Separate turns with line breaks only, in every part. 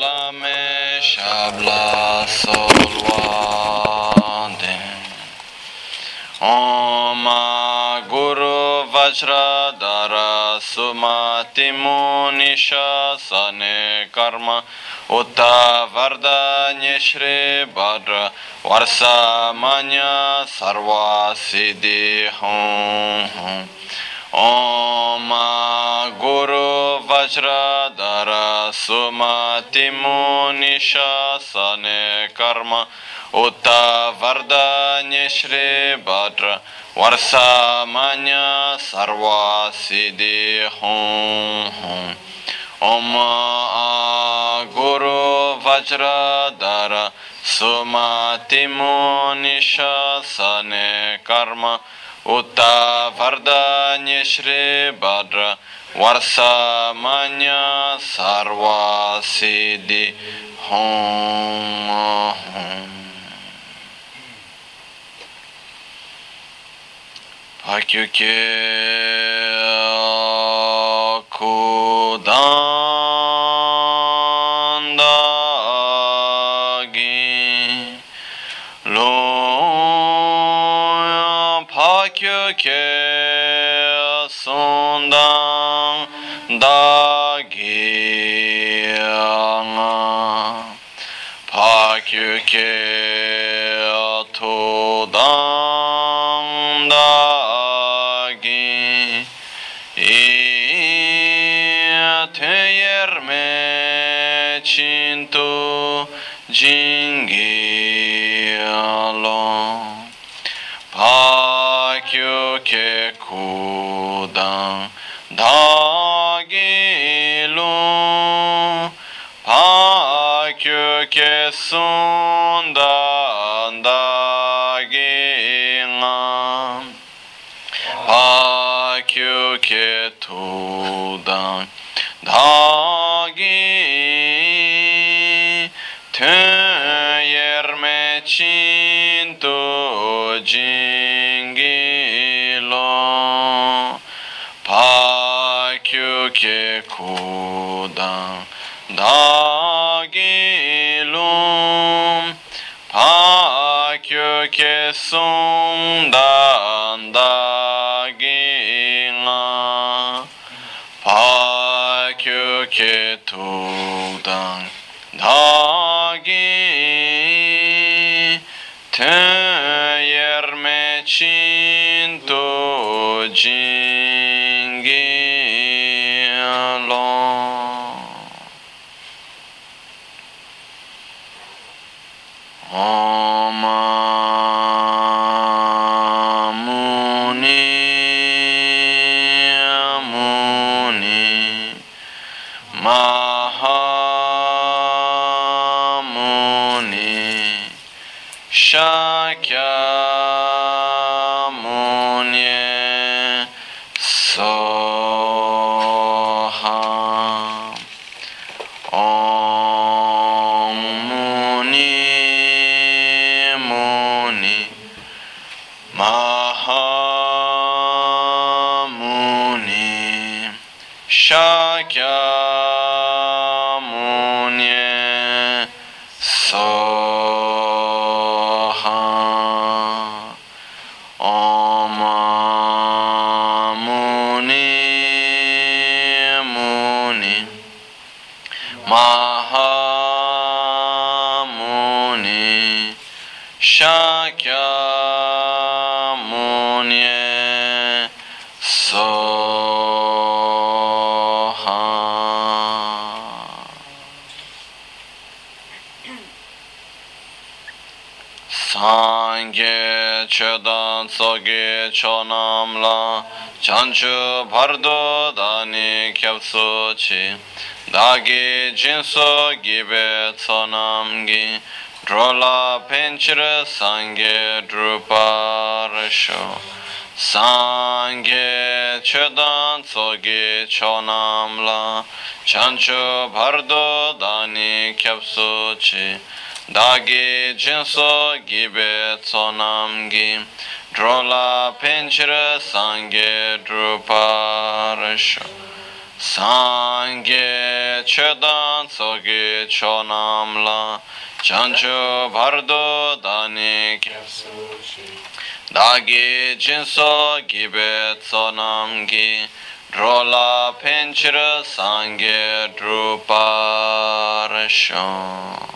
la me shabla solwa de Om Guru Vajra Dara Sumati Munisha Sane Karma Uta Vardanya Shri Bhadra Varsa Manya Sarva Siddhi Hum Om Guru Vajra Dara Sumati Munisha Sane Karma Uta Vardanya Shri Bhadra Varsa Manya Sarva Siddhi Hum Hum Om Guru Vajra Dara Sumati Munisha Sane Karma Uta Vardanya Shri Bhadra Varsa Manya Sarva Siddhi Hum Hum Pakyuke Kudandagi Shalom. Pakyo ke kudan dagilu. Pakyo ke sundan dagina. Pakyo ke tudan jingilo pa kyu ke kudan da gilum pa kyu ke sun dan da gina pa kyu ke tudan da sāṅgye chedan tsōgye chōnam lā chāñchū bhārdo dāni kyabsū chī dāgi jīnsō gībē tsōnam gī drōlā pēnchir sāṅgye drupārashō sāṅgye chedan tsōgye chōnam lā chāñchū bhārdo dāni kyabsū chī dāgī jīnsō gībē tsō nām gī drōlā pēnchirā sāngē drūpā rāshā sāngē chēdān tsō gī chō nām lā chāngchū bhārdō dāni kyabsū shī dāgī jīnsō gībē tsō nām gī drōlā pēnchirā sāngē drūpā rāshā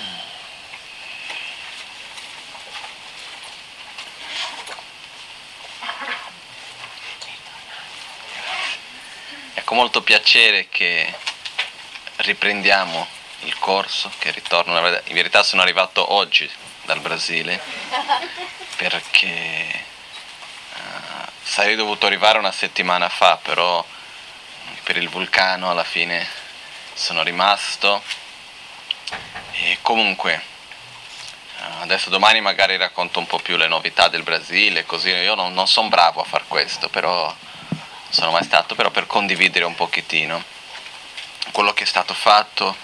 Con molto piacere che riprendiamo il corso, che ritorno, in verità sono arrivato oggi dal Brasile perché uh, sarei dovuto arrivare una settimana fa, però per il vulcano alla fine sono rimasto. E comunque uh, adesso domani magari racconto un po' più le novità del Brasile, così io non, non sono bravo a far questo, però sono mai stato, però per condividere un pochettino. Quello che è stato fatto,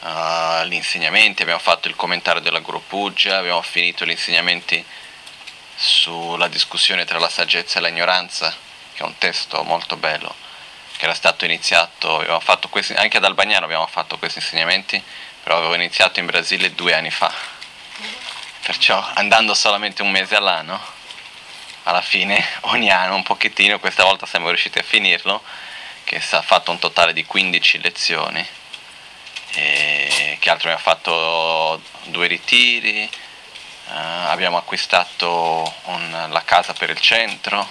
uh, gli insegnamenti, abbiamo fatto il commentario della Guru abbiamo finito gli insegnamenti sulla discussione tra la saggezza e l'ignoranza, che è un testo molto bello, che era stato iniziato, questi, anche ad Albagnano abbiamo fatto questi insegnamenti, però avevo iniziato in Brasile due anni fa, perciò andando solamente un mese all'anno alla fine ogni anno un pochettino, questa volta siamo riusciti a finirlo, che ha fatto un totale di 15 lezioni, che altro abbiamo fatto? Due ritiri, eh, abbiamo acquistato un, la casa per il centro,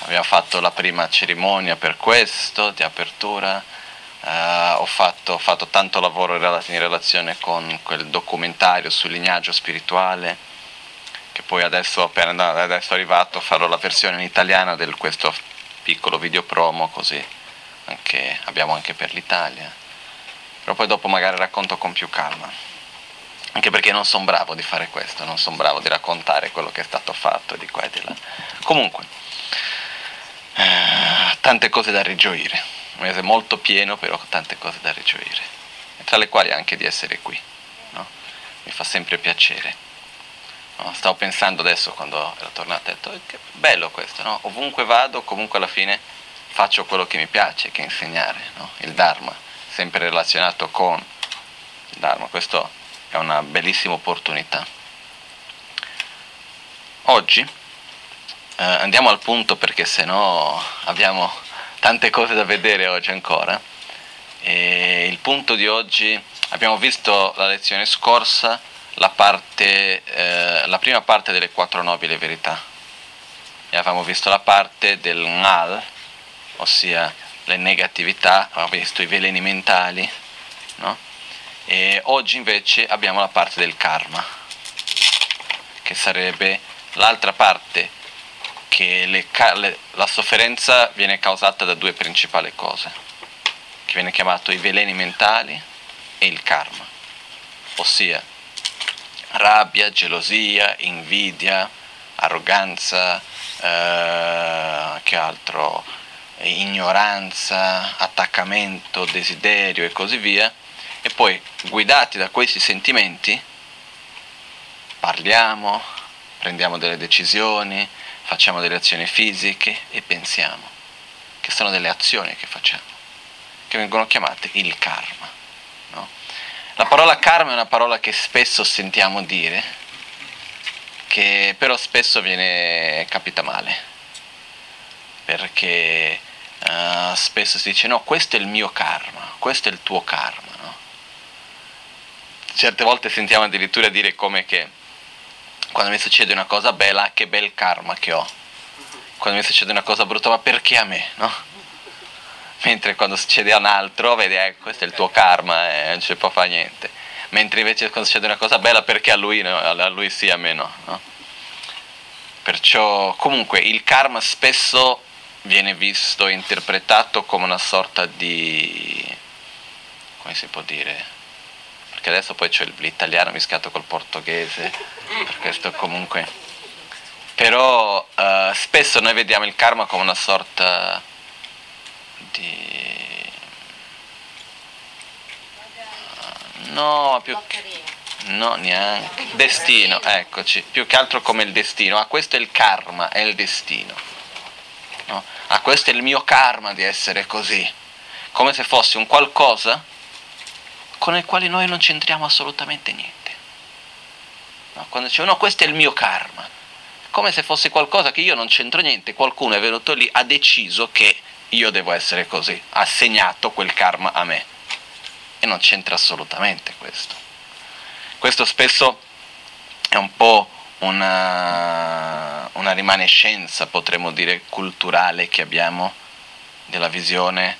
abbiamo fatto la prima cerimonia per questo, di apertura, eh, ho, fatto, ho fatto tanto lavoro in relazione con quel documentario sul lignaggio spirituale, che poi adesso appena adesso arrivato farò la versione in italiana di questo piccolo video promo così anche, abbiamo anche per l'Italia. Però poi dopo magari racconto con più calma. Anche perché non sono bravo di fare questo non sono bravo di raccontare quello che è stato fatto di qua e di là. Comunque eh, tante cose da rigioire. Un mese molto pieno però tante cose da rigioire. Tra le quali anche di essere qui no? mi fa sempre piacere No? Stavo pensando adesso quando ero tornato, ho detto eh, che bello questo, no? ovunque vado comunque alla fine faccio quello che mi piace, che è insegnare, no? il Dharma, sempre relazionato con il Dharma, questa è una bellissima opportunità. Oggi eh, andiamo al punto perché se no abbiamo tante cose da vedere oggi ancora. E il punto di oggi, abbiamo visto la lezione scorsa, la, parte, eh, la prima parte delle quattro nobili verità. E avevamo visto la parte del mal, ossia le negatività, abbiamo visto i veleni mentali, no? e oggi invece abbiamo la parte del karma, che sarebbe l'altra parte che le, le, la sofferenza viene causata da due principali cose, che viene chiamato i veleni mentali e il karma, ossia rabbia, gelosia, invidia, arroganza, eh, che altro, ignoranza, attaccamento, desiderio e così via, e poi guidati da questi sentimenti parliamo, prendiamo delle decisioni, facciamo delle azioni fisiche e pensiamo, che sono delle azioni che facciamo, che vengono chiamate il karma. La parola karma è una parola che spesso sentiamo dire, che però spesso viene capita male, perché uh, spesso si dice no, questo è il mio karma, questo è il tuo karma. No? Certe volte sentiamo addirittura dire come che quando mi succede una cosa bella, che bel karma che ho, quando mi succede una cosa brutta, ma perché a me? No? Mentre quando succede a un altro, vedi, eh, questo è il tuo karma e eh, non ci può fare niente. Mentre invece quando succede una cosa bella, perché a lui, no? a lui sì, a me no, no? Perciò, comunque, il karma spesso viene visto e interpretato come una sorta di, come si può dire, perché adesso poi c'è l'italiano mischiato col portoghese, per questo comunque... Però uh, spesso noi vediamo il karma come una sorta di... Uh, no, più. No, neanche. Destino, eccoci, più che altro come il destino. Ah, questo è il karma, è il destino. No? Ah, questo è il mio karma di essere così. Come se fosse un qualcosa con il quale noi non c'entriamo assolutamente niente. No? Quando dicevo, no, questo è il mio karma. Come se fosse qualcosa che io non c'entro niente, qualcuno è venuto lì, ha deciso che io devo essere così, ha segnato quel karma a me. E non c'entra assolutamente questo. Questo spesso è un po' una, una rimanescenza, potremmo dire, culturale che abbiamo della visione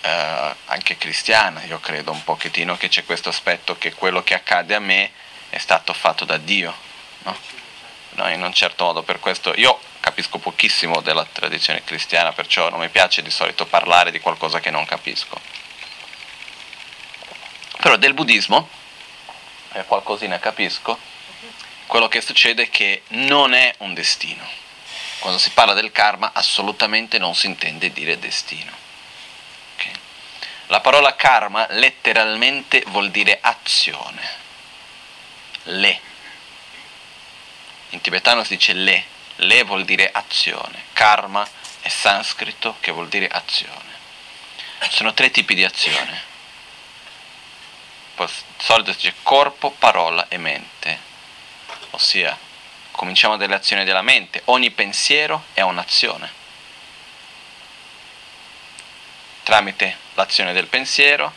eh, anche cristiana, io credo un pochettino che c'è questo aspetto che quello che accade a me è stato fatto da Dio, no? No in un certo modo, per questo io capisco pochissimo della tradizione cristiana, perciò non mi piace di solito parlare di qualcosa che non capisco. Però del buddismo, eh, qualcosina capisco, quello che succede è che non è un destino. Quando si parla del karma assolutamente non si intende dire destino. La parola karma letteralmente vuol dire azione. Le. In tibetano si dice le. Le vuol dire azione. Karma è sanscrito che vuol dire azione. Sono tre tipi di azione. Di solito si dice corpo, parola e mente. Ossia, cominciamo dalle azioni della mente. Ogni pensiero è un'azione tramite l'azione del pensiero,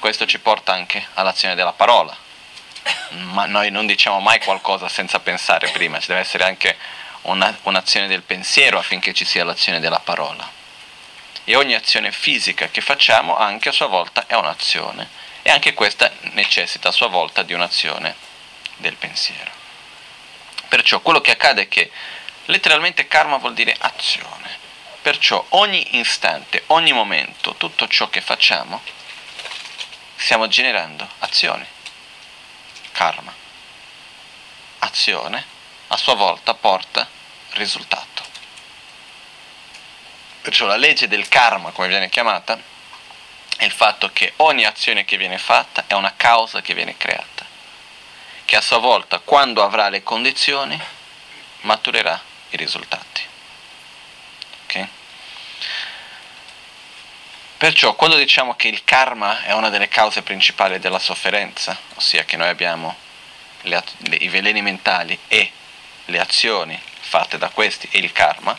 questo ci porta anche all'azione della parola. Ma noi non diciamo mai qualcosa senza pensare prima, ci deve essere anche una, un'azione del pensiero affinché ci sia l'azione della parola. E ogni azione fisica che facciamo anche a sua volta è un'azione e anche questa necessita a sua volta di un'azione del pensiero. Perciò quello che accade è che letteralmente karma vuol dire azione Perciò ogni istante, ogni momento, tutto ciò che facciamo, stiamo generando azioni, karma. Azione a sua volta porta risultato. Perciò la legge del karma, come viene chiamata, è il fatto che ogni azione che viene fatta è una causa che viene creata, che a sua volta, quando avrà le condizioni, maturerà i risultati. Perciò quando diciamo che il karma è una delle cause principali della sofferenza, ossia che noi abbiamo le, le, i veleni mentali e le azioni fatte da questi e il karma,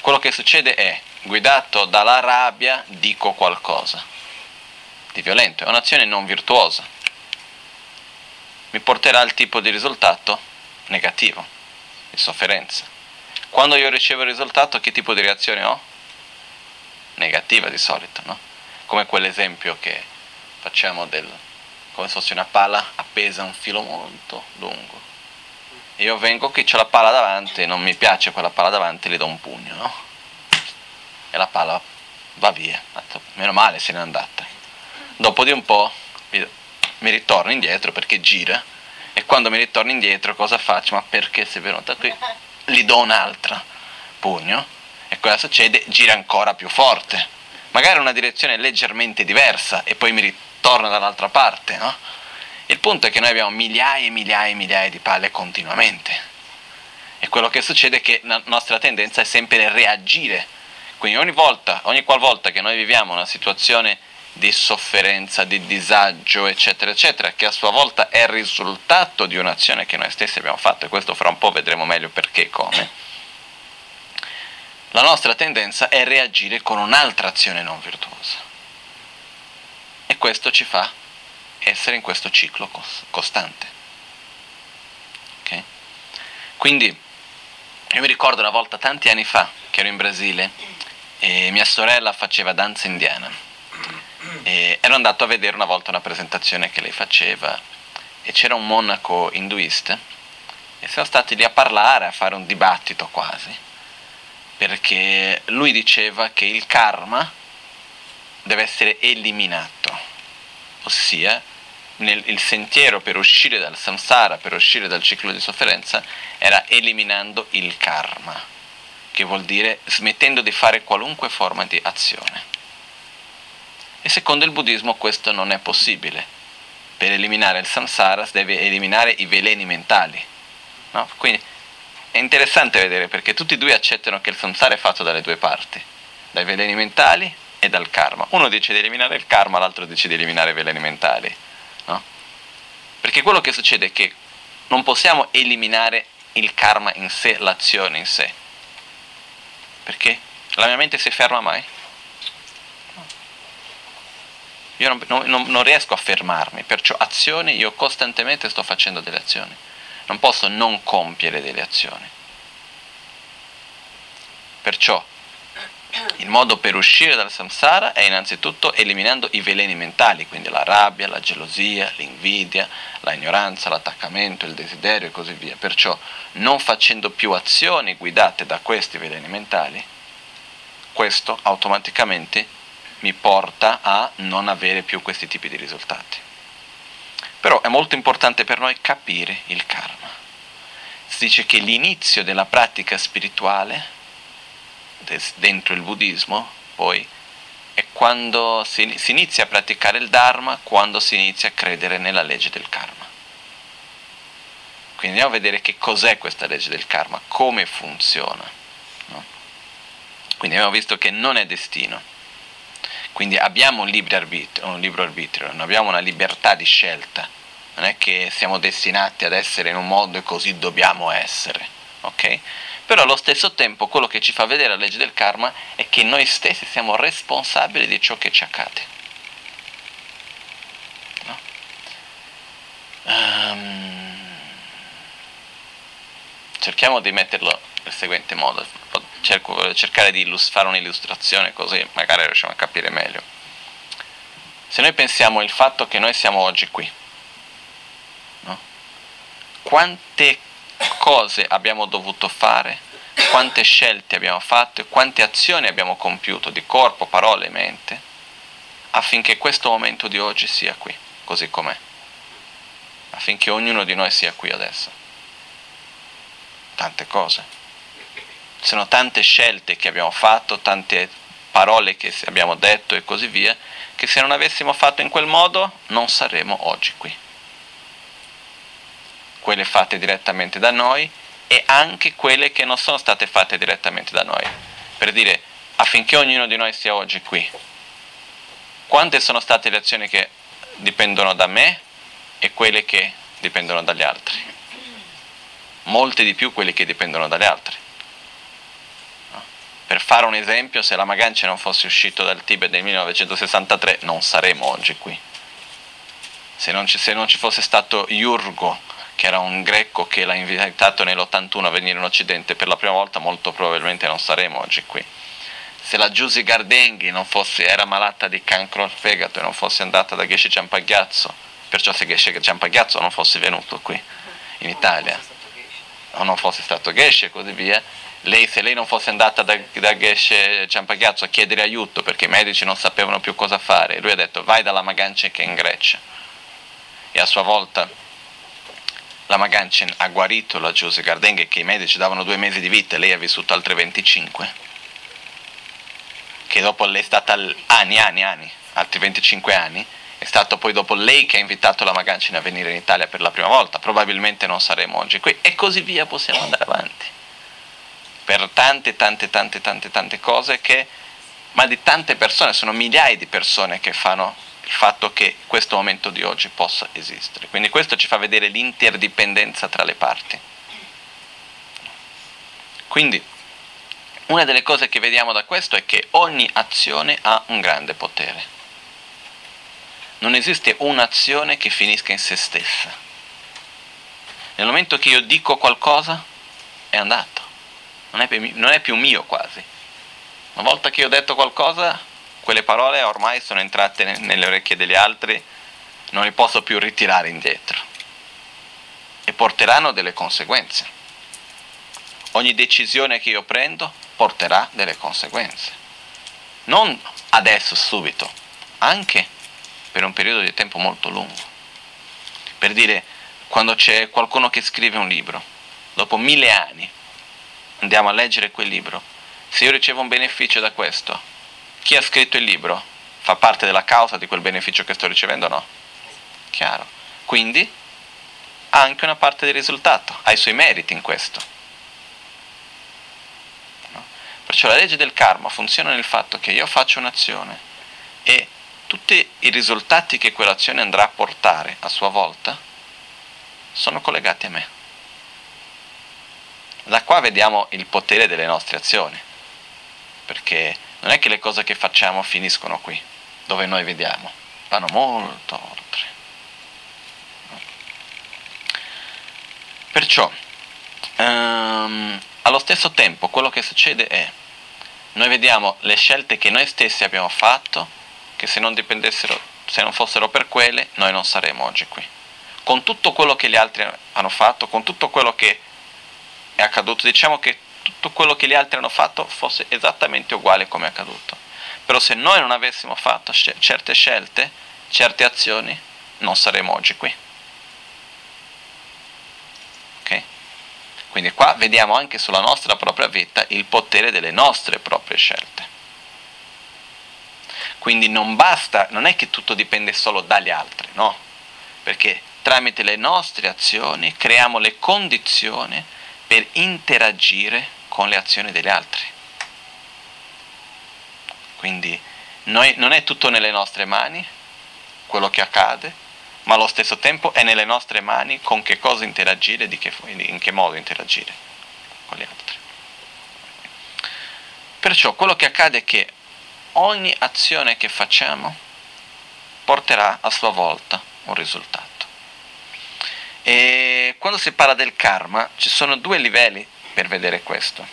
quello che succede è, guidato dalla rabbia, dico qualcosa di violento, è un'azione non virtuosa. Mi porterà al tipo di risultato negativo, di sofferenza. Quando io ricevo il risultato, che tipo di reazione ho? Negativa di solito, no? Come quell'esempio che facciamo del come se fosse una pala appesa a un filo molto lungo. Io vengo qui, c'ho la pala davanti, non mi piace quella pala davanti, le do un pugno, no? E la pala va via. Meno male se n'è andata. Dopo di un po' mi ritorno indietro perché gira e quando mi ritorno indietro cosa faccio? Ma perché sei venuta qui? Gli do un'altra pugno e cosa succede? Gira ancora più forte, magari in una direzione leggermente diversa e poi mi ritorna dall'altra parte, no? Il punto è che noi abbiamo migliaia e migliaia e migliaia di palle continuamente. E quello che succede è che la nostra tendenza è sempre reagire. Quindi ogni volta, ogni qualvolta che noi viviamo una situazione di sofferenza, di disagio, eccetera, eccetera, che a sua volta è il risultato di un'azione che noi stessi abbiamo fatto, e questo fra un po' vedremo meglio perché e come la nostra tendenza è reagire con un'altra azione non virtuosa. E questo ci fa essere in questo ciclo costante. Okay? Quindi io mi ricordo una volta tanti anni fa che ero in Brasile e mia sorella faceva danza indiana e ero andato a vedere una volta una presentazione che lei faceva e c'era un monaco induista e siamo stati lì a parlare, a fare un dibattito quasi perché lui diceva che il karma deve essere eliminato, ossia nel, il sentiero per uscire dal samsara, per uscire dal ciclo di sofferenza, era eliminando il karma, che vuol dire smettendo di fare qualunque forma di azione. E secondo il buddismo questo non è possibile. Per eliminare il samsara si deve eliminare i veleni mentali. No? Quindi è interessante vedere perché tutti e due accettano che il samsara è fatto dalle due parti, dai veleni mentali e dal karma. Uno dice di eliminare il karma, l'altro dice di eliminare i veleni mentali. No? Perché quello che succede è che non possiamo eliminare il karma in sé, l'azione in sé. Perché? La mia mente si ferma mai? Io non, non, non, riesco a fermarmi, perciò azioni, io costantemente sto facendo delle azioni. Non posso non compiere delle azioni. Perciò il modo per uscire dal samsara è innanzitutto eliminando i veleni mentali, quindi la rabbia, la gelosia, l'invidia, la ignoranza, l'attaccamento, il desiderio e così via. Perciò non facendo più azioni guidate da questi veleni mentali, questo automaticamente mi porta a non avere più questi tipi di risultati. Però è molto importante per noi capire il karma. Si dice che l'inizio della pratica spirituale dentro il buddismo, poi, è quando si, si inizia a praticare il Dharma, quando si inizia a credere nella legge del karma. Quindi andiamo a vedere che cos'è questa legge del karma, come funziona. No? Quindi abbiamo visto che non è destino. Quindi abbiamo un libero arbitrio, un libero arbitrio, non abbiamo una libertà di scelta. Non è che siamo destinati ad essere in un modo e così dobbiamo essere. Okay? Però allo stesso tempo quello che ci fa vedere la legge del karma è che noi stessi siamo responsabili di ciò che ci accade. No? Um, cerchiamo di metterlo nel seguente modo, Cerco, cercare di illust- fare un'illustrazione così magari riusciamo a capire meglio. Se noi pensiamo il fatto che noi siamo oggi qui, no? quante cose abbiamo dovuto fare, quante scelte abbiamo fatto e quante azioni abbiamo compiuto di corpo, parole e mente affinché questo momento di oggi sia qui, così com'è, affinché ognuno di noi sia qui adesso. Tante cose. Sono tante scelte che abbiamo fatto, tante parole che abbiamo detto e così via, che se non avessimo fatto in quel modo non saremmo oggi qui quelle fatte direttamente da noi e anche quelle che non sono state fatte direttamente da noi. Per dire, affinché ognuno di noi sia oggi qui, quante sono state le azioni che dipendono da me e quelle che dipendono dagli altri? Molte di più quelle che dipendono dagli altri. Per fare un esempio, se la Magancia non fosse uscito dal Tibet nel 1963 non saremmo oggi qui. Se non ci, se non ci fosse stato Jurgo che era un greco che l'ha invitato nell'81 a venire in Occidente per la prima volta, molto probabilmente non saremo oggi qui. Se la Giusy Gardenghi fosse, era malata di cancro al fegato e non fosse andata da Geshe Ciampagliazzo, perciò se Geshe Ciampagliazzo non fosse venuto qui in Italia, o non fosse stato Geshe e così via, lei, se lei non fosse andata da, da Geshe Ciampagliazzo a chiedere aiuto perché i medici non sapevano più cosa fare, lui ha detto vai dalla Magancia che è in Grecia. E a sua volta la Magancin ha guarito la Giuse Gardenghe che i medici davano due mesi di vita e lei ha vissuto altre 25 che dopo lei è stata anni, anni, anni, altri 25 anni è stato poi dopo lei che ha invitato la Magancin a venire in Italia per la prima volta probabilmente non saremo oggi qui e così via possiamo andare avanti per tante tante tante tante tante cose che ma di tante persone sono migliaia di persone che fanno il fatto che questo momento di oggi possa esistere. Quindi questo ci fa vedere l'interdipendenza tra le parti. Quindi una delle cose che vediamo da questo è che ogni azione ha un grande potere. Non esiste un'azione che finisca in se stessa. Nel momento che io dico qualcosa, è andato. Non è, più, non è più mio quasi. Una volta che io ho detto qualcosa, quelle parole ormai sono entrate nelle orecchie degli altri, non li posso più ritirare indietro e porteranno delle conseguenze. Ogni decisione che io prendo porterà delle conseguenze. Non adesso, subito, anche per un periodo di tempo molto lungo. Per dire, quando c'è qualcuno che scrive un libro, dopo mille anni, andiamo a leggere quel libro, se io ricevo un beneficio da questo, chi ha scritto il libro fa parte della causa di quel beneficio che sto ricevendo o no? Chiaro. Quindi ha anche una parte del risultato, ha i suoi meriti in questo. No? Perciò la legge del karma funziona nel fatto che io faccio un'azione e tutti i risultati che quell'azione andrà a portare a sua volta sono collegati a me. Da qua vediamo il potere delle nostre azioni, perché non è che le cose che facciamo finiscono qui, dove noi vediamo, vanno molto oltre. Perciò, um, allo stesso tempo, quello che succede è, noi vediamo le scelte che noi stessi abbiamo fatto, che se non dipendessero, se non fossero per quelle, noi non saremmo oggi qui. Con tutto quello che gli altri hanno fatto, con tutto quello che è accaduto, diciamo che tutto quello che gli altri hanno fatto fosse esattamente uguale come è accaduto. Però se noi non avessimo fatto certe scelte, certe azioni, non saremmo oggi qui. Quindi qua vediamo anche sulla nostra propria vita il potere delle nostre proprie scelte. Quindi non basta, non è che tutto dipende solo dagli altri, no? Perché tramite le nostre azioni creiamo le condizioni per interagire con le azioni degli altri. Quindi noi, non è tutto nelle nostre mani quello che accade, ma allo stesso tempo è nelle nostre mani con che cosa interagire, che, in che modo interagire con gli altri. Perciò quello che accade è che ogni azione che facciamo porterà a sua volta un risultato. E quando si parla del karma ci sono due livelli per vedere questo.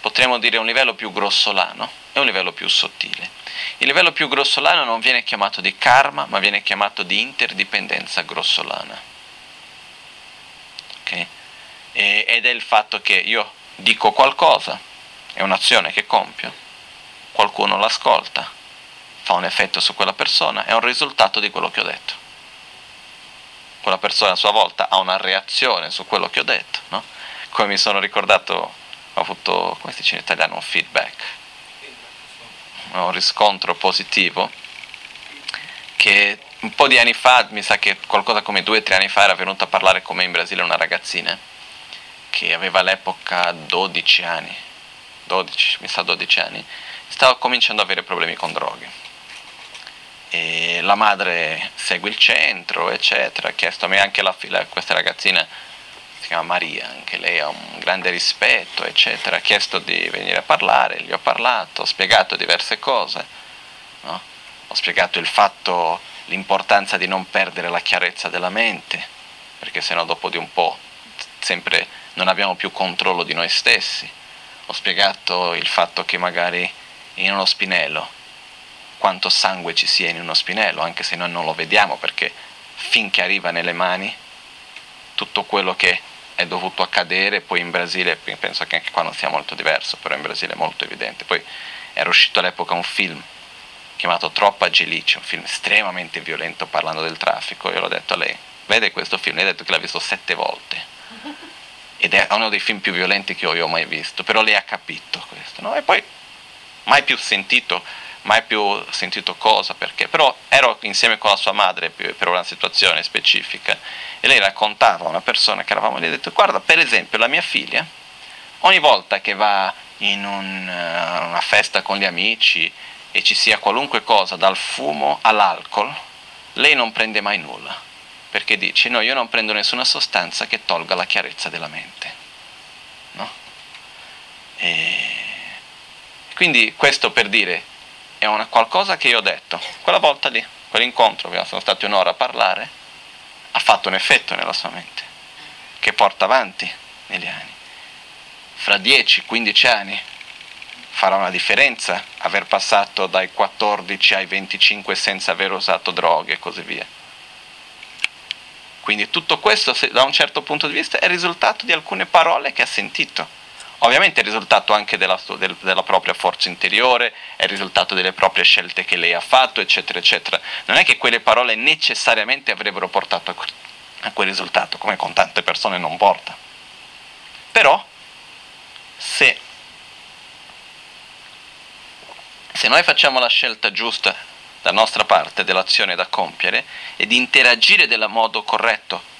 Potremmo dire un livello più grossolano e un livello più sottile. Il livello più grossolano non viene chiamato di karma, ma viene chiamato di interdipendenza grossolana. Okay? ed è il fatto che io dico qualcosa, è un'azione che compio, qualcuno l'ascolta, fa un effetto su quella persona, è un risultato di quello che ho detto. Quella persona a sua volta ha una reazione su quello che ho detto, no? Come mi sono ricordato, ho avuto, come si dice in italiano, un feedback un riscontro positivo che un po' di anni fa, mi sa che qualcosa come due o tre anni fa era venuta a parlare con me in Brasile una ragazzina che aveva all'epoca 12 anni, 12, mi sa 12 anni, stava cominciando ad avere problemi con droghe. E la madre segue il centro, eccetera, ha chiesto a me anche la figlia, questa ragazzina si chiama Maria, anche lei ha un grande rispetto, eccetera, ha chiesto di venire a parlare, gli ho parlato, ho spiegato diverse cose, no? ho spiegato il fatto, l'importanza di non perdere la chiarezza della mente, perché sennò dopo di un po' sempre non abbiamo più controllo di noi stessi, ho spiegato il fatto che magari in uno spinello, quanto sangue ci sia in uno spinello, anche se noi non lo vediamo, perché finché arriva nelle mani tutto quello che è dovuto accadere, poi in Brasile, penso che anche qua non sia molto diverso, però in Brasile è molto evidente. Poi era uscito all'epoca un film chiamato Troppa Gelice, un film estremamente violento parlando del traffico, io l'ho detto a lei, vede questo film, lei ha detto che l'ha visto sette volte, ed è uno dei film più violenti che io ho mai visto, però lei ha capito questo, no? e poi mai più sentito mai più sentito cosa, perché, però ero insieme con la sua madre per una situazione specifica e lei raccontava a una persona che eravamo lì ha detto guarda per esempio la mia figlia ogni volta che va in un, uh, una festa con gli amici e ci sia qualunque cosa dal fumo all'alcol lei non prende mai nulla perché dice no io non prendo nessuna sostanza che tolga la chiarezza della mente no? e quindi questo per dire è una qualcosa che io ho detto. Quella volta lì, quell'incontro, sono stati un'ora a parlare, ha fatto un effetto nella sua mente, che porta avanti negli anni. Fra 10-15 anni farà una differenza aver passato dai 14 ai 25 senza aver usato droghe e così via. Quindi tutto questo, da un certo punto di vista, è il risultato di alcune parole che ha sentito Ovviamente è il risultato anche della, del, della, propria forza interiore, è il risultato delle proprie scelte che lei ha fatto, eccetera, eccetera. Non è che quelle parole necessariamente avrebbero portato a, a quel risultato, come con tante persone non porta. Però, se, se noi facciamo la scelta giusta da nostra parte dell'azione da compiere e di interagire nel modo corretto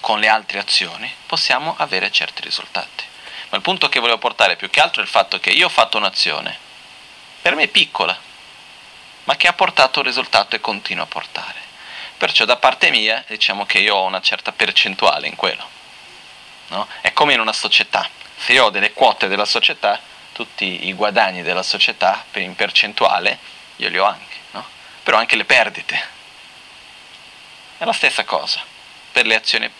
con le altre azioni, possiamo avere certi risultati. Ma il punto che volevo portare più che altro è il fatto che io ho fatto un'azione, per me piccola, ma che ha portato un risultato e continua a portare. Perciò da parte mia diciamo che io ho una certa percentuale in quello. No? È come in una società. Se io ho delle quote della società, tutti i guadagni della società in percentuale io li ho anche, no? Però anche le perdite. È la stessa cosa per le azioni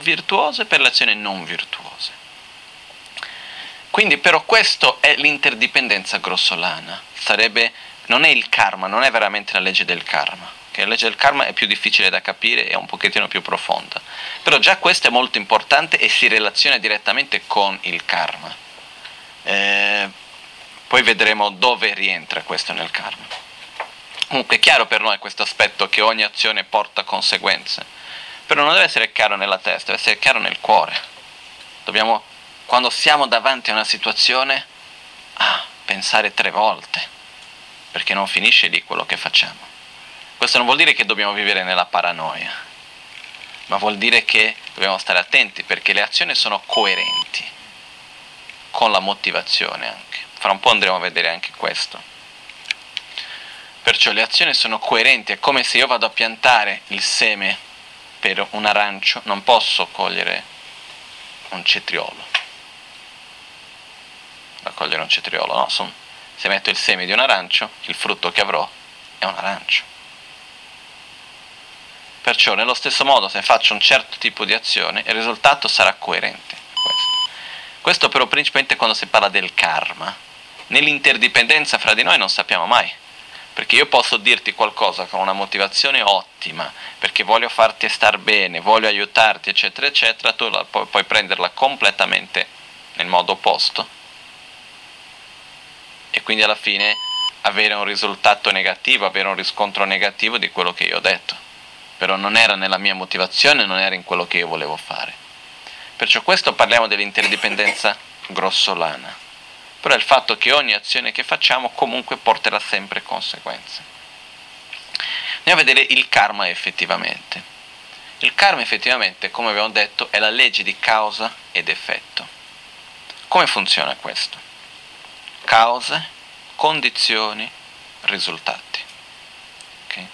virtuose e per le azioni non virtuose. Quindi però questo è l'interdipendenza grossolana, sarebbe, non è il karma, non è veramente la legge del karma, che la legge del karma è più difficile da capire e un pochettino più profonda, però già questo è molto importante e si relaziona direttamente con il karma. Eh, poi vedremo dove rientra questo nel karma. Comunque è chiaro per noi questo aspetto che ogni azione porta conseguenze, però non deve essere chiaro nella testa, deve essere chiaro nel cuore. Dobbiamo, quando siamo davanti a una situazione, ah, pensare tre volte, perché non finisce lì quello che facciamo. Questo non vuol dire che dobbiamo vivere nella paranoia, ma vuol dire che dobbiamo stare attenti perché le azioni sono coerenti con la motivazione anche fra un po' andremo a vedere anche questo. Perciò le azioni sono coerenti, è come se io vado a piantare il seme per un arancio, non posso cogliere un cetriolo. Raccogliere un cetriolo, no, son, se metto il seme di un arancio, il frutto che avrò è un arancio. Perciò nello stesso modo se faccio un certo tipo di azione il risultato sarà coerente. Questo, questo però principalmente quando si parla del karma, nell'interdipendenza fra di noi non sappiamo mai. Perché io posso dirti qualcosa con una motivazione ottima, perché voglio farti star bene, voglio aiutarti, eccetera, eccetera, tu la, pu- puoi prenderla completamente nel modo opposto e quindi alla fine avere un risultato negativo, avere un riscontro negativo di quello che io ho detto. Però non era nella mia motivazione, non era in quello che io volevo fare. Perciò questo parliamo dell'interdipendenza grossolana però è il fatto che ogni azione che facciamo comunque porterà sempre conseguenze. Andiamo a vedere il karma effettivamente. Il karma effettivamente, come abbiamo detto, è la legge di causa ed effetto. Come funziona questo? Cause, condizioni, risultati. Okay?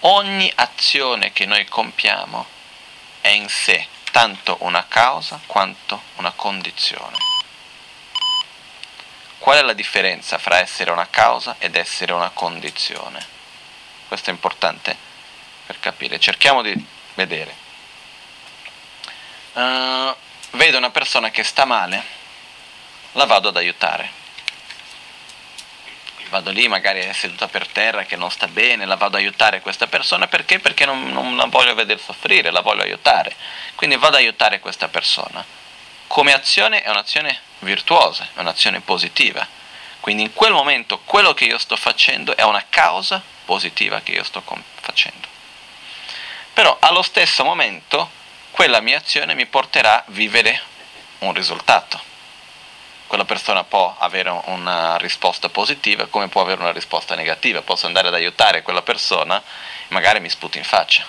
Ogni azione che noi compiamo è in sé tanto una causa quanto una condizione. Qual è la differenza fra essere una causa ed essere una condizione? Questo è importante per capire. Cerchiamo di vedere. Uh, vedo una persona che sta male, la vado ad aiutare. Vado lì, magari è seduta per terra, che non sta bene, la vado ad aiutare questa persona perché? Perché non, non la voglio vedere soffrire, la voglio aiutare. Quindi vado ad aiutare questa persona. Come azione è un'azione virtuosa, è un'azione positiva. Quindi in quel momento quello che io sto facendo è una causa positiva che io sto facendo. Però allo stesso momento quella mia azione mi porterà a vivere un risultato. Quella persona può avere una risposta positiva come può avere una risposta negativa. Posso andare ad aiutare quella persona e magari mi sputi in faccia.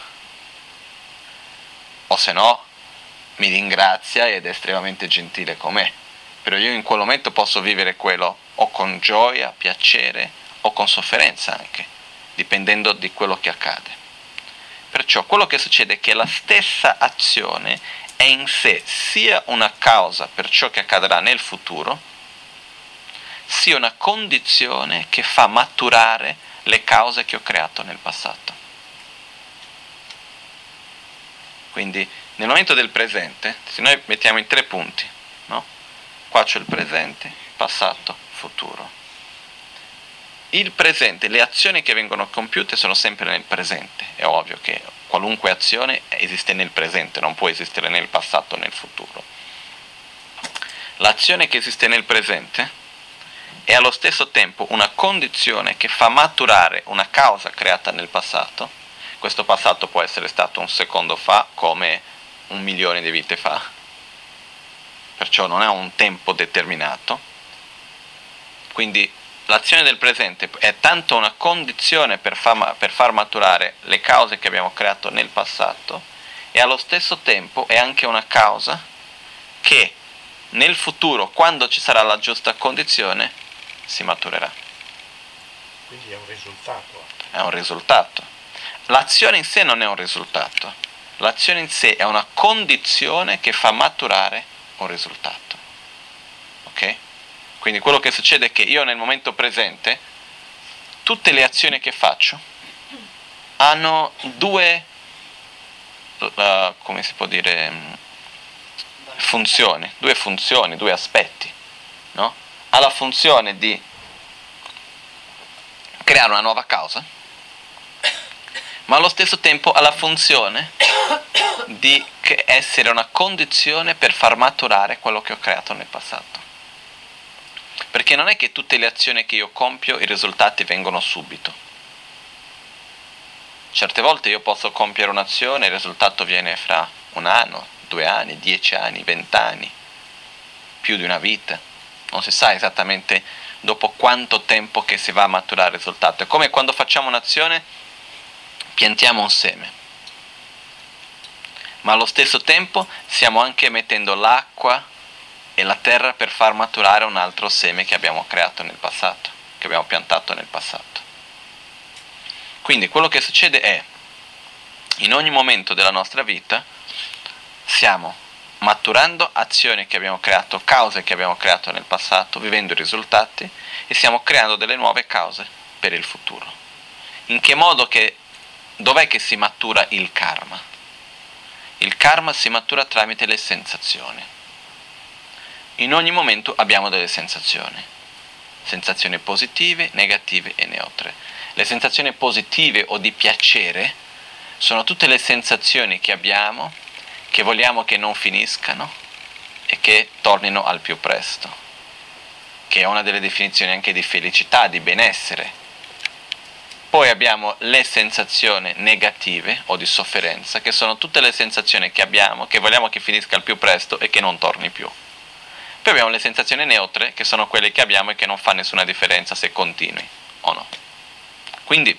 O se no mi ringrazia ed è estremamente gentile con me però io in quel momento posso vivere quello o con gioia, piacere o con sofferenza anche, dipendendo di quello che accade. Perciò quello che succede è che la stessa azione è in sé sia una causa per ciò che accadrà nel futuro, sia una condizione che fa maturare le cause che ho creato nel passato. Quindi nel momento del presente, se noi mettiamo in tre punti, Qua c'è il presente, passato, futuro. Il presente, le azioni che vengono compiute sono sempre nel presente. È ovvio che qualunque azione esiste nel presente, non può esistere nel passato o nel futuro. l'azione che esiste nel presente è allo stesso tempo una condizione che fa maturare una causa creata nel passato. Questo passato può essere stato un secondo fa come un milione di vite fa, perciò non è un tempo determinato. Quindi l'azione del presente è tanto una condizione per far, per far maturare le cause che abbiamo creato nel passato e allo stesso tempo è anche una causa che nel futuro, quando ci sarà la giusta condizione, si maturerà.
Quindi è un risultato.
È un risultato. L'azione in sé non è un risultato, l'azione in sé è una condizione che fa maturare un risultato. Ok? Quindi quello che succede è che io nel momento presente, tutte le azioni che faccio hanno due, uh, come si può dire, funzioni, due funzioni, due aspetti. No? Ha la funzione di creare una nuova causa, ma allo stesso tempo ha la funzione di essere una condizione per far maturare quello che ho creato nel passato. Perché non è che tutte le azioni che io compio i risultati vengono subito. Certe volte io posso compiere un'azione e il risultato viene fra un anno, due anni, dieci anni, vent'anni, più di una vita. Non si sa esattamente dopo quanto tempo che si va a maturare il risultato. È come quando facciamo un'azione, piantiamo un seme, ma allo stesso tempo stiamo anche mettendo l'acqua e la terra per far maturare un altro seme che abbiamo creato nel passato, che abbiamo piantato nel passato. Quindi quello che succede è, in ogni momento della nostra vita, stiamo maturando azioni che abbiamo creato, cause che abbiamo creato nel passato, vivendo i risultati e stiamo creando delle nuove cause per il futuro. In che modo che, dov'è che si matura il karma? Il karma si matura tramite le sensazioni in ogni momento abbiamo delle sensazioni, sensazioni positive, negative e neutre. Le sensazioni positive o di piacere sono tutte le sensazioni che abbiamo, che vogliamo che non finiscano e che tornino al più presto, che è una delle definizioni anche di felicità, di benessere. Poi abbiamo le sensazioni negative o di sofferenza, che sono tutte le sensazioni che abbiamo, che vogliamo che finisca al più presto e che non torni più. Poi abbiamo le sensazioni neutre, che sono quelle che abbiamo e che non fa nessuna differenza se continui o no. Quindi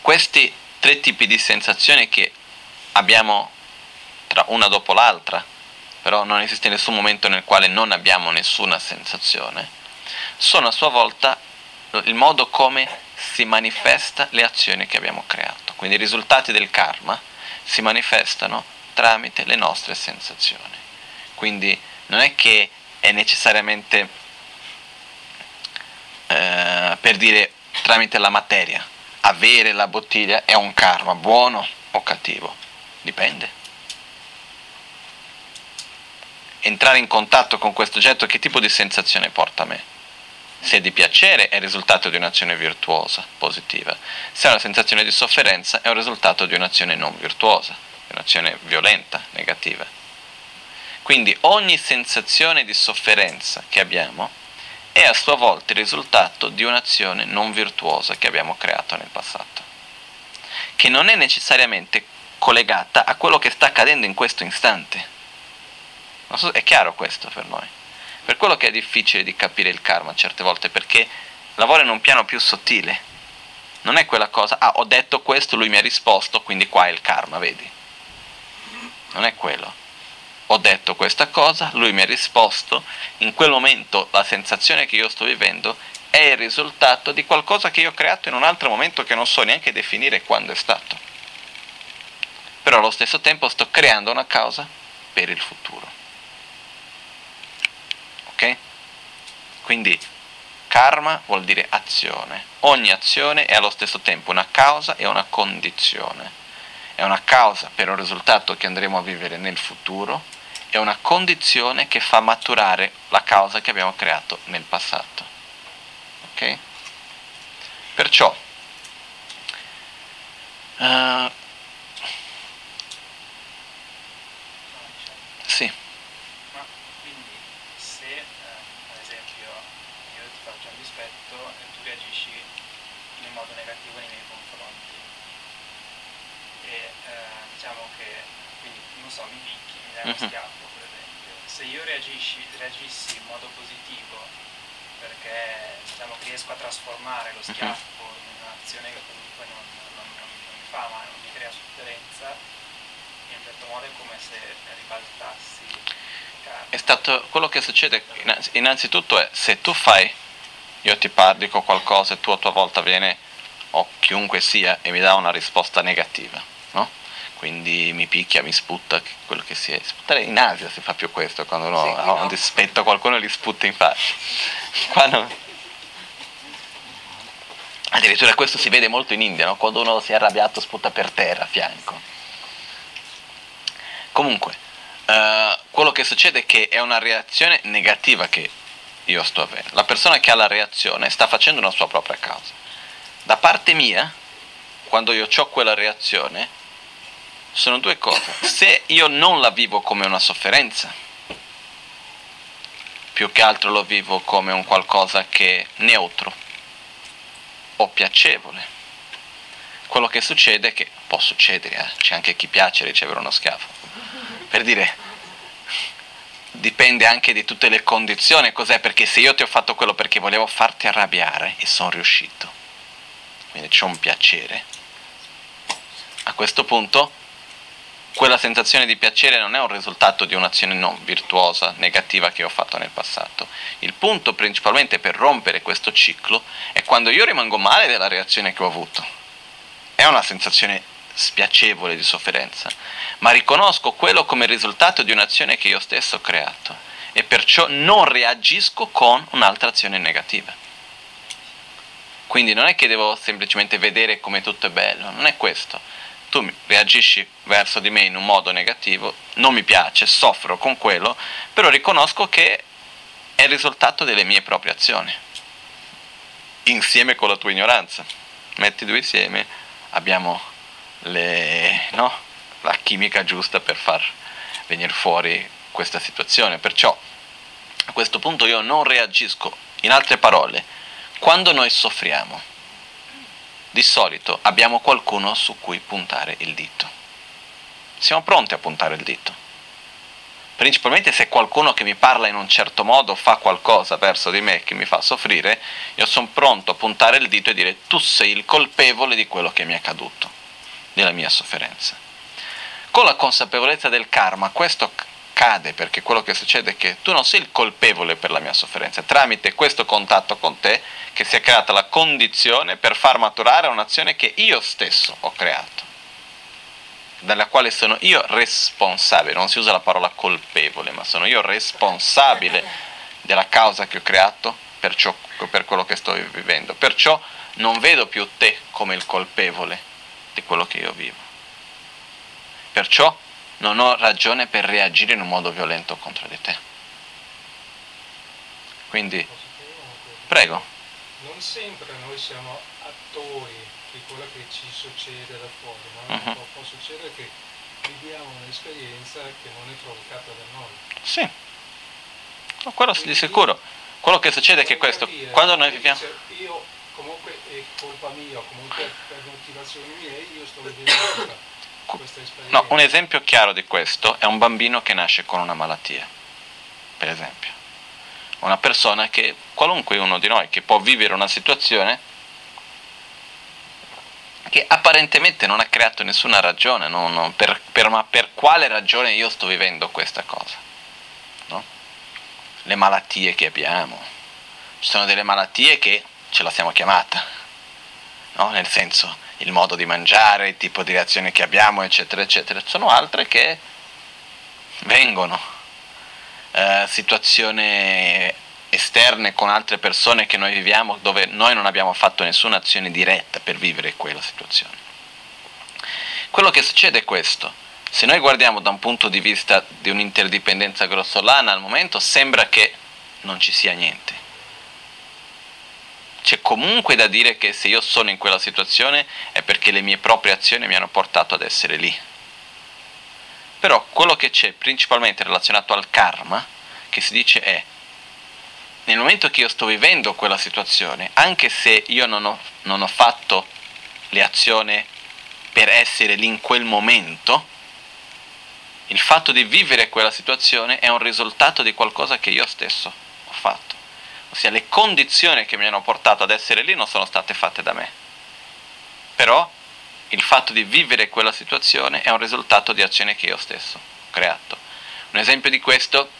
questi tre tipi di sensazioni che abbiamo tra una dopo l'altra, però non esiste nessun momento nel quale non abbiamo nessuna sensazione, sono a sua volta il modo come si manifesta le azioni che abbiamo creato. Quindi i risultati del karma si manifestano tramite le nostre sensazioni. Quindi non è che è necessariamente eh, per dire tramite la materia. Avere la bottiglia è un karma, buono o cattivo, dipende. Entrare in contatto con questo oggetto che tipo di sensazione porta a me? Se è di piacere è il risultato di un'azione virtuosa, positiva. Se è una sensazione di sofferenza è un risultato di un'azione non virtuosa, di un'azione violenta, negativa. Quindi ogni sensazione di sofferenza che abbiamo è a sua volta il risultato di un'azione non virtuosa che abbiamo creato nel passato, che non è necessariamente collegata a quello che sta accadendo in questo istante. So, è chiaro questo per noi. Per quello che è difficile di capire il karma certe volte, perché lavora in un piano più sottile. Non è quella cosa, ah, ho detto questo, lui mi ha risposto, quindi qua è il karma, vedi? Non è quello ho detto questa cosa, lui mi ha risposto, in quel momento la sensazione che io sto vivendo è il risultato di qualcosa che io ho creato in un altro momento che non so neanche definire quando è stato. Però allo stesso tempo sto creando una causa per il futuro. Ok? Quindi karma vuol dire azione. Ogni azione è allo stesso tempo una causa e una condizione. È una causa per un risultato che andremo a vivere nel futuro è una condizione che fa maturare la causa che abbiamo creato nel passato. Ok? Perciò, uh, sì.
Ma quindi eh, ad esempio io ti faccio un dispetto e tu reagisci in modo negativo nei miei confronti e eh, diciamo che quindi non so mi picchi dai uno
Mhm.
schiaffo per esempio se io reagisci, reagissi in modo positivo perché diciamo riesco a trasformare lo schiaffo in un'azione che comunque non, non- non- non mi fa male, non mi crea sofferenza in un certo modo è come se ribaltassi.
È stato quello che succede innanzi- innanzitutto è se tu fai, io ti parlo, dico qualcosa e tu a tua volta viene o chiunque sia e mi dà una risposta negativa? Quindi mi picchia, mi sputta, quello che sia. Sputtare in Asia si fa più questo, quando uno
Sì, no.
un dispetto a qualcuno e gli sputta in faccia. Qua. Addirittura questo si vede molto in India, no? quando uno si è arrabbiato sputta per terra a fianco. Comunque, eh, quello che succede è che è una reazione negativa che io sto avendo. La persona che ha la reazione sta facendo una sua propria causa. Da parte mia, quando io ho quella reazione, sono due cose. Se io non la vivo come una sofferenza, più che altro lo vivo come un qualcosa che è neutro o piacevole. Quello che succede è che può succedere, eh, c'è anche chi piace ricevere uno schiaffo. Per dire, dipende anche di tutte le condizioni, cos'è? Perché se io ti ho fatto quello perché volevo farti arrabbiare e sono riuscito, quindi c'è un piacere, a questo punto quella sensazione di piacere non è un risultato di un'azione non virtuosa, negativa che ho fatto nel passato. Il punto principalmente per rompere questo ciclo è quando io rimango male della reazione che ho avuto. È una sensazione spiacevole di sofferenza, ma riconosco quello come risultato di un'azione che io stesso ho creato e perciò non reagisco con un'altra azione negativa. Quindi non è che devo semplicemente vedere come tutto è bello, non è questo tu reagisci verso di me in un modo negativo, non mi piace, soffro con quello, però riconosco che è il risultato delle mie proprie azioni, insieme con la tua ignoranza. Metti due insieme, abbiamo le, no? la chimica giusta per far venire fuori questa situazione. Perciò a questo punto io non reagisco. In altre parole, quando noi soffriamo, di solito abbiamo qualcuno su cui puntare il dito. Siamo pronti a puntare il dito. Principalmente se qualcuno che mi parla in un certo modo fa qualcosa verso di me che mi fa soffrire, io sono pronto a puntare il dito e dire tu sei il colpevole di quello che mi è accaduto, della mia sofferenza. Con la consapevolezza del karma questo cade perché quello che succede è che tu non sei il colpevole per la mia sofferenza, tramite questo contatto con te che si è creata la condizione per far maturare un'azione che io stesso ho creato, dalla quale sono io responsabile, non si usa la parola colpevole, ma sono io responsabile della causa che ho creato per, ciò, per quello che sto vivendo. Perciò non vedo più te come il colpevole di quello che io vivo. Perciò non ho ragione per reagire in un modo violento contro di te. Quindi, prego.
Non sempre noi siamo attori di quello che ci succede da fuori, ma
Mhm.
può, succedere che viviamo un'esperienza che non è provocata da noi.
Sì, No, quello di sicuro. Quello che succede è che questo,
Capire,
quando noi viviamo...
Io comunque è colpa mia, comunque per motivazioni miei, io sto vivendo questa.
No, un esempio chiaro di questo è un bambino che nasce con una malattia, per esempio. Una persona che, qualunque uno di noi, che può vivere una situazione che apparentemente non ha creato nessuna ragione, non- non- per, per- ma per quale ragione io sto vivendo questa cosa? No? Le malattie che abbiamo. Ci sono delle malattie che ce la siamo chiamata, no? nel senso il modo di mangiare, il tipo di reazione che abbiamo, eccetera, eccetera. Sono altre che vengono. Eh, situazioni esterne con altre persone che noi viviamo dove noi non abbiamo fatto nessuna azione diretta per vivere quella situazione. Quello che succede è questo. Se noi guardiamo da un punto di vista di un'interdipendenza grossolana, al momento sembra che non ci sia niente. C'è comunque da dire che se io sono in quella situazione è perché le mie proprie azioni mi hanno portato ad essere lì. Però quello che c'è principalmente relazionato al karma, che si dice è nel momento che io sto vivendo quella situazione, anche se io non ho, non ho fatto le azioni per essere lì in quel momento, il fatto di vivere quella situazione è un risultato di qualcosa che io stesso. Ossia le condizioni che mi hanno portato ad essere lì non sono state fatte da me. Però il fatto di vivere quella situazione è un risultato di azioni che io stesso ho creato. Un esempio di questo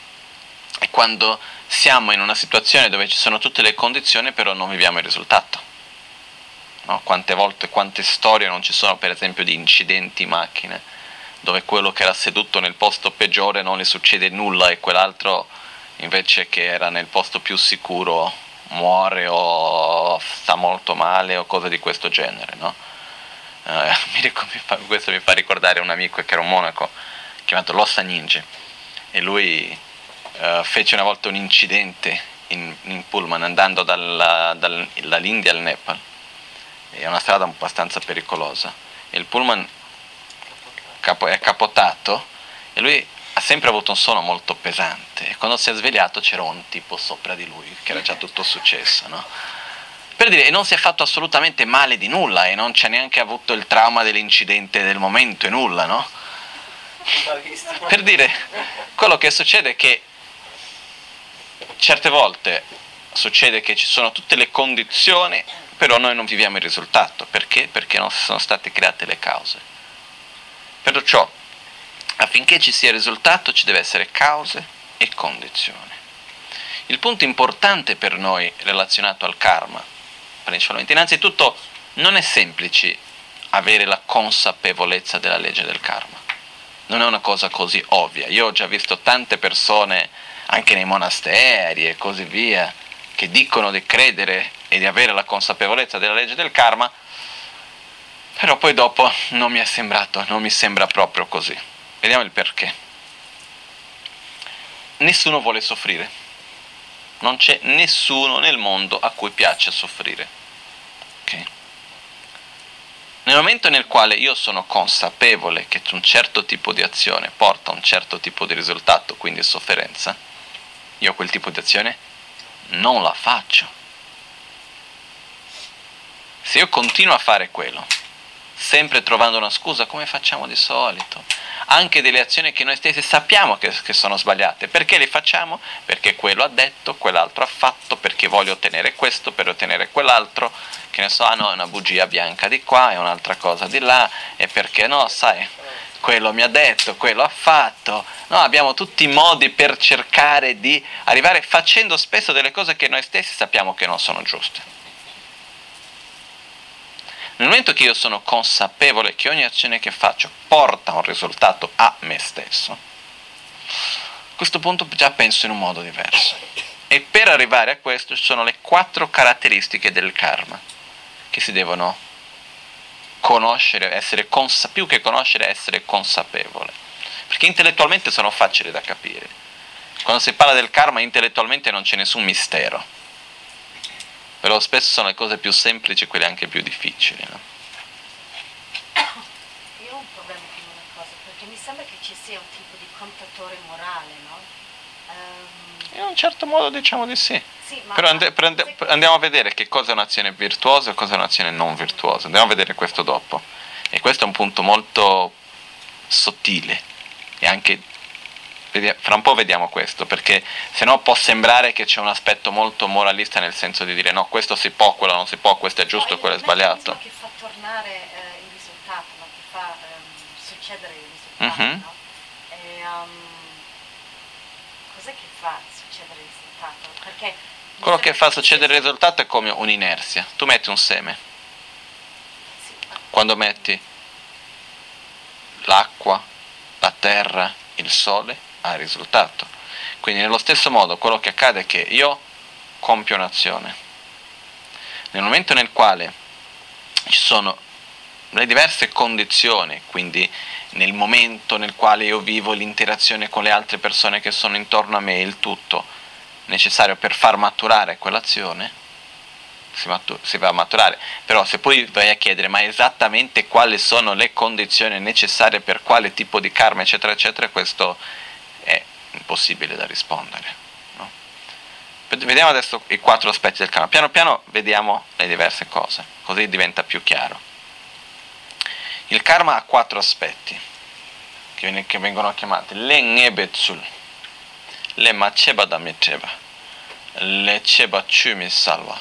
è quando siamo in una situazione dove ci sono tutte le condizioni però non viviamo il risultato. No? Quante volte, quante storie non ci sono per esempio di incidenti in macchine dove quello che era seduto nel posto peggiore non gli succede nulla e quell'altro invece che era nel posto più sicuro muore o sta molto male o cose di questo genere. No? Uh, questo mi fa ricordare un amico che era un monaco chiamato Lossa Ninja e lui uh, fece una volta un incidente in, in pullman andando dalla, dall'India al Nepal. È una strada abbastanza pericolosa. Il pullman capo, è capotato e lui ha sempre avuto un sonno molto pesante e quando si è svegliato c'era un tipo sopra di lui che era già tutto successo, no? Per dire, e non si è fatto assolutamente male di nulla e non c'è neanche avuto il trauma dell'incidente del momento e nulla, no? Per dire, quello che succede è che certe volte succede che ci sono tutte le condizioni, però noi non viviamo il risultato. Perché? Perché non sono state create le cause. Perciò, affinché ci sia risultato, ci deve essere cause e condizioni. Il punto importante per noi relazionato al karma, principalmente, innanzitutto, non è semplice avere la consapevolezza della legge del karma. Non è una cosa così ovvia. Io ho già visto tante persone, anche nei monasteri e così via, che dicono di credere e di avere la consapevolezza della legge del karma, però poi dopo non mi è sembrato, non mi sembra proprio così. Vediamo il perché. Nessuno vuole soffrire. Non c'è nessuno nel mondo a cui piace soffrire. Okay? Nel momento nel quale io sono consapevole che un certo tipo di azione porta a un certo tipo di risultato, quindi sofferenza, io quel tipo di azione non la faccio. Se io continuo a fare quello, sempre trovando una scusa come facciamo di solito, anche delle azioni che noi stessi sappiamo che, che, sono sbagliate. Perché le facciamo? Perché quello ha detto, quell'altro ha fatto, perché voglio ottenere questo, per ottenere quell'altro, che ne so, ah no, è una bugia bianca di qua, è un'altra cosa di là, e perché no, sai, quello mi ha detto, quello ha fatto. No, abbiamo tutti i modi per cercare di arrivare facendo spesso delle cose che noi stessi sappiamo che non sono giuste. Nel momento che io sono consapevole che ogni azione che faccio porta un risultato a me stesso, a questo punto già penso in un modo diverso. E per arrivare a questo ci sono le quattro caratteristiche del karma che si devono conoscere, essere consa- più che conoscere, essere consapevole. Perché intellettualmente sono facili da capire. Quando si parla del karma intellettualmente non c'è nessun mistero però spesso sono le cose più semplici quelle anche più difficili. No?
Io ho un problema con una cosa, perché mi sembra che ci sia un tipo di contatore morale, no?
Um... In un certo modo diciamo di sì.
sì
Però and- and- andiamo a vedere che cosa è un'azione virtuosa e cosa è un'azione non virtuosa. Andiamo a vedere questo dopo. E questo è un punto molto sottile e anche fra un po' vediamo questo, perché se no può sembrare che c'è un aspetto molto moralista nel senso di dire no, questo si può, quello non si può, questo è giusto, quello è sbagliato.
che fa tornare eh, il risultato, ma che fa um, succedere il risultato, mm-hmm. no? E, um, cos'è che fa succedere il risultato? Perché
quello che fa succedere il risultato è come un'inerzia. Tu metti un seme.
Sì,
Quando metti l'acqua, la terra, il sole, al risultato. Quindi nello stesso modo quello che accade è che io compio un'azione. Nel momento nel quale ci sono le diverse condizioni, quindi nel momento nel quale io vivo l'interazione con le altre persone che sono intorno a me, il tutto necessario per far maturare quell'azione, si, matur- si, va a maturare. Però se poi vai a chiedere ma esattamente quali sono le condizioni necessarie per quale tipo di karma, eccetera, eccetera, questo impossibile da rispondere. No? Vediamo adesso i quattro aspetti del karma. Piano piano vediamo le diverse cose, così diventa più chiaro. Il karma ha quattro aspetti, che vengono chiamati le ngebetsul, le macheba da mecheba, le cheba chumi salva,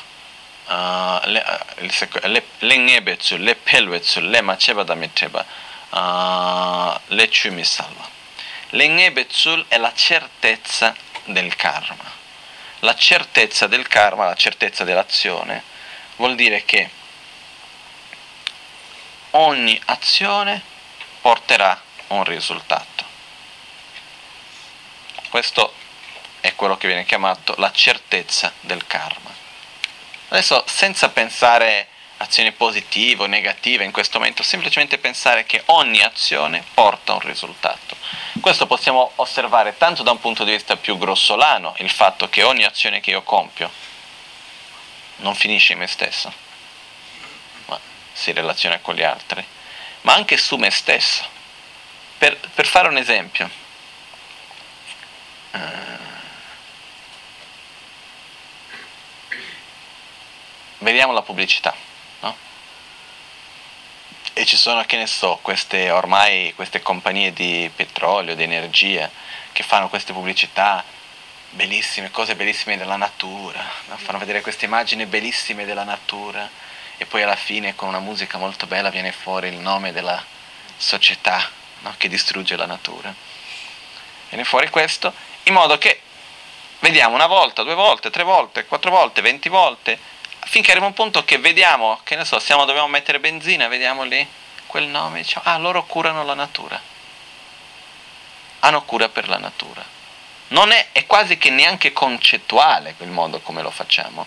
uh, le, uh, le, le ngebetsul, le pelwetsul, le macheba da mecheba, uh, le chumi salva. Le ngebetsul è la certezza del karma la certezza del karma, la certezza dell'azione, vuol dire che ogni azione porterà un risultato. Questo è quello che viene chiamato la certezza del karma. Adesso senza pensare azioni positive o negative in questo momento, semplicemente pensare che ogni azione porta un risultato. Questo possiamo osservare tanto da un punto di vista più grossolano, il fatto che ogni azione che io compio non finisce in me stesso, ma si relaziona con gli altri, ma anche su me stesso. Per, per fare un esempio, uh, vediamo la pubblicità e ci sono, che ne so, queste ormai queste compagnie di petrolio, di energia che fanno queste pubblicità bellissime, cose bellissime della natura, no? fanno vedere queste immagini bellissime della natura e poi alla fine con una musica molto bella viene fuori il nome della società no? che distrugge la natura. Viene fuori questo in modo che vediamo una volta, due volte, tre volte, quattro volte, venti volte finché arriva un punto che vediamo, che ne so, siamo, dobbiamo mettere benzina, vediamo lì quel nome, diciamo, ah, loro curano la natura, hanno cura per la natura. Non è, è quasi che neanche concettuale quel modo come lo facciamo.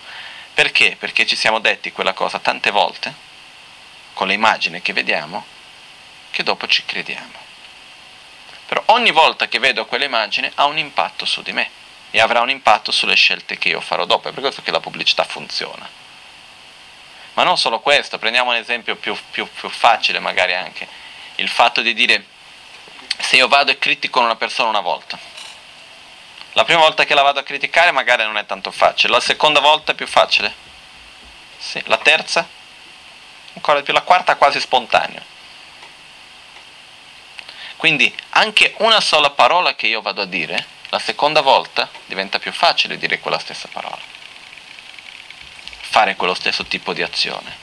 Perché? Perché ci siamo detti quella cosa tante volte, con le immagini che vediamo, che dopo ci crediamo. Però ogni volta che vedo quell'immagine ha un impatto su di me e avrà un impatto sulle scelte che io farò dopo. È per questo che la pubblicità funziona. Ma non solo questo, prendiamo un esempio più, più, più facile magari anche, il fatto di dire se io vado e critico una persona una volta, la prima volta che la vado a criticare magari non è tanto facile, la seconda volta è più facile, sì, la terza? Ancora di più, la quarta quasi spontanea. Quindi anche una sola parola che io vado a dire, la seconda volta diventa più facile dire quella stessa parola fare quello stesso tipo di azione.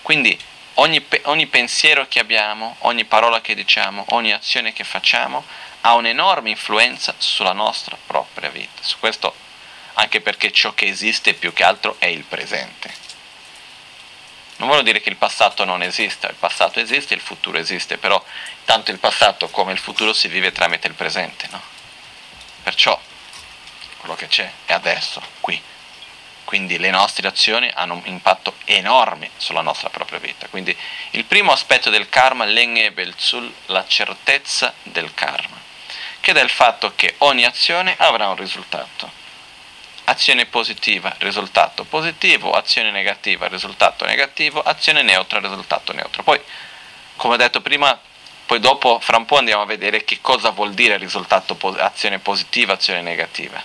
Quindi ogni, ogni pensiero che abbiamo, ogni parola che diciamo, ogni azione che facciamo ha un'enorme influenza sulla nostra propria vita. Su questo anche perché ciò che esiste più che altro è il presente. Non voglio dire che il passato non esista, il passato esiste, il futuro esiste, però tanto il passato come il futuro si vive tramite il presente, no? Perciò quello che c'è è adesso, qui. Quindi le nostre azioni hanno un impatto enorme sulla nostra propria vita. Quindi il primo aspetto del karma, l'enge belzul, la certezza del karma, che è il fatto che ogni azione avrà un risultato. Azione positiva, risultato positivo, azione negativa, risultato negativo, azione neutra, risultato neutro. Poi, come ho detto prima, poi dopo, fra un po' andiamo a vedere che cosa vuol dire risultato, azione positiva, azione negativa.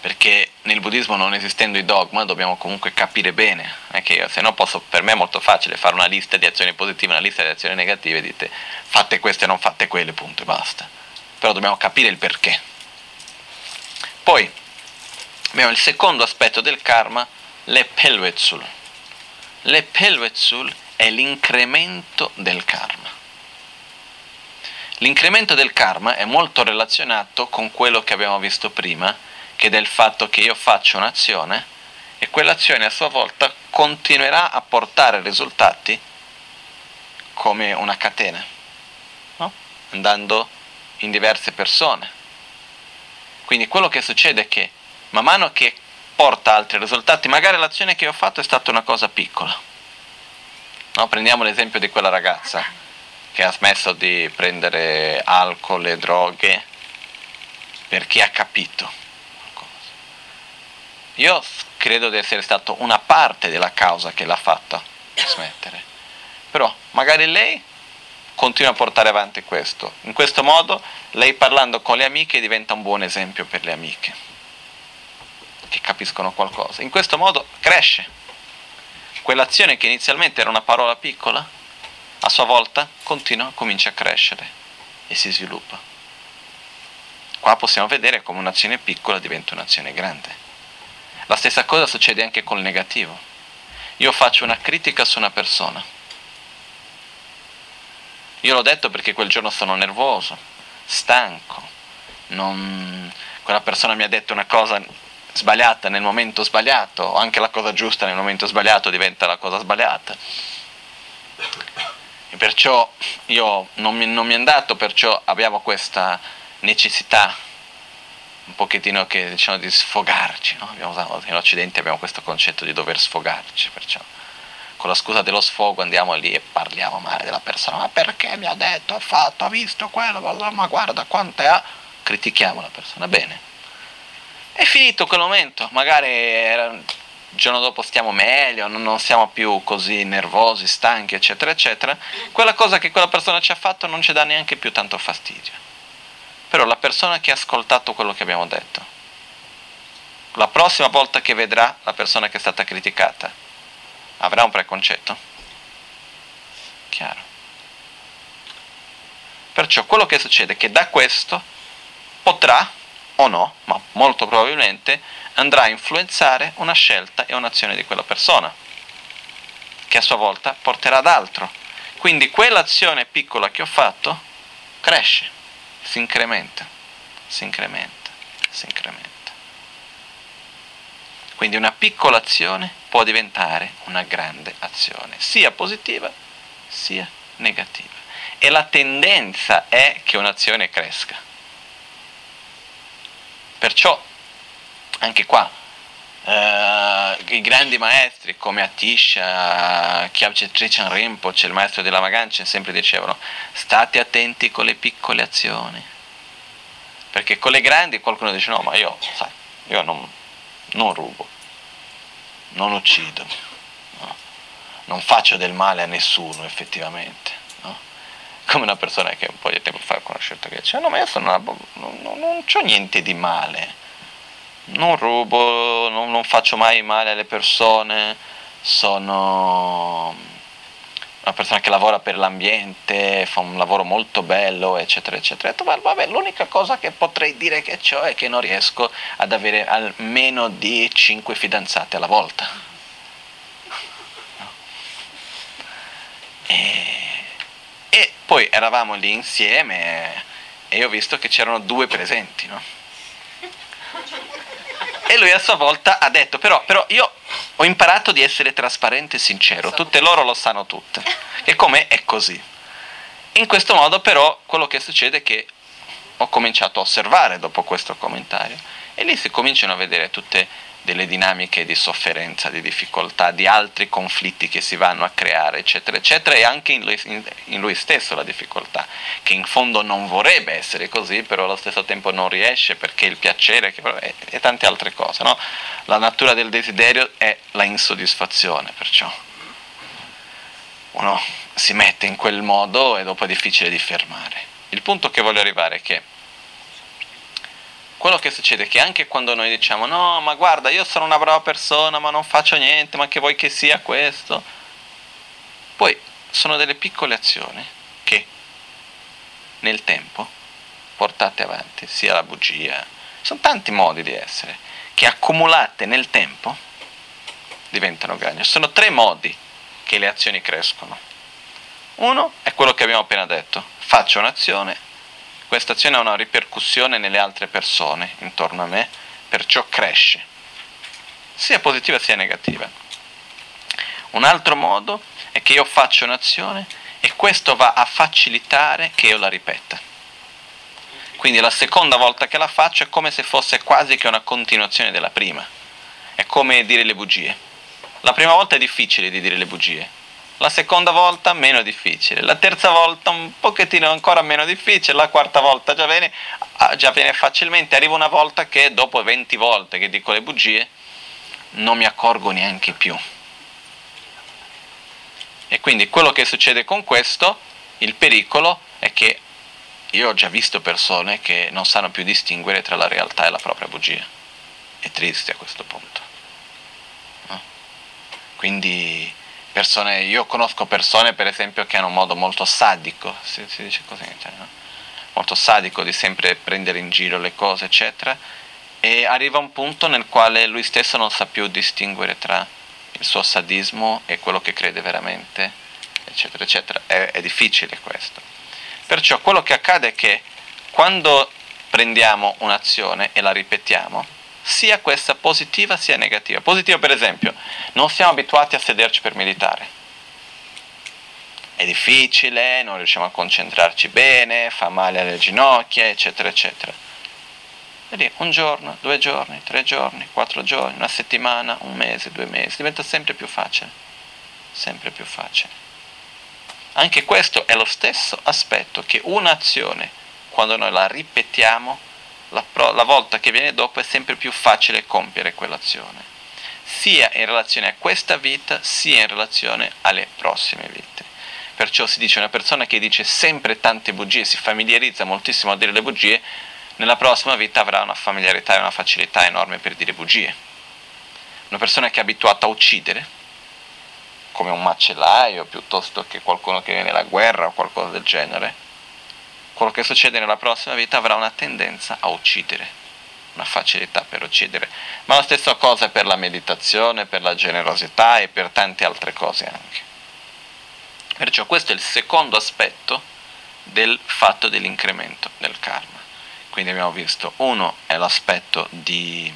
Perché nel buddismo non esistendo i dogma dobbiamo comunque capire bene, io, se no posso, per me è molto facile fare una lista di azioni positive, una lista di azioni negative, dite fate queste e non fate quelle, punto e basta. Però dobbiamo capire il perché. Poi abbiamo il secondo aspetto del karma, le pelwetsul. Le pelwetsul è l'incremento del karma. L'incremento del karma è molto relazionato con quello che abbiamo visto prima, che del fatto che io faccio un'azione e quell'azione a sua volta continuerà a portare risultati come una catena, no? andando in diverse persone. Quindi quello che succede è che man mano che porta altri risultati, magari l'azione che ho fatto è stata una cosa piccola. No? Prendiamo l'esempio di quella ragazza che ha smesso di prendere alcol e droghe perché ha capito io credo di essere stato una parte della causa che l'ha fatta smettere. Però magari lei continua a portare avanti questo. In questo modo lei parlando con le amiche diventa un buon esempio per le amiche, che capiscono qualcosa. In questo modo cresce. Quell'azione che inizialmente era una parola piccola, a sua volta continua, comincia a crescere e si sviluppa. Qua possiamo vedere come un'azione piccola diventa un'azione grande. La stessa cosa succede anche col negativo. Io faccio una critica su una persona. Io l'ho detto perché quel giorno sono nervoso, stanco, non... quella persona mi ha detto una cosa sbagliata nel momento sbagliato, o anche la cosa giusta nel momento sbagliato diventa la cosa sbagliata. E perciò io non mi, non mi è andato, perciò abbiamo questa necessità un pochettino che diciamo di sfogarci, no? abbiamo, in Occidente abbiamo questo concetto di dover sfogarci, perciò con la scusa dello sfogo andiamo lì e parliamo male della persona, ma perché mi ha detto, ha fatto, ha visto quello, ma guarda quanto è, critichiamo la persona, bene. È finito quel momento, magari il giorno dopo stiamo meglio, non siamo più così nervosi, stanchi, eccetera, eccetera, quella cosa che quella persona ci ha fatto non ci dà neanche più tanto fastidio però la persona che ha ascoltato quello che abbiamo detto, la prossima volta che vedrà la persona che è stata criticata, avrà un preconcetto? Chiaro. Perciò quello che succede è che da questo potrà o no, ma molto probabilmente andrà a influenzare una scelta e un'azione di quella persona, che a sua volta porterà ad altro. Quindi quell'azione piccola che ho fatto cresce si incrementa, si incrementa, si incrementa. Quindi una piccola azione può diventare una grande azione, sia positiva sia negativa. E la tendenza è che un'azione cresca. Perciò, anche qua, i grandi maestri come Atisha, Kyabje Trichan Rinpoche, il maestro della Magancia, sempre dicevano state attenti con le piccole azioni, perché con le grandi qualcuno dice no ma io, sai, io non, non rubo, non uccido, no? non faccio del male a nessuno effettivamente. No? Come una persona che un po' di tempo fa ho conosciuto che dice no ma io sono una, non, non, non ho niente di male non rubo, non, non, faccio mai male alle persone, sono una persona che lavora per l'ambiente, fa un lavoro molto bello, eccetera, eccetera. Detto, vabbè, l'unica cosa che potrei dire che ho è che non riesco ad avere almeno di 5 fidanzate alla volta. E, e poi eravamo lì insieme e ho visto che c'erano due presenti, no? E lui a sua volta ha detto, però, però io ho imparato di essere trasparente e sincero, tutte loro lo sanno tutte, e com'è è così. In questo modo però quello che succede è che ho cominciato a osservare dopo questo commentario. E lì si cominciano a vedere tutte delle dinamiche di sofferenza, di difficoltà, di altri conflitti che si vanno a creare, eccetera, eccetera, e anche in lui, in lui, stesso la difficoltà, che in fondo non vorrebbe essere così, però allo stesso tempo non riesce perché il piacere e, e tante altre cose. No? La natura del desiderio è la insoddisfazione, perciò uno si mette in quel modo e dopo è difficile di fermare. Il punto che voglio arrivare è che quello che succede è che anche quando noi diciamo no, ma guarda, io sono una brava persona, ma non faccio niente, ma che vuoi che sia questo? Poi sono delle piccole azioni che nel tempo portate avanti, sia la bugia, sono tanti modi di essere, che accumulate nel tempo diventano grandi. Sono tre modi che le azioni crescono. Uno è quello che abbiamo appena detto, faccio un'azione questa azione ha una ripercussione nelle altre persone intorno a me, perciò cresce, sia positiva sia negativa. Un altro modo è che io faccio un'azione e questo va a facilitare che io la ripeta. Quindi la seconda volta che la faccio è come se fosse quasi che una continuazione della prima. È come dire le bugie. La prima volta è difficile di dire le bugie, la seconda volta meno difficile, la terza volta un pochettino ancora meno difficile, la quarta volta già viene, ah, già viene facilmente, arriva una volta che dopo 20 volte che dico le bugie non mi accorgo neanche più. E quindi quello che succede con questo Il pericolo è che io ho già visto persone che non sanno più distinguere tra la realtà e la propria bugia. È triste a questo punto. No? Quindi persone, io conosco persone per esempio che hanno un modo molto sadico, si, si dice così in italiano, molto sadico di sempre prendere in giro le cose, eccetera, e arriva un punto nel quale lui stesso non sa più distinguere tra il suo sadismo e quello che crede veramente, eccetera, eccetera. È, è difficile questo. Perciò quello che accade è che quando prendiamo un'azione e la ripetiamo, sia questa positiva sia negativa. Positiva per esempio, non siamo abituati a sederci per meditare. È difficile, non riusciamo a concentrarci bene, fa male alle ginocchia, eccetera, eccetera. Lì un giorno, due giorni, tre giorni, quattro giorni, una settimana, un mese, due mesi, diventa sempre più facile, sempre più facile. Anche questo è lo stesso aspetto che un'azione, quando noi la ripetiamo, la, la volta che viene dopo è sempre più facile compiere quell'azione, sia in relazione a questa vita, sia in relazione alle prossime vite. Perciò si dice una persona che dice sempre tante bugie, si familiarizza moltissimo a dire le bugie, nella prossima vita avrà una familiarità e una facilità enorme per dire bugie. Una persona che è abituata a uccidere, come un macellaio piuttosto che qualcuno che viene alla guerra o qualcosa del genere, quello che succede nella prossima vita avrà una tendenza a uccidere, una facilità per uccidere. Ma la stessa cosa per la meditazione, per la generosità e per tante altre cose anche. Perciò questo è il secondo aspetto del fatto dell'incremento del karma. Quindi abbiamo visto, uno è l'aspetto di,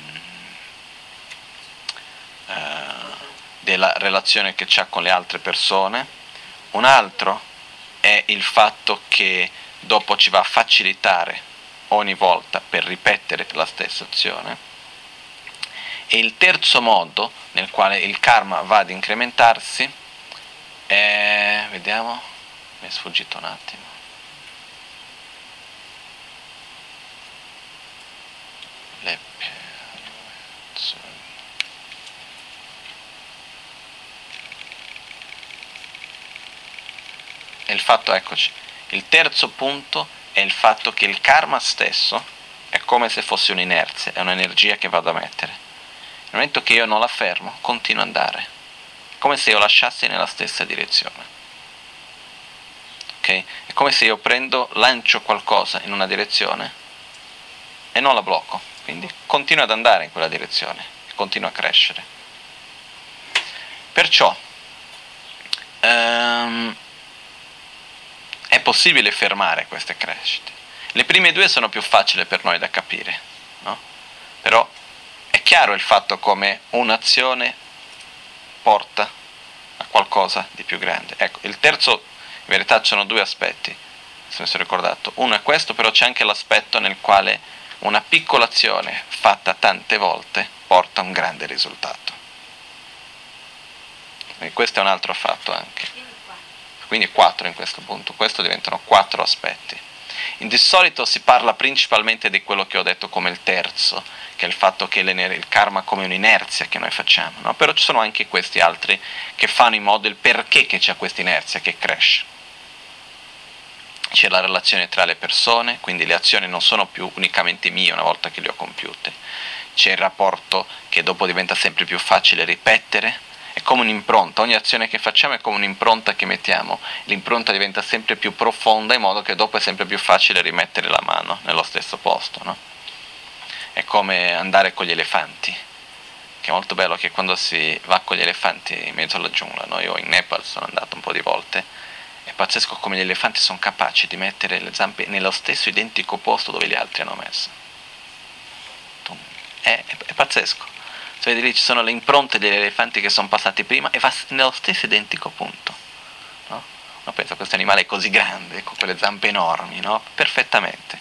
eh, della relazione che c'ha con le altre persone, un altro è il fatto che dopo ci va a facilitare ogni volta per ripetere la stessa azione. E il terzo modo nel quale il karma va ad incrementarsi è, vediamo, mi è sfuggito un attimo. le. E il fatto, eccoci, il terzo punto è il fatto che il karma stesso è come se fosse un'inerzia, è un'energia che vado a mettere. Nel momento che io non la fermo, continua ad andare, come se io lasciassi nella stessa direzione. Okay? È come se io prendo, lancio qualcosa in una direzione e non la blocco quindi continua ad andare in quella direzione, continua a crescere. Perciò ehm, è possibile fermare queste crescite. Le prime due sono più facili per noi da capire, no? però è chiaro il fatto come un'azione porta a qualcosa di più grande. Ecco, il terzo, in verità, ci sono due aspetti, se mi sono ricordato. Uno è questo, però c'è anche l'aspetto nel quale una piccola azione fatta tante volte porta a un grande risultato. E questo è un altro fatto anche. Quindi quattro in questo punto, questo diventano quattro aspetti. In di solito si parla principalmente di quello che ho detto come il terzo, che è il fatto che il karma come un'inerzia che noi facciamo, no? però ci sono anche questi altri che fanno in modo il perché che c'è questa inerzia che cresce c'è la relazione tra le persone, quindi le azioni non sono più unicamente mie una volta che le ho compiute, c'è il rapporto che dopo diventa sempre più facile ripetere, è come un'impronta, ogni azione che facciamo è come un'impronta che mettiamo, l'impronta diventa sempre più profonda in modo che dopo è sempre più facile rimettere la mano nello stesso posto. No? È come andare con gli elefanti, che è molto bello che quando si va con gli elefanti in mezzo alla giungla, no? io in Nepal sono andato un po' di volte, è pazzesco come gli elefanti sono capaci di mettere le zampe nello stesso identico posto dove gli altri hanno messo. È, è, è pazzesco. Se vedi lì ci sono le impronte degli elefanti che sono passati prima e va nello stesso identico punto. No? Uno pensa questo animale è così grande, con quelle zampe enormi, no? Perfettamente.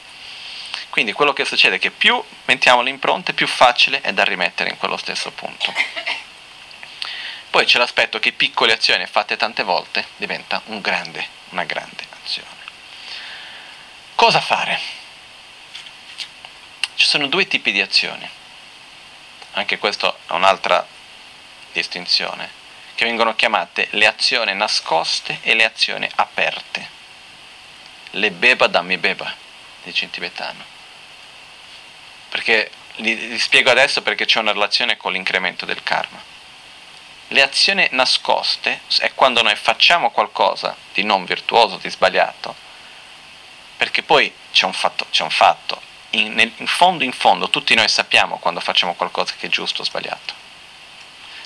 Quindi quello che succede è che più mettiamo le impronte, più facile è da rimettere in quello stesso punto. Poi c'è l'aspetto che piccole azioni fatte tante volte diventa un grande, una grande azione. Cosa fare? Ci sono due tipi di azioni, anche questa è un'altra distinzione, che vengono chiamate le azioni nascoste e le azioni aperte. le beba da mi beba, dice in tibetano. Perché li spiego adesso perché c'è una relazione con l'incremento del karma. Le azioni nascoste è quando noi facciamo qualcosa di non virtuoso, di sbagliato, perché poi c'è un fatto, c'è un fatto. In, nel, in fondo, in fondo, tutti noi sappiamo quando facciamo qualcosa che è giusto o sbagliato.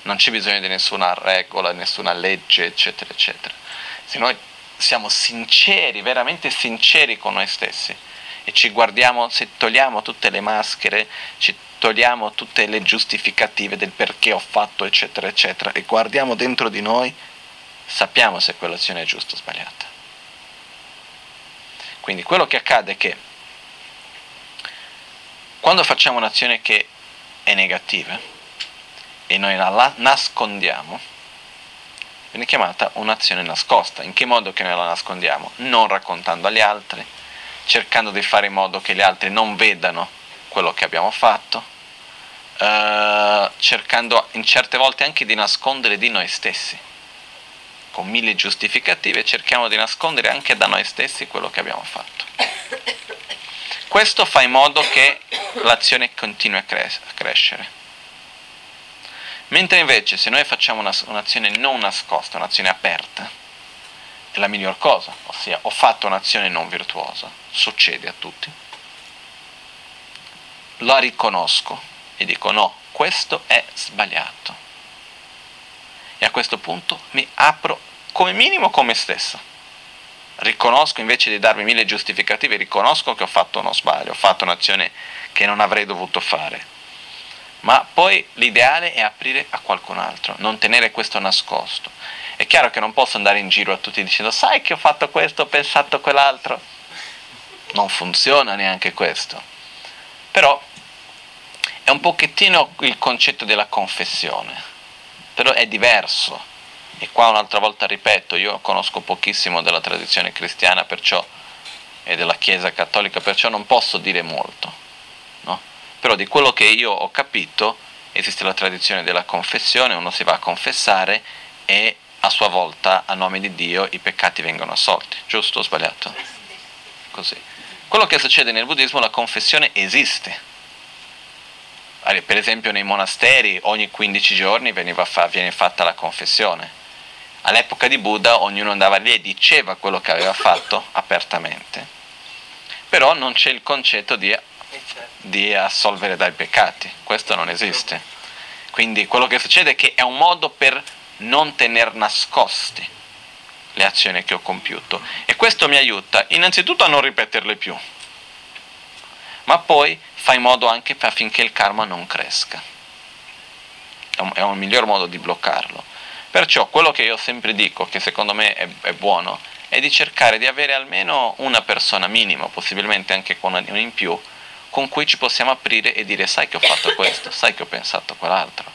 Non c'è bisogno di nessuna regola, nessuna legge, eccetera, eccetera. Se noi siamo sinceri, veramente sinceri con noi stessi, e ci guardiamo, se togliamo tutte le maschere, ci togliamo tutte le giustificative del perché ho fatto, eccetera, eccetera, e guardiamo dentro di noi, sappiamo se quell'azione è giusta o sbagliata. Quindi quello che accade è che quando facciamo un'azione che è negativa e noi la nascondiamo, viene chiamata un'azione nascosta. In che modo che noi la nascondiamo? Non raccontando agli altri, cercando di fare in modo che gli altri non vedano quello che abbiamo fatto, eh, cercando in certe volte anche di nascondere di noi stessi. Con mille giustificative cerchiamo di nascondere anche da noi stessi quello che abbiamo fatto. Questo fa in modo che l'azione continui a, cres- a crescere. Mentre invece se noi facciamo una, un'azione non nascosta, un'azione aperta, è la miglior cosa, ossia ho fatto un'azione non virtuosa, succede a tutti, la riconosco e dico no, questo è sbagliato. E a questo punto mi apro come minimo con me stesso. Riconosco invece di darmi mille giustificative, riconosco che ho fatto uno sbaglio, ho fatto un'azione che non avrei dovuto fare. Ma poi l'ideale è aprire a qualcun altro, non tenere questo nascosto. È chiaro che non posso andare in giro a tutti dicendo sai che ho fatto questo, ho pensato quell'altro. Non funziona neanche questo. Però è un pochettino il concetto della confessione, però è diverso. E qua un'altra volta ripeto, io conosco pochissimo della tradizione cristiana perciò, e della Chiesa cattolica, perciò non posso dire molto. No? Però di quello che io ho capito esiste la tradizione della confessione, uno si va a confessare e a sua volta, a nome di Dio, i peccati vengono assolti. Giusto o sbagliato? Così. Quello che succede nel buddismo, la confessione esiste. Per esempio nei monasteri ogni 15 giorni viene fatta la confessione. All'epoca di Buddha ognuno andava lì e diceva quello che aveva fatto apertamente. Però non c'è il concetto di, di assolvere dai peccati, questo non esiste. Quindi quello che succede è che è un modo per non tener nascosti le azioni che ho compiuto e questo mi aiuta innanzitutto a non ripeterle più, ma poi fa in modo anche affinché il karma non cresca. È un, è un miglior modo di bloccarlo. Perciò quello che io sempre dico, che secondo me è, è buono, è di cercare di avere almeno una persona minima, possibilmente anche con una in più, con cui ci possiamo aprire e dire sai che ho fatto questo, sai che ho pensato quell'altro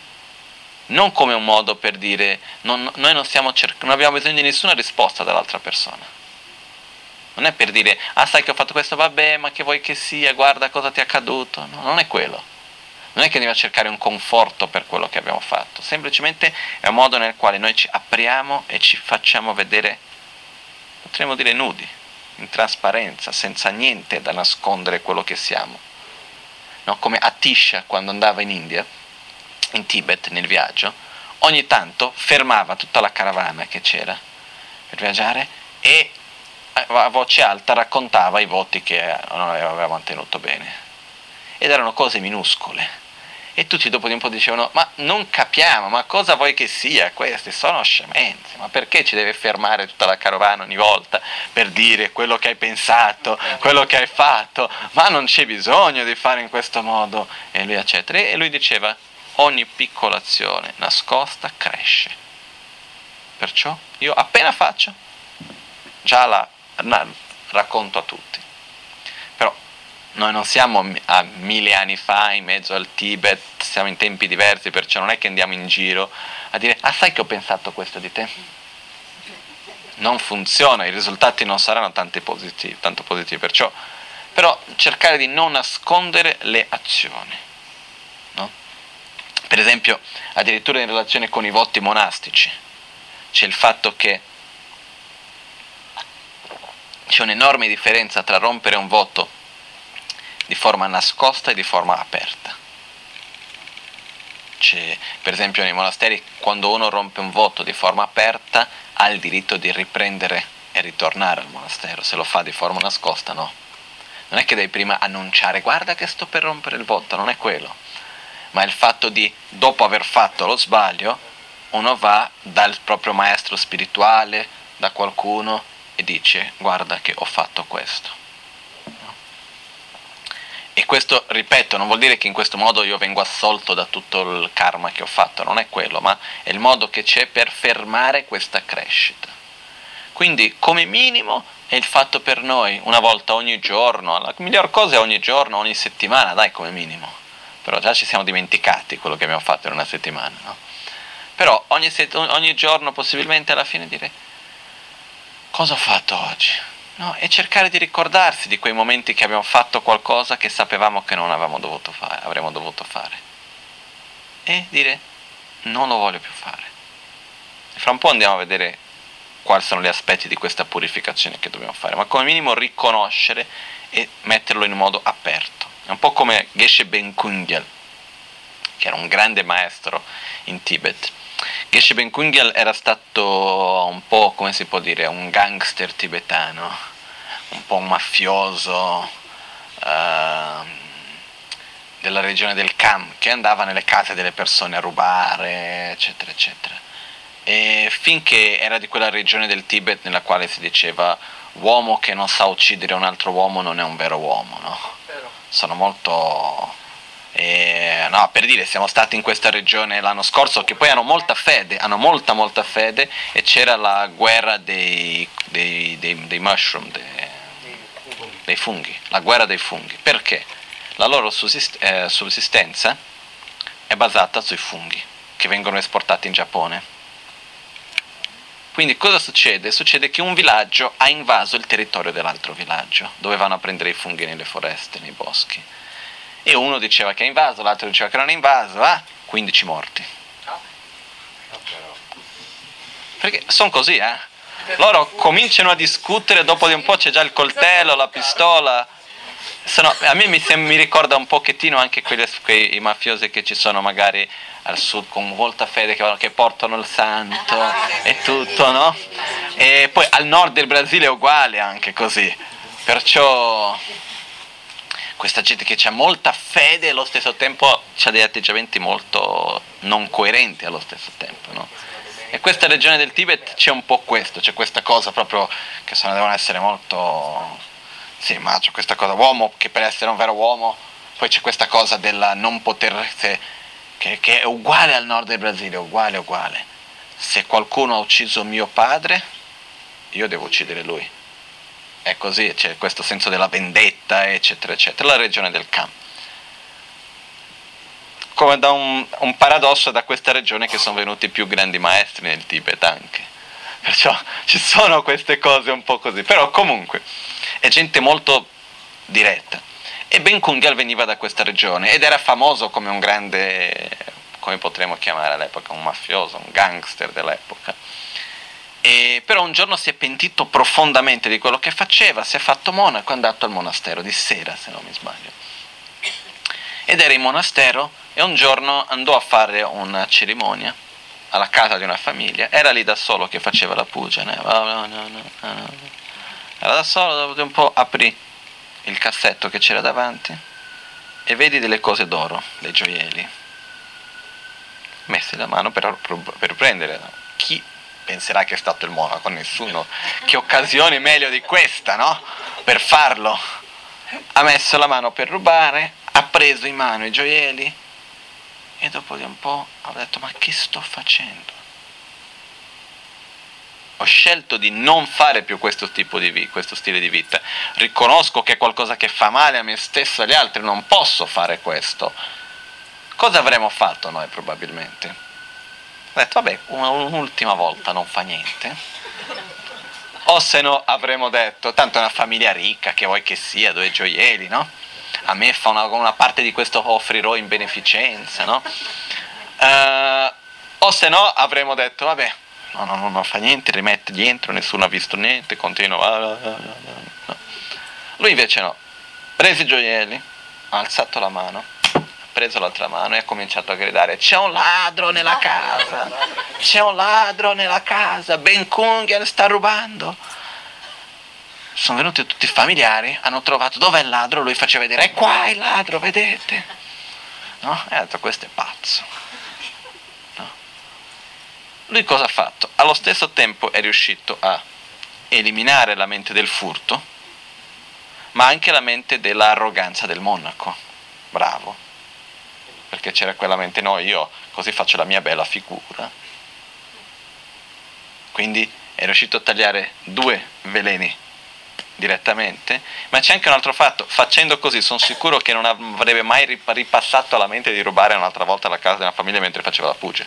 non come un modo per dire non, noi non, cerc- non abbiamo bisogno di nessuna risposta dall'altra persona. Non è per dire, ah sai che ho fatto questo, vabbè, ma che vuoi che sia, guarda cosa ti è accaduto. No, non è quello. Non è che devi cercare un conforto per quello che abbiamo fatto, semplicemente è un modo nel quale noi ci apriamo e ci facciamo vedere, potremmo dire nudi, in trasparenza, senza niente da nascondere quello che siamo. No, come Atisha quando andava in India, in Tibet nel viaggio, ogni tanto fermava tutta la caravana che c'era per viaggiare e a voce alta raccontava i voti che non aveva mantenuto bene. Ed erano cose minuscole. E tutti dopo di un po' dicevano, ma non capiamo, ma cosa vuoi che sia? Queste sono scemenze, ma perché ci deve fermare tutta la carovana ogni volta per dire quello che hai pensato, quello che hai fatto? Ma non c'è bisogno di fare in questo modo. E lui eccetera. E lui diceva, ogni piccola azione nascosta cresce. Perciò io appena faccio, già la, la racconto a tutti. Noi non siamo a mille anni fa in mezzo al Tibet, siamo in tempi diversi, perciò non è che andiamo in giro a dire, ah sai che ho pensato questo di te? Non funziona, i risultati non saranno positivi, tanto positivi, perciò però cercare di non nascondere le azioni per esempio, addirittura in relazione con i voti monastici, c'è il fatto che c'è un'enorme differenza tra rompere un voto di forma nascosta e di forma aperta. C'è, per esempio nei monasteri quando uno rompe un voto di forma aperta ha il diritto di riprendere e ritornare al monastero, se lo fa di forma nascosta no. Non è che devi prima annunciare guarda che sto per rompere il voto, non è quello, ma il fatto di dopo aver fatto lo sbaglio uno va dal proprio maestro spirituale, da qualcuno e dice guarda che ho fatto questo. E questo, ripeto, non vuol dire che in questo modo io vengo assolto da tutto il karma che ho fatto, non è quello, ma è il modo che c'è per fermare questa crescita. Quindi, come minimo, è il fatto per noi una volta ogni giorno, la miglior cosa è ogni giorno, ogni settimana, dai, come minimo. Però già ci siamo dimenticati quello che abbiamo fatto in una settimana, no? Però ogni, set- ogni giorno, possibilmente alla fine, dire cosa ho fatto oggi? No, e cercare di ricordarsi di quei momenti che abbiamo fatto qualcosa che sapevamo che non dovuto fare, avremmo dovuto fare. E dire non lo voglio più fare. E fra un po' andiamo a vedere quali sono gli aspetti di questa purificazione che dobbiamo fare, ma come minimo riconoscere e metterlo in modo aperto. È un po' come Geshe Ben Kungyal, che era un grande maestro in Tibet Geshe Ben Kungyal era stato un po', come si può dire, un gangster tibetano, un po' un mafioso uh, della regione del Kham, che andava nelle case delle persone a rubare, eccetera, eccetera. E finché era di quella regione del Tibet nella quale si diceva uomo che non sa uccidere un altro uomo non è un vero uomo, no? Sono molto e, no, per dire, siamo stati in questa regione l'anno scorso che poi hanno molta fede, hanno molta molta fede e c'era la guerra dei, dei, dei, dei mushroom, dei, funghi, la guerra dei funghi. Perché? La loro eh, sussistenza è basata sui funghi che vengono esportati in Giappone. Quindi cosa succede? Succede che un villaggio ha invaso il territorio dell'altro villaggio, dove vanno a prendere i funghi nelle foreste, nei boschi e uno diceva che è invaso, l'altro diceva che non è invaso, ah, 15 morti. Perché sono così, eh? Loro cominciano a discutere, dopo di un po' c'è già il coltello, la pistola. Sono, a me mi, mi, ricorda un pochettino anche quelle, quei mafiosi che ci sono magari al sud con molta fede che, che portano il santo e tutto, no? E poi al nord del Brasile è uguale anche così. Perciò questa gente che ha molta fede e allo stesso tempo ha degli atteggiamenti molto non coerenti allo stesso tempo. No? E questa regione del Tibet c'è un po' questo, c'è questa cosa proprio che sono, devono essere molto... Sì, ma c'è questa cosa, uomo che per essere un vero uomo, poi c'è questa cosa della non poter... Se, che, che è uguale al nord del Brasile, uguale, uguale. Se qualcuno ha ucciso mio padre, io devo uccidere lui è così, c'è questo senso della vendetta, eccetera, eccetera, la regione del Kham. Come da un, un paradosso da questa regione che sono venuti più grandi maestri nel Tibet anche. Perciò ci sono queste cose un po' così, però comunque è gente molto diretta. E Ben Kungal veniva da questa regione ed era famoso come un grande, come potremmo chiamare all'epoca, un mafioso, un gangster dell'epoca e però un giorno si è pentito profondamente di quello che faceva, si è fatto monaco, è andato al monastero di sera, se non mi sbaglio. Ed era in monastero e un giorno andò a fare una cerimonia alla casa di una famiglia, era lì da solo che faceva la puja, era da solo, dopo un po' aprì il cassetto che c'era davanti e vedi delle cose d'oro, dei gioielli, messi la mano per, per prendere. Chi penserà che è stato il monaco, nessuno. Che occasione meglio di questa, no? Per farlo. Ha messo la mano per rubare, ha preso in mano i gioielli e dopo di un po' ha detto ma che sto facendo? Ho scelto di non fare più questo tipo di vita, questo stile di vita. Riconosco che è qualcosa che fa male a me stesso e agli altri, non posso fare questo. Cosa avremmo fatto noi probabilmente? Ho detto, vabbè, un'ultima volta non fa niente. O se no avremmo detto, tanto è una famiglia ricca, che vuoi che sia, due gioielli, no? A me fa una, una parte di questo offrirò in beneficenza, no? Uh, o se no avremmo detto, vabbè, no, no, no, non fa niente, rimette dietro, nessuno ha visto niente, continua. Lui invece no, prese i gioielli, ha alzato la mano, preso l'altra mano e ha cominciato a gridare c'è un ladro nella casa, c'è un ladro nella casa, Ben Kungen sta rubando. Sono venuti tutti i familiari, hanno trovato dov'è il ladro, lui faceva vedere è qua il ladro, vedete? No? E ha detto questo è pazzo. No? Lui cosa ha fatto? Allo stesso tempo è riuscito a eliminare la mente del furto, ma anche la mente dell'arroganza del monaco. Bravo. Perché c'era quella mente, no, io così faccio la mia bella figura. Quindi è riuscito a tagliare due veleni direttamente, ma c'è anche un altro fatto, facendo così sono sicuro che non avrebbe mai ripassato alla mente di rubare un'altra volta la casa della famiglia mentre faceva la puge.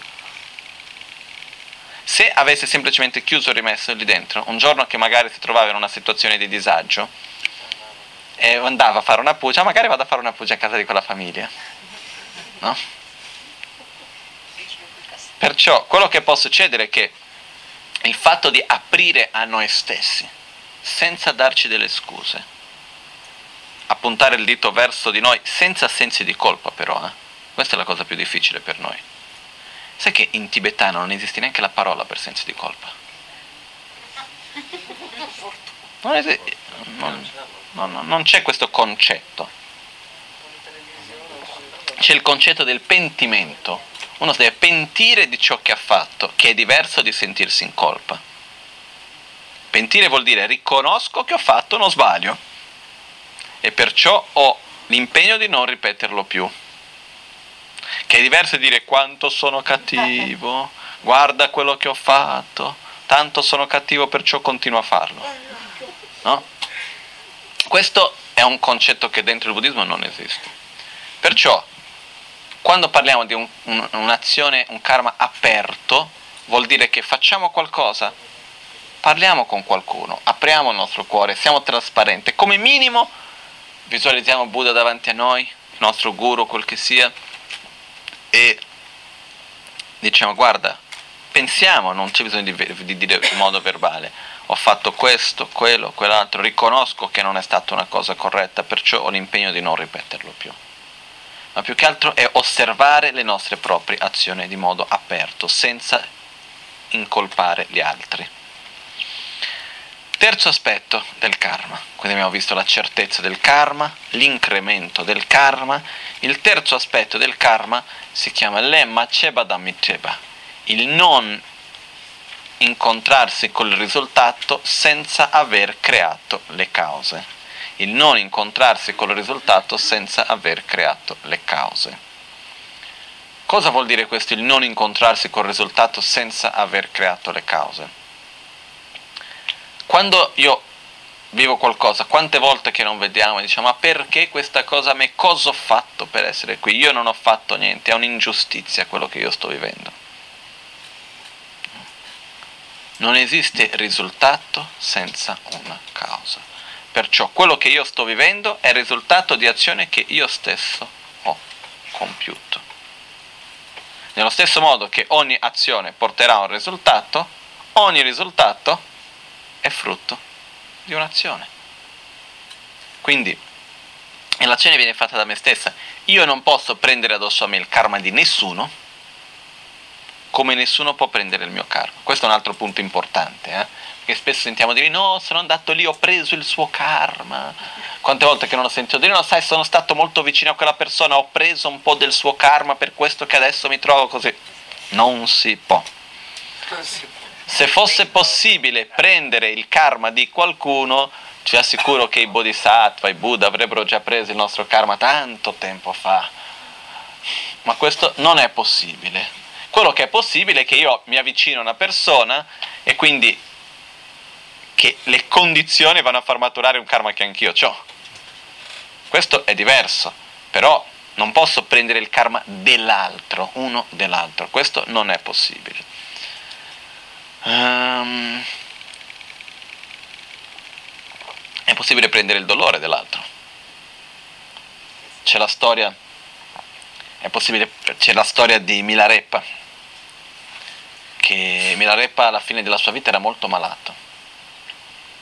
Se avesse semplicemente chiuso e rimesso lì dentro, un giorno che magari si trovava in una situazione di disagio e andava a fare una pugia, magari vado a fare una pugia a casa di quella famiglia. No? Perciò quello che può succedere è che il fatto di aprire a noi stessi, senza darci delle scuse, a puntare il dito verso di noi senza sensi di colpa però, eh? questa è la cosa più difficile per noi. Sai che in tibetano non esiste neanche la parola per sensi di colpa? Non, esiste, non, non, non c'è questo concetto. C'è il concetto del pentimento. Uno si deve pentire di ciò che ha fatto, che è diverso di sentirsi in colpa. Pentire vuol dire riconosco che ho fatto uno sbaglio e perciò ho l'impegno di non ripeterlo più. Che è diverso di dire quanto sono cattivo, guarda quello che ho fatto, tanto sono cattivo perciò continuo a farlo. No? Questo è un concetto che dentro il buddismo non esiste. Perciò, quando parliamo di un, un, un'azione, un karma aperto, vuol dire che facciamo qualcosa parliamo con qualcuno, apriamo il nostro cuore, siamo trasparenti, come minimo visualizziamo Buddha davanti a noi, il nostro guru, quel che sia, e diciamo guarda, pensiamo, non c'è bisogno di, di dire in modo verbale, ho fatto questo, quello, quell'altro, riconosco che non è stata una cosa corretta, perciò ho l'impegno di non ripeterlo più. Ma più che altro è osservare le nostre proprie azioni di modo aperto, senza incolpare gli altri. Terzo aspetto del karma, quindi abbiamo visto la certezza del karma, l'incremento del karma, il terzo aspetto del karma si chiama lemma cebadamiteba, il non incontrarsi col risultato senza aver creato le cause, il non incontrarsi col risultato senza aver creato le cause. Cosa vuol dire questo, il non incontrarsi col risultato senza aver creato le cause? quando io vivo qualcosa, quante volte che non vediamo e diciamo ma perché questa cosa a me, cosa ho fatto per essere qui? Io non ho fatto niente, è un'ingiustizia quello che io sto vivendo. Non esiste risultato senza una causa. Perciò quello che io sto vivendo è il risultato di azione che io stesso ho compiuto. Nello stesso modo che ogni azione porterà un risultato, ogni risultato è frutto di un'azione. Quindi l'azione viene fatta da me stessa. Io non posso prendere addosso a me il karma di nessuno, come nessuno può prendere il mio karma. Questo è un altro punto importante, eh? perché spesso sentiamo dire no, sono andato lì, ho preso il suo karma. Quante volte che non ho sentito dire no, sai, sono stato molto vicino a quella persona, ho preso un po' del suo karma per questo che adesso mi trovo così. Non si può. Se fosse possibile prendere il karma di qualcuno, ci assicuro che i bodhisattva, i Buddha avrebbero già preso il nostro karma tanto tempo fa. Ma questo non è possibile. Quello che è possibile è che io mi avvicino a una persona e quindi che le condizioni vanno a far maturare un karma che anch'io ho. Questo è diverso, però non posso prendere il karma dell'altro, uno dell'altro, questo non è possibile. Um, è possibile prendere il dolore dell'altro. C'è la storia, c'è la storia di Milarepa, che Milarepa alla fine della sua vita era molto malato.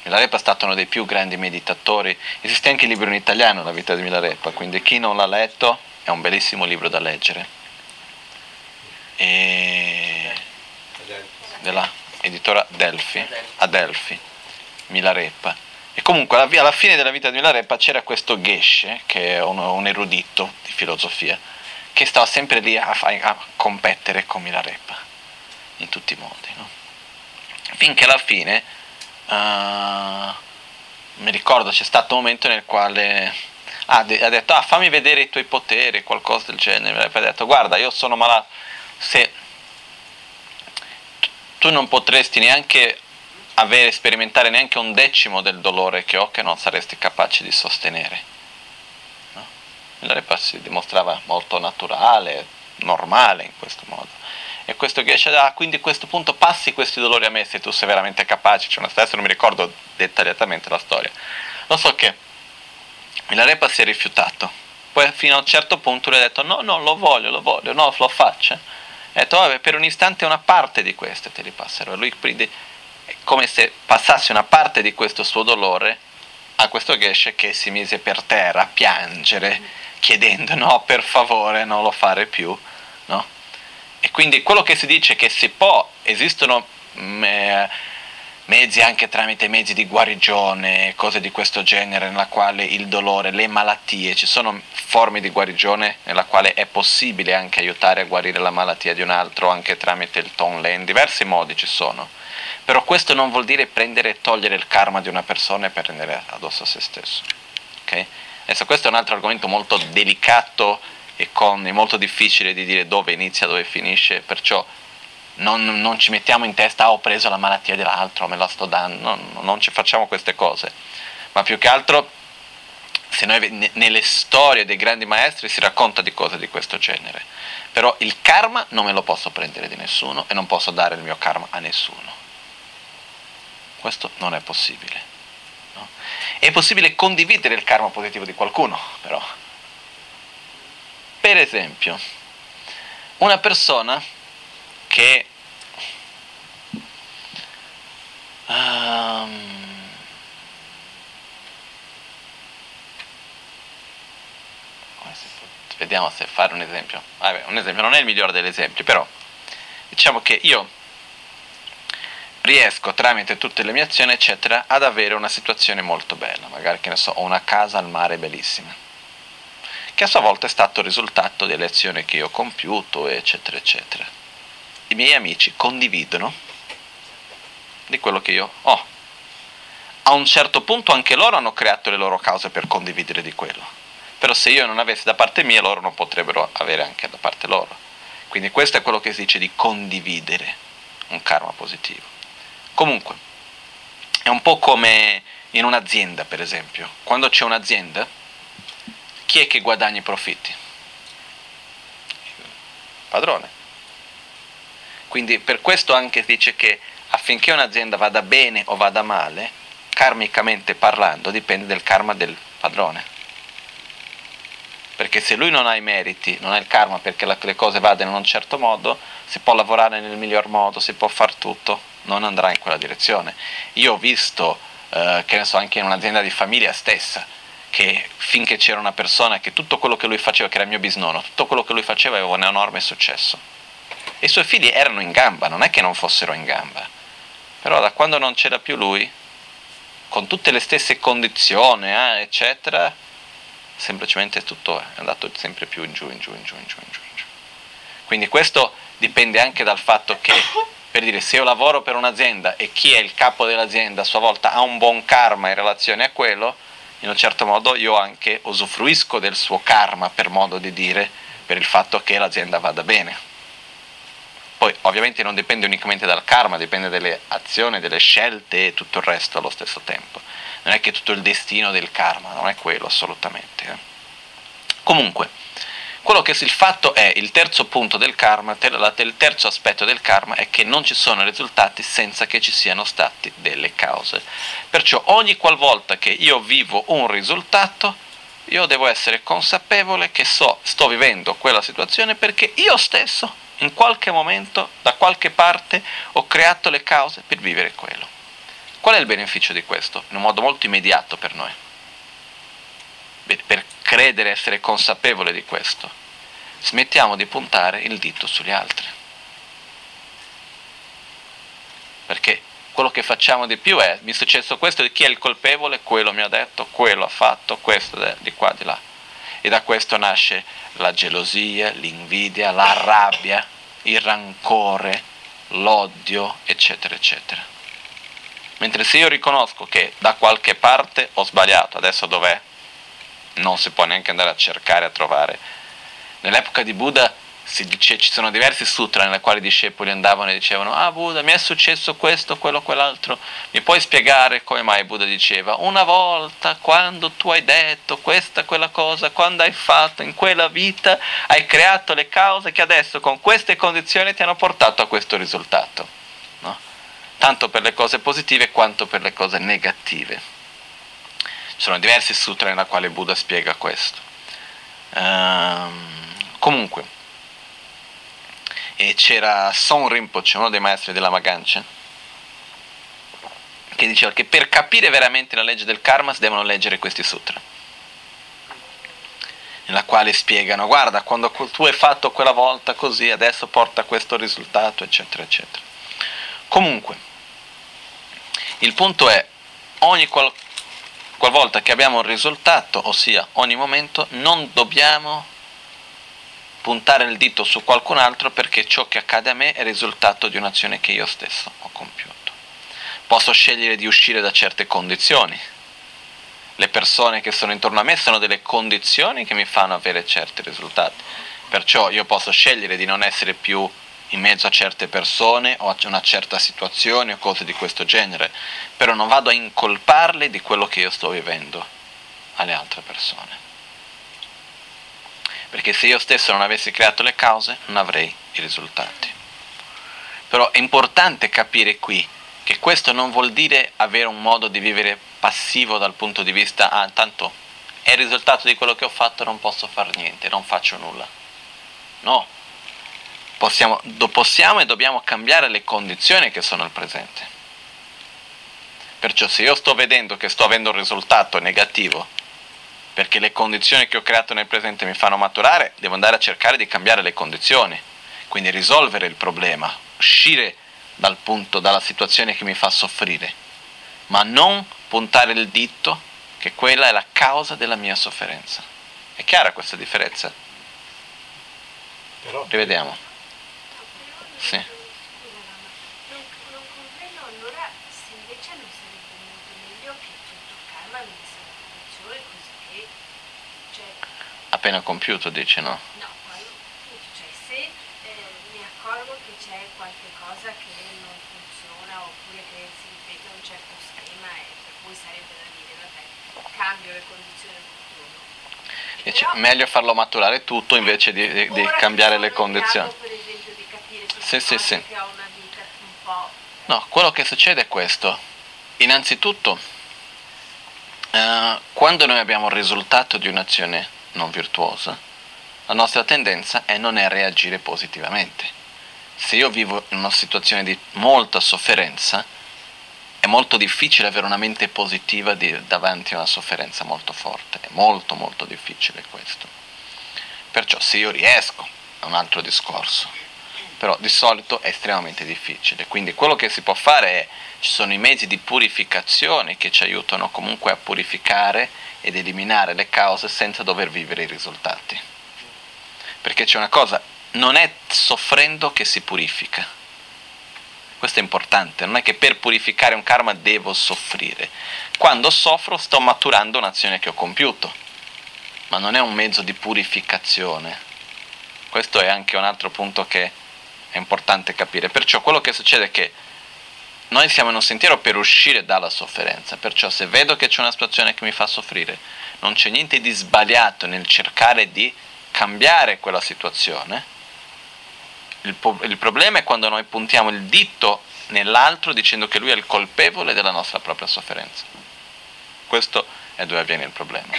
Milarepa è stato uno dei più grandi meditatori, esiste anche il libro in italiano, La vita di Milarepa, quindi chi non l'ha letto è un bellissimo libro da leggere. E... Della editora Delphi, Adelphi, Milarepa. E comunque alla fine della vita di Milarepa c'era questo Geshe, che è un, erudito di filosofia, che stava sempre lì a, a competere con Milarepa, in tutti i modi. No? Finché alla fine, uh, mi ricordo, c'è stato un momento nel quale ha, ha detto, ah, fammi vedere i tuoi poteri, qualcosa del genere. Milarepa ha detto, guarda, io sono malato, se tu non potresti neanche avere, sperimentare neanche un decimo del dolore che ho che non saresti capace di sostenere. No? L'arepa si dimostrava molto naturale, normale in questo modo. E questo Geshe, ah, quindi a questo punto passi questi dolori a me se tu sei veramente capace. Cioè, adesso non mi ricordo dettagliatamente la storia. Lo so che Milarepa si è rifiutato. Poi fino a un certo punto lui ha detto no, no, lo voglio, lo voglio, no, lo faccio. Ha detto vabbè, per un istante una parte di queste te li passerò. Lui come se passasse una parte di questo suo dolore a questo Geshe che si mise per terra a piangere, chiedendo no, per favore, non lo fare più. No? E quindi quello che si dice che si può, esistono me, mezzi anche tramite mezzi di guarigione, cose di questo genere, nella quale il dolore, le malattie, ci sono forme di guarigione nella quale è possibile anche aiutare a guarire la malattia di un altro, anche tramite il Tonlen, diversi modi ci sono però questo non vuol dire prendere e togliere il karma di una persona e prendere addosso a se stesso. Okay? Adesso questo è un altro argomento molto delicato e, con, è molto difficile di dire dove inizia, dove finisce, perciò non, non, ci mettiamo in testa, ah, ho preso la malattia dell'altro, me la sto dando, no, non ci facciamo queste cose, ma più che altro se noi nelle storie dei grandi maestri si racconta di cose di questo genere, però il karma non me lo posso prendere di nessuno e non posso dare il mio karma a nessuno. Questo non è possibile. No? È possibile condividere il karma positivo di qualcuno, però. Per esempio, una persona che um, vediamo se fare un esempio. Vabbè, un esempio non è il migliore degli esempi, però diciamo che io riesco tramite tutte le mie azioni, eccetera, ad avere una situazione molto bella. Magari, che ne so, ho una casa al mare bellissima, che a sua volta è stato il risultato delle azioni che io ho compiuto, eccetera, eccetera. I miei amici condividono di quello che io ho. A un certo punto anche loro hanno creato le loro cause per condividere di quello. Però se io non avessi da parte mia, loro non potrebbero avere anche da parte loro. Quindi questo è quello che si dice di condividere un karma positivo. Comunque, è un po' come in un'azienda, per esempio. Quando c'è un'azienda, chi è che guadagna i profitti? Il padrone. Quindi per questo anche dice che affinché un'azienda vada bene o vada male, karmicamente parlando, dipende dal karma del padrone. Perché se lui non ha i meriti, non ha il karma perché le cose vadano in un certo modo, si può lavorare nel miglior modo, si può fare tutto, non andrà in quella direzione. Io ho visto, eh, che ne so, anche in un'azienda di famiglia stessa, che finché c'era una persona che tutto quello che lui faceva, che era mio bisnonno, tutto quello che lui faceva aveva un enorme successo. E i suoi figli erano in gamba, non è che non fossero in gamba. Però da quando non c'era più lui, con tutte le stesse condizioni, eh, eccetera, semplicemente tutto è andato sempre più in giù, in giù, in giù, in giù, in giù. In giù. Quindi questo dipende anche dal fatto che per dire se io lavoro per un'azienda e chi è il capo dell'azienda a sua volta ha un buon karma in relazione a quello, in un certo modo io anche usufruisco del suo karma, per modo di dire, per il fatto che l'azienda vada bene. Poi ovviamente non dipende unicamente dal karma, dipende dalle azioni, delle scelte e tutto il resto allo stesso tempo. Non è che tutto il destino del karma, non è quello assolutamente. Eh. Comunque, quello che il fatto è, il terzo punto del karma, il terzo aspetto del karma è che non ci sono risultati senza che ci siano stati delle cause. Perciò ogni qualvolta che io vivo un risultato, io devo essere consapevole che so, sto vivendo quella situazione perché io stesso in qualche momento, da qualche parte, ho creato le cause per vivere quello. Qual è il beneficio di questo? In un modo molto immediato per noi. Per credere, essere consapevole di questo, smettiamo di puntare il dito sugli altri. Perché quello che facciamo di più è, mi è successo questo, chi è il colpevole, quello mi ha detto, quello ha fatto, questo di qua, di là. E da questo nasce la gelosia, l'invidia, la rabbia, il rancore, l'odio, eccetera, eccetera. Mentre se io riconosco che da qualche parte ho sbagliato, adesso dov'è? Non si può neanche andare a cercare, a trovare. Nell'epoca di Buddha dice, ci sono diversi sutra nelle quali i discepoli andavano e dicevano ah Buddha mi è successo questo, quello, quell'altro mi puoi spiegare come mai Buddha diceva una volta quando tu hai detto questa, quella cosa quando hai fatto in quella vita hai creato le cause che adesso con queste condizioni ti hanno portato a questo risultato no? tanto per le cose positive quanto per le cose negative sono diversi sutra nella quale Buddha spiega questo um, comunque e c'era Son Rinpoche, uno dei maestri della Magancia, che diceva che per capire veramente la legge del karma si devono leggere questi sutra, nella quale spiegano, guarda, quando tu hai fatto quella volta così, adesso porta questo risultato, eccetera, eccetera. Comunque, il punto è, ogni qual- qualvolta che abbiamo un risultato, ossia ogni momento, non dobbiamo puntare il dito su qualcun altro perché ciò che accade a me è risultato di un'azione che io stesso ho compiuto. Posso scegliere di uscire da certe condizioni. Le persone che sono intorno a me sono delle condizioni che mi fanno avere certi risultati. Perciò io posso scegliere di non essere più in mezzo a certe persone o a una certa situazione o cose di questo genere, però non vado a incolparle di quello che io sto vivendo alle altre persone perché se io stesso non avessi creato le cause non avrei i risultati. Però è importante capire qui che questo non vuol dire avere un modo di vivere passivo dal punto di vista, ah, tanto è il risultato di quello che ho fatto, non posso fare niente, non faccio nulla. No, possiamo, possiamo e dobbiamo cambiare le condizioni che sono al presente. Perciò se io sto vedendo che sto avendo un risultato negativo perché le condizioni che ho creato nel presente mi fanno maturare, devo andare a cercare di cambiare le condizioni, quindi risolvere il problema, uscire dal punto, dalla situazione che mi fa soffrire, ma non puntare il dito che quella è la causa della mia sofferenza. È chiara questa differenza? Però... Rivediamo. Sì. appena compiuto, dice no?
No, cioè se eh, mi accorgo che c'è qualche cosa che non funziona oppure che si ripete un certo schema e per cui sarebbe da dire, vabbè, cambio le condizioni del futuro.
Dice, Però, meglio farlo maturare tutto invece di, di, di cambiare le condizioni.
Per esempio di capire
se sì, sì, sì. No, quello che succede è questo. Innanzitutto, eh, quando noi abbiamo il risultato di un'azione non virtuosa, la nostra tendenza è non è reagire positivamente. Se io vivo in una situazione di molta sofferenza, è molto difficile avere una mente positiva di, davanti a una sofferenza molto forte, è molto molto difficile questo. Perciò se io riesco, è un altro discorso, però di solito è estremamente difficile. Quindi quello che si può fare è, ci sono i mezzi di purificazione che ci aiutano comunque a purificare ed eliminare le cause senza dover vivere i risultati. Perché c'è una cosa, non è soffrendo che si purifica. Questo è importante, non è che per purificare un karma devo soffrire. Quando soffro sto maturando un'azione che ho compiuto, ma non è un mezzo di purificazione. Questo è anche un altro punto che è importante capire. Perciò quello che succede è che noi siamo in un sentiero per uscire dalla sofferenza, perciò se vedo che c'è una situazione che mi fa soffrire, non c'è niente di sbagliato nel cercare di cambiare quella situazione. Il, po- il problema è quando noi puntiamo il dito nell'altro dicendo che lui è il colpevole della nostra propria sofferenza. Questo è dove avviene il problema.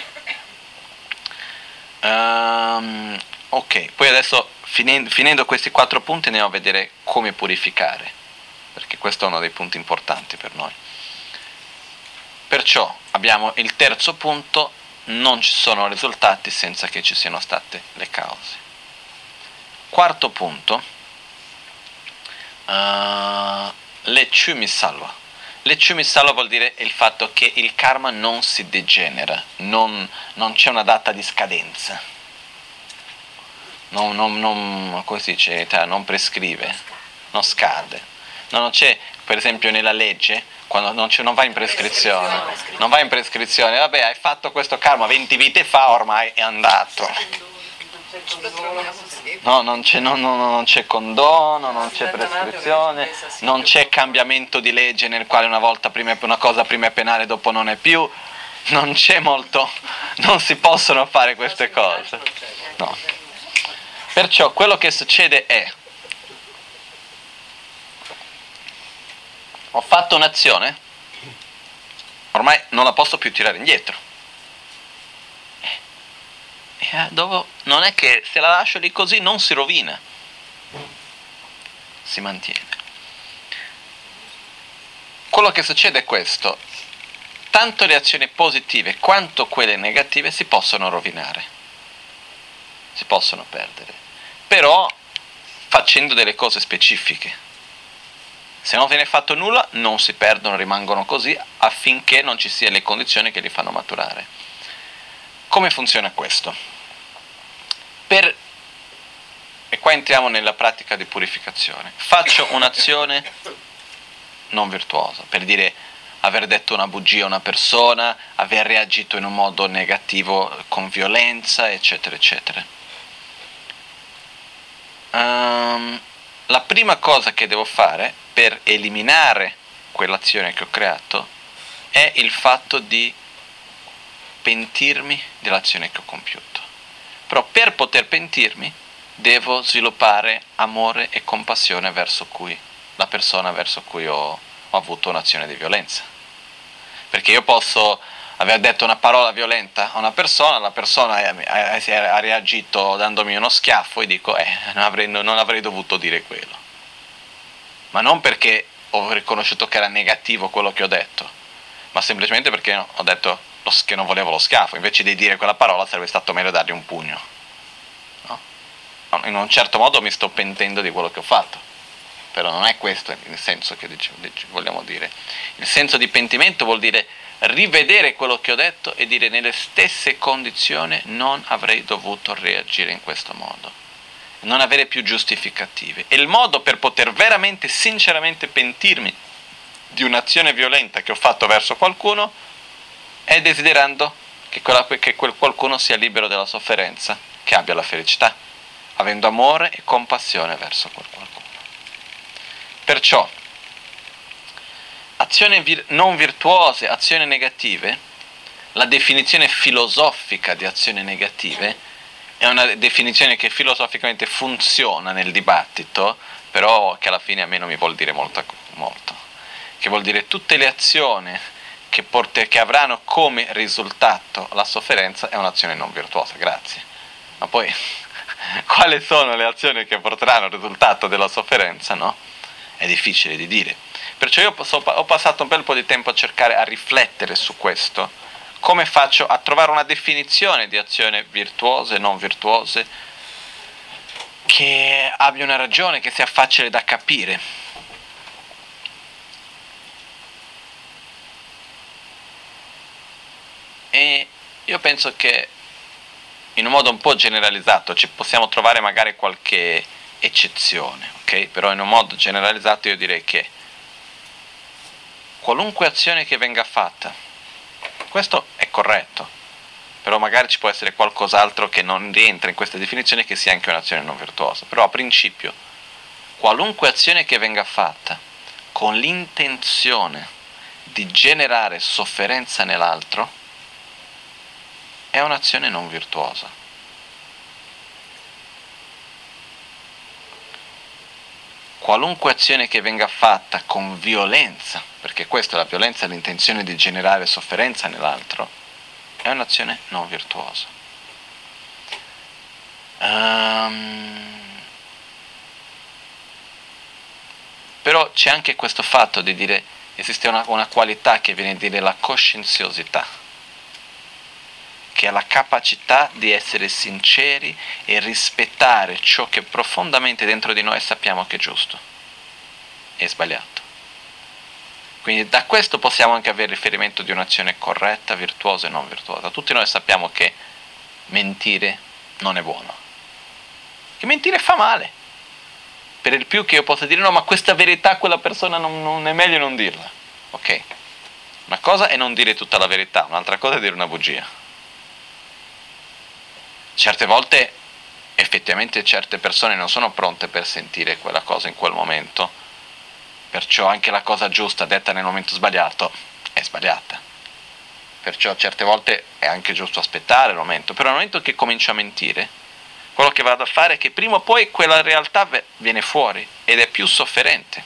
Um, ok, poi adesso finendo questi quattro punti andiamo a vedere come purificare, perché questo è uno dei punti importanti per noi. Perciò abbiamo il terzo punto, non ci sono risultati senza che ci siano state le cause. Quarto punto, uh, le salva. Le salva vuol dire il fatto che il karma non si degenera, non, non c'è una data di scadenza, non, non, non, come si dice, non prescrive, non scade. No, non c'è, per esempio nella legge, quando non, non, va in prescrizione, non va in prescrizione, vabbè hai fatto questo karma 20 vite fa, ormai è andato. No, non c'è, no, no, non c'è condono, non c'è prescrizione, non c'è cambiamento di legge nel quale una volta prima una cosa prima è penale, dopo non è più, non c'è molto, non si possono fare queste cose. No. Perciò quello che succede è, ho fatto un'azione, ormai non la posso più tirare indietro. Eh, dove, non è che se la lascio lì così non si rovina, si mantiene. Quello che succede è questo, tanto le azioni positive quanto quelle negative si possono rovinare, si possono perdere, però facendo delle cose specifiche. Se non viene fatto nulla non si perdono, rimangono così affinché non ci siano le condizioni che li fanno maturare. Come funziona questo? Per, e qua entriamo nella pratica di purificazione. Faccio un'azione non virtuosa, per dire aver detto una bugia a una persona, aver reagito in un modo negativo con violenza, eccetera, eccetera. Um, la prima cosa che devo fare per eliminare quell'azione che ho creato è il fatto di pentirmi dell'azione che ho compiuto. Però per poter pentirmi devo sviluppare amore e compassione verso cui, la persona verso cui ho, ho avuto un'azione di violenza. Perché io posso aver detto una parola violenta a una persona, la persona ha, reagito dandomi uno schiaffo e dico eh, non avrei, non avrei dovuto dire quello. Ma non perché ho riconosciuto che era negativo quello che ho detto, ma semplicemente perché ho detto che non volevo lo schiaffo, invece di dire quella parola sarebbe stato meglio dargli un pugno. No? In un certo modo mi sto pentendo di quello che ho fatto, però non è questo il senso che vogliamo dire. Il senso di pentimento vuol dire rivedere quello che ho detto e dire nelle stesse condizioni non avrei dovuto reagire in questo modo, non avere più giustificative. E il modo per poter veramente, sinceramente pentirmi di un'azione violenta che ho fatto verso qualcuno è desiderando che, quella, che quel qualcuno sia libero dalla sofferenza, che abbia la felicità, avendo amore e compassione verso quel qualcuno. Perciò, azioni vir- non virtuose, azioni negative, la definizione filosofica di azioni negative è una definizione che filosoficamente funziona nel dibattito, però che alla fine a me non mi vuol dire molto, molto. che vuol dire tutte le azioni che, porte, che avranno come risultato la sofferenza è un'azione non virtuosa, grazie. Ma poi quali sono le azioni che porteranno al risultato della sofferenza, no? È difficile di dire. Perciò io ho passato un bel po' di tempo a cercare, a riflettere su questo. Come faccio a trovare una definizione di azioni virtuose non virtuose che abbia una ragione, che sia facile da capire. E io penso che in un modo un po' generalizzato ci possiamo trovare magari qualche eccezione, ok? Però in un modo generalizzato io direi che qualunque azione che venga fatta, questo è corretto, però magari ci può essere qualcos'altro che non rientra in questa definizione che sia anche un'azione non virtuosa, però a principio qualunque azione che venga fatta con l'intenzione di generare sofferenza nell'altro, è un'azione non virtuosa. qualunque azione che venga fatta con violenza, perché questa è la violenza, l'intenzione di generare sofferenza nell'altro, è un'azione non virtuosa. Um, però c'è anche questo fatto di dire esiste una, una qualità che viene a dire la coscienziosità che ha la capacità di essere sinceri e rispettare ciò che profondamente dentro di noi sappiamo che è giusto e sbagliato. Quindi da questo possiamo anche avere riferimento di un'azione corretta, virtuosa e non virtuosa. Tutti noi sappiamo che mentire non è buono, che mentire fa male. Per il più che io possa dire no, ma questa verità a quella persona non, non è meglio non dirla. Ok? Una cosa è non dire tutta la verità, un'altra cosa è dire una bugia. Certe volte effettivamente certe persone non sono pronte per sentire quella cosa in quel momento Perciò anche la cosa giusta detta nel momento sbagliato è sbagliata. Perciò certe volte è anche giusto aspettare il momento, però nel momento che comincio a mentire, quello che vado a fare è che prima o poi quella realtà viene fuori ed è più sofferente.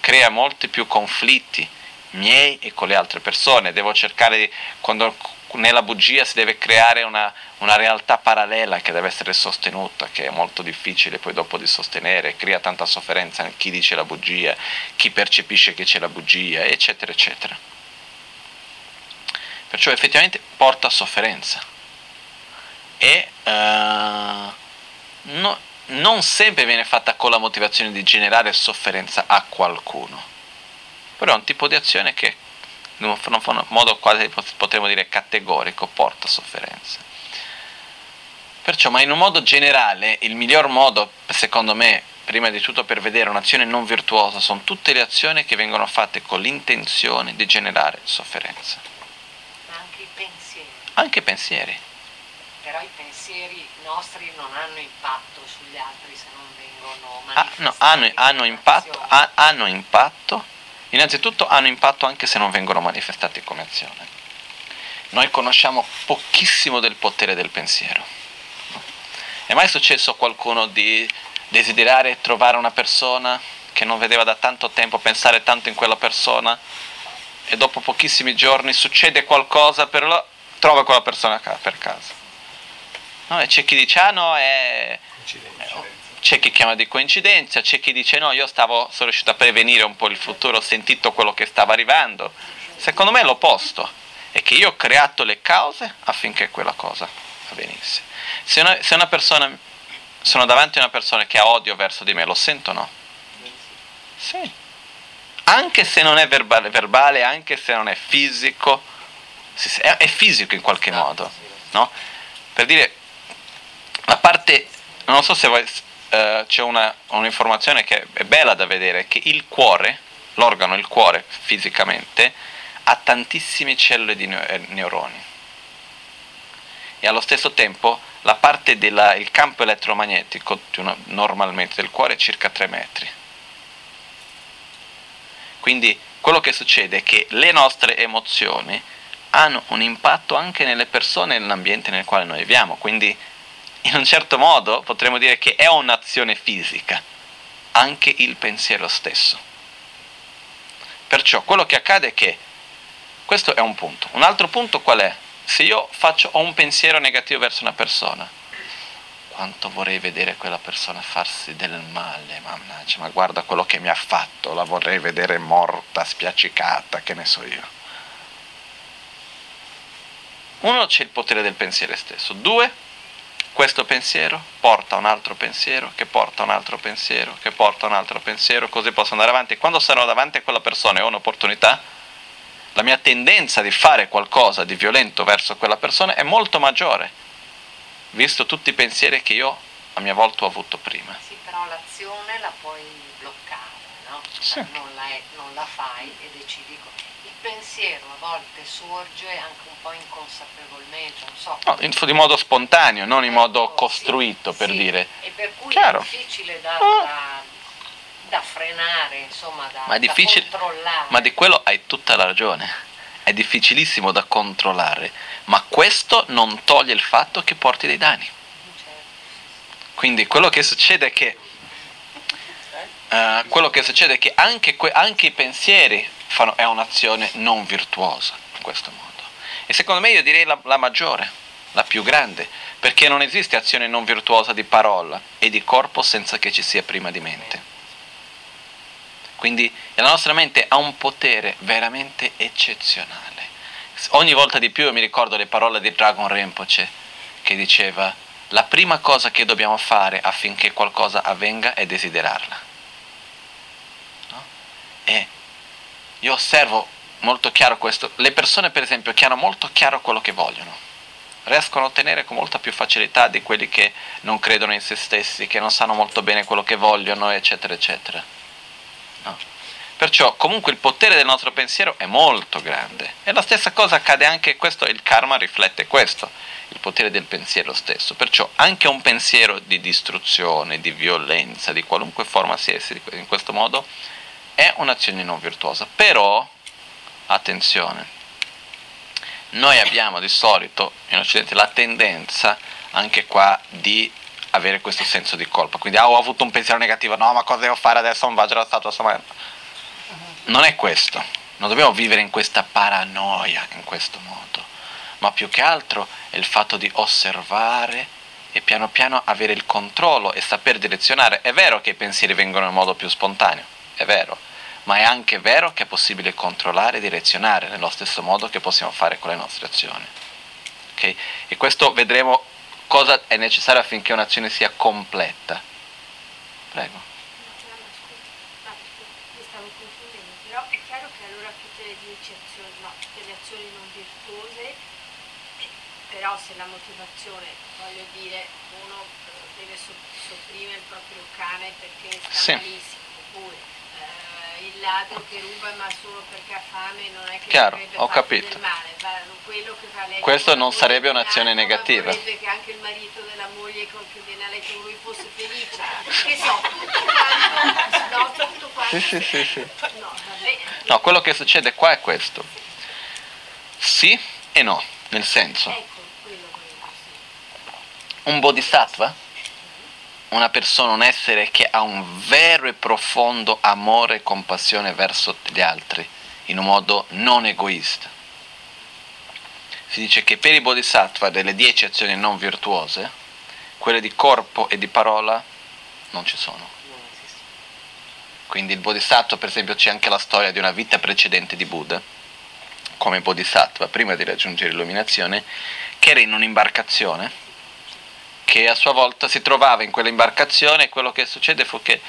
Crea molti più conflitti miei e con le altre persone. Devo cercare di, quando nella bugia si deve creare una, una, realtà parallela che deve essere sostenuta, che è molto difficile poi dopo di sostenere, crea tanta sofferenza chi dice la bugia, chi percepisce che c'è la bugia, eccetera, eccetera. Perciò effettivamente porta sofferenza e uh, no, non sempre viene fatta con la motivazione di generare sofferenza a qualcuno, però è un tipo di azione che in un modo quasi potremmo dire categorico, porta sofferenza. Perciò, ma in un modo generale, il miglior modo, secondo me, prima di tutto per vedere un'azione non virtuosa, sono tutte le azioni che vengono fatte con l'intenzione di generare sofferenza.
Ma anche i pensieri.
Anche i pensieri.
Però i pensieri nostri non hanno impatto sugli altri se non vengono manifestati.
Ah, no, hanno, hanno, impatto, hanno impatto innanzitutto hanno impatto anche se non vengono manifestati come azione. Noi conosciamo pochissimo del potere del pensiero. È mai successo a qualcuno di desiderare trovare una persona che non vedeva da tanto tempo, pensare tanto in quella persona e dopo pochissimi giorni succede qualcosa, però trova quella persona per caso? No, e c'è chi dice, ah no, è... C'è chi chiama di coincidenza, c'è chi dice no, io stavo, sono riuscito a prevenire un po' il futuro, ho sentito quello che stava arrivando. Secondo me è l'opposto, è che io ho creato le cause affinché quella cosa avvenisse. Se una, se una persona, sono davanti a una persona che ha odio verso di me, lo sento o no? Sì. Anche se non è verbale, verbale anche se non è fisico, è, è fisico in qualche modo, no? Per dire, la parte, non so se voi eh, c'è una, un'informazione che è bella da vedere, che il cuore, l'organo, il cuore fisicamente, ha tantissime cellule di eh, neuroni e allo stesso tempo la parte del campo elettromagnetico una, normalmente del cuore è circa 3 metri. Quindi quello che succede è che le nostre emozioni hanno un impatto anche nelle persone e nell'ambiente nel quale noi viviamo, quindi in un certo modo potremmo dire che è un'azione fisica, anche il pensiero stesso. Perciò quello che accade è che questo è un punto. Un altro punto qual è? Se io faccio, ho un pensiero negativo verso una persona, quanto vorrei vedere quella persona farsi del male, mannaggia, ma guarda quello che mi ha fatto, la vorrei vedere morta, spiaccicata, che ne so io. Uno c'è il potere del pensiero stesso, due questo pensiero porta a un altro pensiero, che porta a un altro pensiero, che porta a un altro pensiero, così posso andare avanti. E quando sarò davanti a quella persona e ho un'opportunità, la mia tendenza di fare qualcosa di violento verso quella persona è molto maggiore, visto tutti i pensieri che io a mia volta ho avuto prima.
Sì, però l'azione la puoi bloccare, no? Sì. Non, la, non la fai e decidi pensiero a volte sorge anche un po' inconsapevolmente, non so.
No, in, di modo spontaneo, non in modo costruito, sì, per sì. dire.
E per cui Chiaro. è difficile da, ah. da, da frenare, insomma, da, ma da controllare.
Ma di quello hai tutta la ragione. È difficilissimo da controllare, ma questo non toglie il fatto che porti dei danni. Certo. Quindi quello che succede è che Uh, quello che succede è che anche, que- anche i pensieri fanno, è un'azione non virtuosa in questo modo. E secondo me io direi la, la maggiore, la più grande, perché non esiste azione non virtuosa di parola e di corpo senza che ci sia prima di mente. Quindi la nostra mente ha un potere veramente eccezionale. Ogni volta di più mi ricordo le parole di Dragon Rinpoche che diceva la prima cosa che dobbiamo fare affinché qualcosa avvenga è desiderarla. No? E io osservo molto chiaro questo, le persone per esempio che hanno molto chiaro quello che vogliono, riescono a ottenere con molta più facilità di quelli che non credono in se stessi, che non sanno molto bene quello che vogliono, eccetera, eccetera. No? Perciò comunque il potere del nostro pensiero è molto grande e la stessa cosa accade anche questo, il karma riflette questo, il potere del pensiero stesso. Perciò anche un pensiero di distruzione, di violenza, di qualunque forma sia in questo modo, è un'azione non virtuosa. Però, attenzione, noi abbiamo di solito in Occidente la tendenza anche qua di avere questo senso di colpa. Quindi ah, ho avuto un pensiero negativo, no, ma cosa devo fare adesso? Non vado alla statua non è questo, non dobbiamo vivere in questa paranoia in questo modo, ma più che altro è il fatto di osservare e piano piano avere il controllo e saper direzionare. È vero che i pensieri vengono in modo più spontaneo, è vero, ma è anche vero che è possibile controllare e direzionare nello stesso modo che possiamo fare con le nostre azioni. Okay? E questo vedremo cosa è necessario affinché un'azione sia completa. Prego.
però se la motivazione, voglio dire, uno eh, deve sopprimere il proprio cane perché sta sì. malissimo, oppure il ladro che ruba ma solo perché ha fame non è che
Chiaro, ho capito.
male, quello
Questo non sarebbe un'azione negativa.
Vorrebbe che anche il marito della moglie che viene a letto con lui fosse felice, che so, tutto quanto, no, tutto quanto.
Sì, sì, sì. No, no, quello che succede qua è questo. Sì e no, nel senso. Ecco un bodhisattva, una persona, un essere che ha un vero e profondo amore e compassione verso gli altri, in un modo non egoista. Si dice che per i bodhisattva delle dieci azioni non virtuose, quelle di corpo e di parola non ci sono. Quindi il bodhisattva, per esempio, c'è anche la storia di una vita precedente di Buddha, come bodhisattva, prima di raggiungere l'illuminazione, che era in un'imbarcazione che a sua volta si trovava in quell'imbarcazione e quello che succede fu che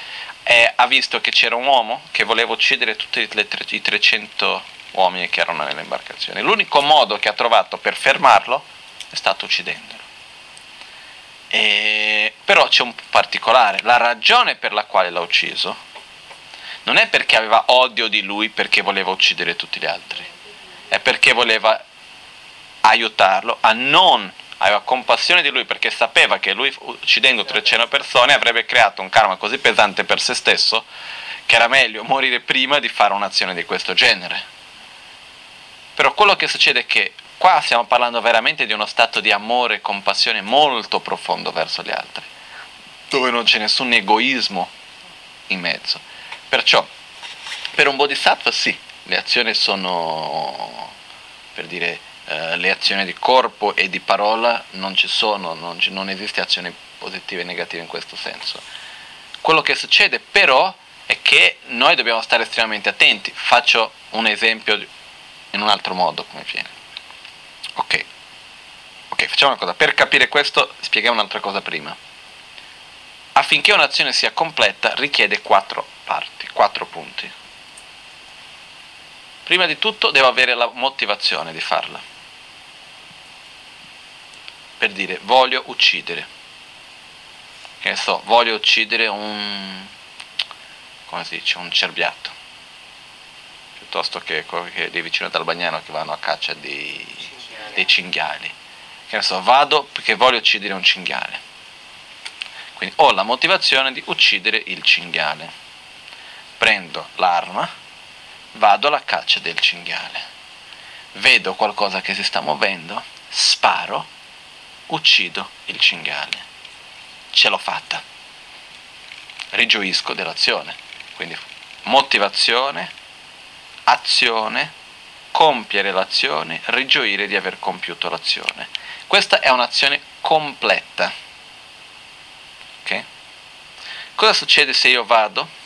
eh, ha visto che c'era un uomo che voleva uccidere tutti i 300 uomini che erano nell'imbarcazione. L'unico modo che ha trovato per fermarlo è stato uccidendolo. E, però c'è un particolare, la ragione per la quale l'ha ucciso non è perché aveva odio di lui perché voleva uccidere tutti gli altri, è perché voleva aiutarlo a non aveva compassione di lui perché sapeva che lui uccidendo 300 persone avrebbe creato un karma così pesante per se stesso che era meglio morire prima di fare un'azione di questo genere. Però quello che succede è che qua stiamo parlando veramente di uno stato di amore e compassione molto profondo verso gli altri, dove non c'è nessun egoismo in mezzo. Perciò, per un bodhisattva sì, le azioni sono, per dire, eh, le azioni di corpo e di parola non ci sono, non, ci, non esiste azione positiva e negativa in questo senso. Quello che succede però è che noi dobbiamo stare estremamente attenti. Faccio un esempio in un altro modo come viene. Ok, ok, facciamo una cosa. Per capire questo spieghiamo un'altra cosa prima. Affinché un'azione sia completa richiede quattro parti, quattro punti. Prima di tutto devo avere la motivazione di farla per dire voglio uccidere. Che ne so, voglio uccidere un, come si dice, un cerbiatto, piuttosto che, che dei vicini d'Albagnano che vanno a caccia dei, dei cinghiali. Che ne so, vado perché voglio uccidere un cinghiale. Quindi ho la motivazione di uccidere il cinghiale. Prendo l'arma, vado alla caccia del cinghiale. Vedo qualcosa che si sta muovendo, sparo uccido il cinghiale. Ce l'ho fatta. Rigioisco dell'azione. Quindi motivazione, azione, compiere l'azione, rigioire di aver compiuto l'azione. Questa è un'azione completa. Ok? Cosa succede se io vado?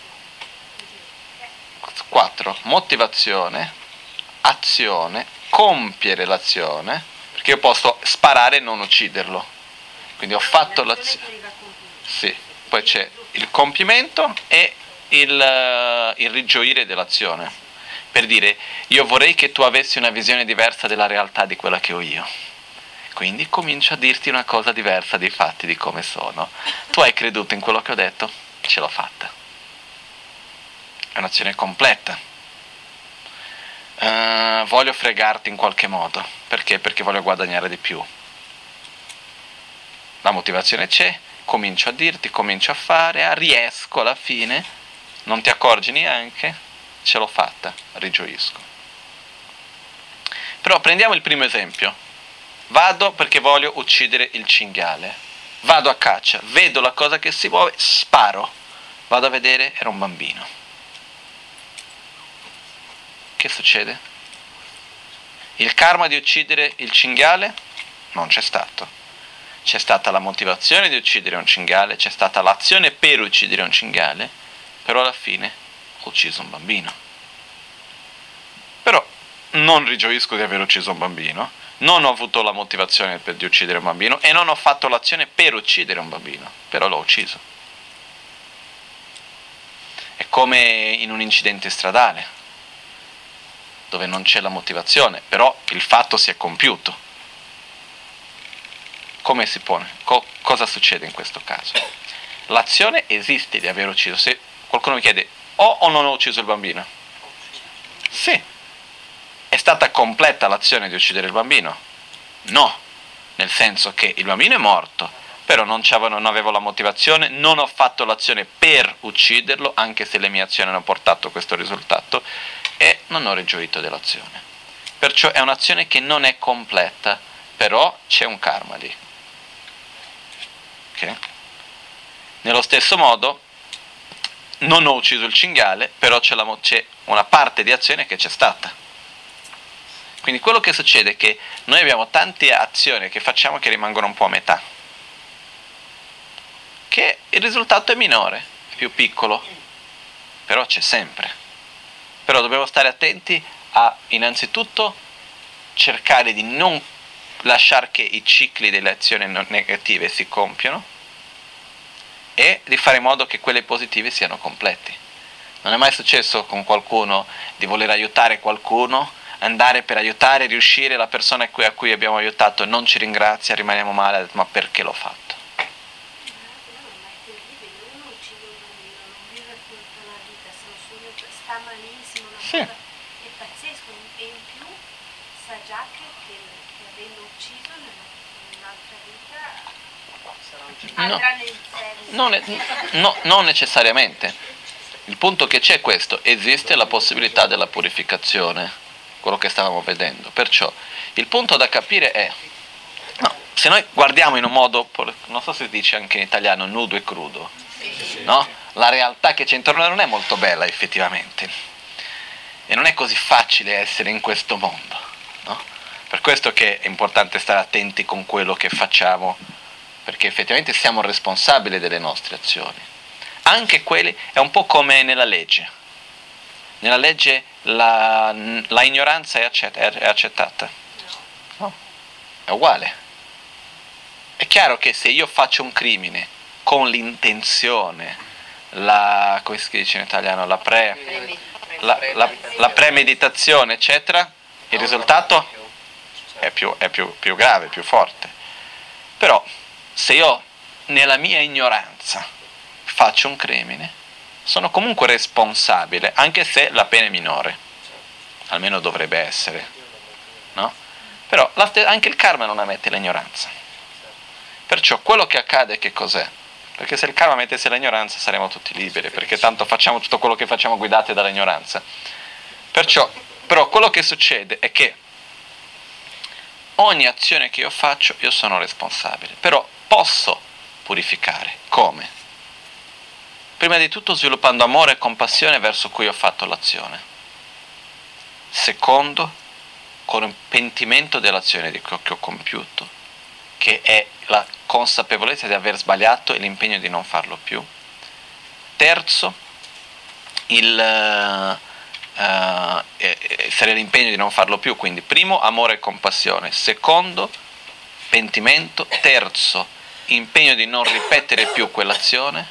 4. Motivazione, azione, compiere l'azione, perché io posso sparare e non ucciderlo. Quindi ho fatto l'azione. Sì, poi c'è il compimento e il, uh, il rigioire dell'azione. Per dire, io vorrei che tu avessi una visione diversa della realtà di quella che ho io. Quindi comincio a dirti una cosa diversa dei fatti, di come sono. Tu hai creduto in quello che ho detto? Ce l'ho fatta. È un'azione completa. Uh, voglio fregarti in qualche modo. Perché? Perché voglio guadagnare di più. La motivazione c'è, comincio a dirti, comincio a fare, riesco alla fine, non ti accorgi neanche, ce l'ho fatta, rigioisco. Però prendiamo il primo esempio. Vado perché voglio uccidere il cinghiale. Vado a caccia, vedo la cosa che si muove, sparo. Vado a vedere, era un bambino. Che succede? Il karma di uccidere il cinghiale non c'è stato c'è stata la motivazione di uccidere un cinghiale, c'è stata l'azione per uccidere un cinghiale, però alla fine ho ucciso un bambino. Però non rigioisco di aver ucciso un bambino, non ho avuto la motivazione per, di uccidere un bambino e non ho fatto l'azione per uccidere un bambino, però l'ho ucciso. È come in un incidente stradale, dove non c'è la motivazione, però il fatto si è compiuto come si pone? Co- cosa succede in questo caso? L'azione esiste di aver ucciso. Se qualcuno mi chiede, ho o non ho ucciso il bambino? Sì. È stata completa l'azione di uccidere il bambino? No, nel senso che il bambino è morto, però non, non, avevo la motivazione, non ho fatto l'azione per ucciderlo, anche se le mie azioni hanno portato a questo risultato, e non ho rigioito dell'azione. Perciò è un'azione che non è completa, però c'è un karma lì. Okay? Nello stesso modo, non ho ucciso il cinghiale, però c'è, la, c'è una parte di azione che c'è stata. Quindi quello che succede è che noi abbiamo tante azioni che facciamo che rimangono un po' a metà, che il risultato è minore, più piccolo, però c'è sempre. Però dobbiamo stare attenti a innanzitutto cercare di non lasciare che i cicli delle azioni negative si compiano e di fare in modo che quelle positive siano completi. Non è mai successo con qualcuno di voler aiutare qualcuno, andare per aiutare, riuscire, la persona a cui, abbiamo aiutato non ci ringrazia, rimaniamo male, ma perché l'ho fatto?
Sì. È pazzesco, e in più sa già che, che, che avendo ucciso nell'altra vita andrà nel
non, è, no, non necessariamente. Il punto che c'è è questo, esiste la possibilità della purificazione, quello che stavamo vedendo. Perciò il punto da capire è, no, se noi guardiamo in un modo, non so se si dice anche in italiano, nudo e crudo, no? la realtà che c'è intorno non è molto bella effettivamente. E non è così facile essere in questo mondo. No? Per questo che è importante stare attenti con quello che facciamo perché effettivamente siamo responsabili delle nostre azioni. Anche quelli è un po' come nella legge. Nella legge la, la ignoranza è, accett- è accettata. No. È uguale. È chiaro che se io faccio un crimine con l'intenzione, la, come si dice in italiano, la, pre, la, la, la premeditazione, eccetera, il risultato è, più, è più, più grave, più forte. Però se io nella mia ignoranza faccio un crimine, sono comunque responsabile, anche se la pena è minore, almeno dovrebbe essere, no? Però anche il karma non ammette l'ignoranza. Perciò quello che accade che cos'è? Perché se il karma mettesse l'ignoranza saremmo tutti liberi, perché tanto facciamo tutto quello che facciamo guidati dall'ignoranza. Perciò, però quello che succede è che ogni azione che io faccio io sono responsabile, però posso purificare. Come? Prima di tutto sviluppando amore e compassione verso cui ho fatto l'azione. Secondo, con un pentimento dell'azione che ho compiuto, che è la consapevolezza di aver sbagliato e l'impegno di non farlo più. Terzo, il, uh, sarebbe l'impegno di non farlo più. Quindi, primo, amore e compassione. Secondo, pentimento. Terzo, impegno di non ripetere più quell'azione.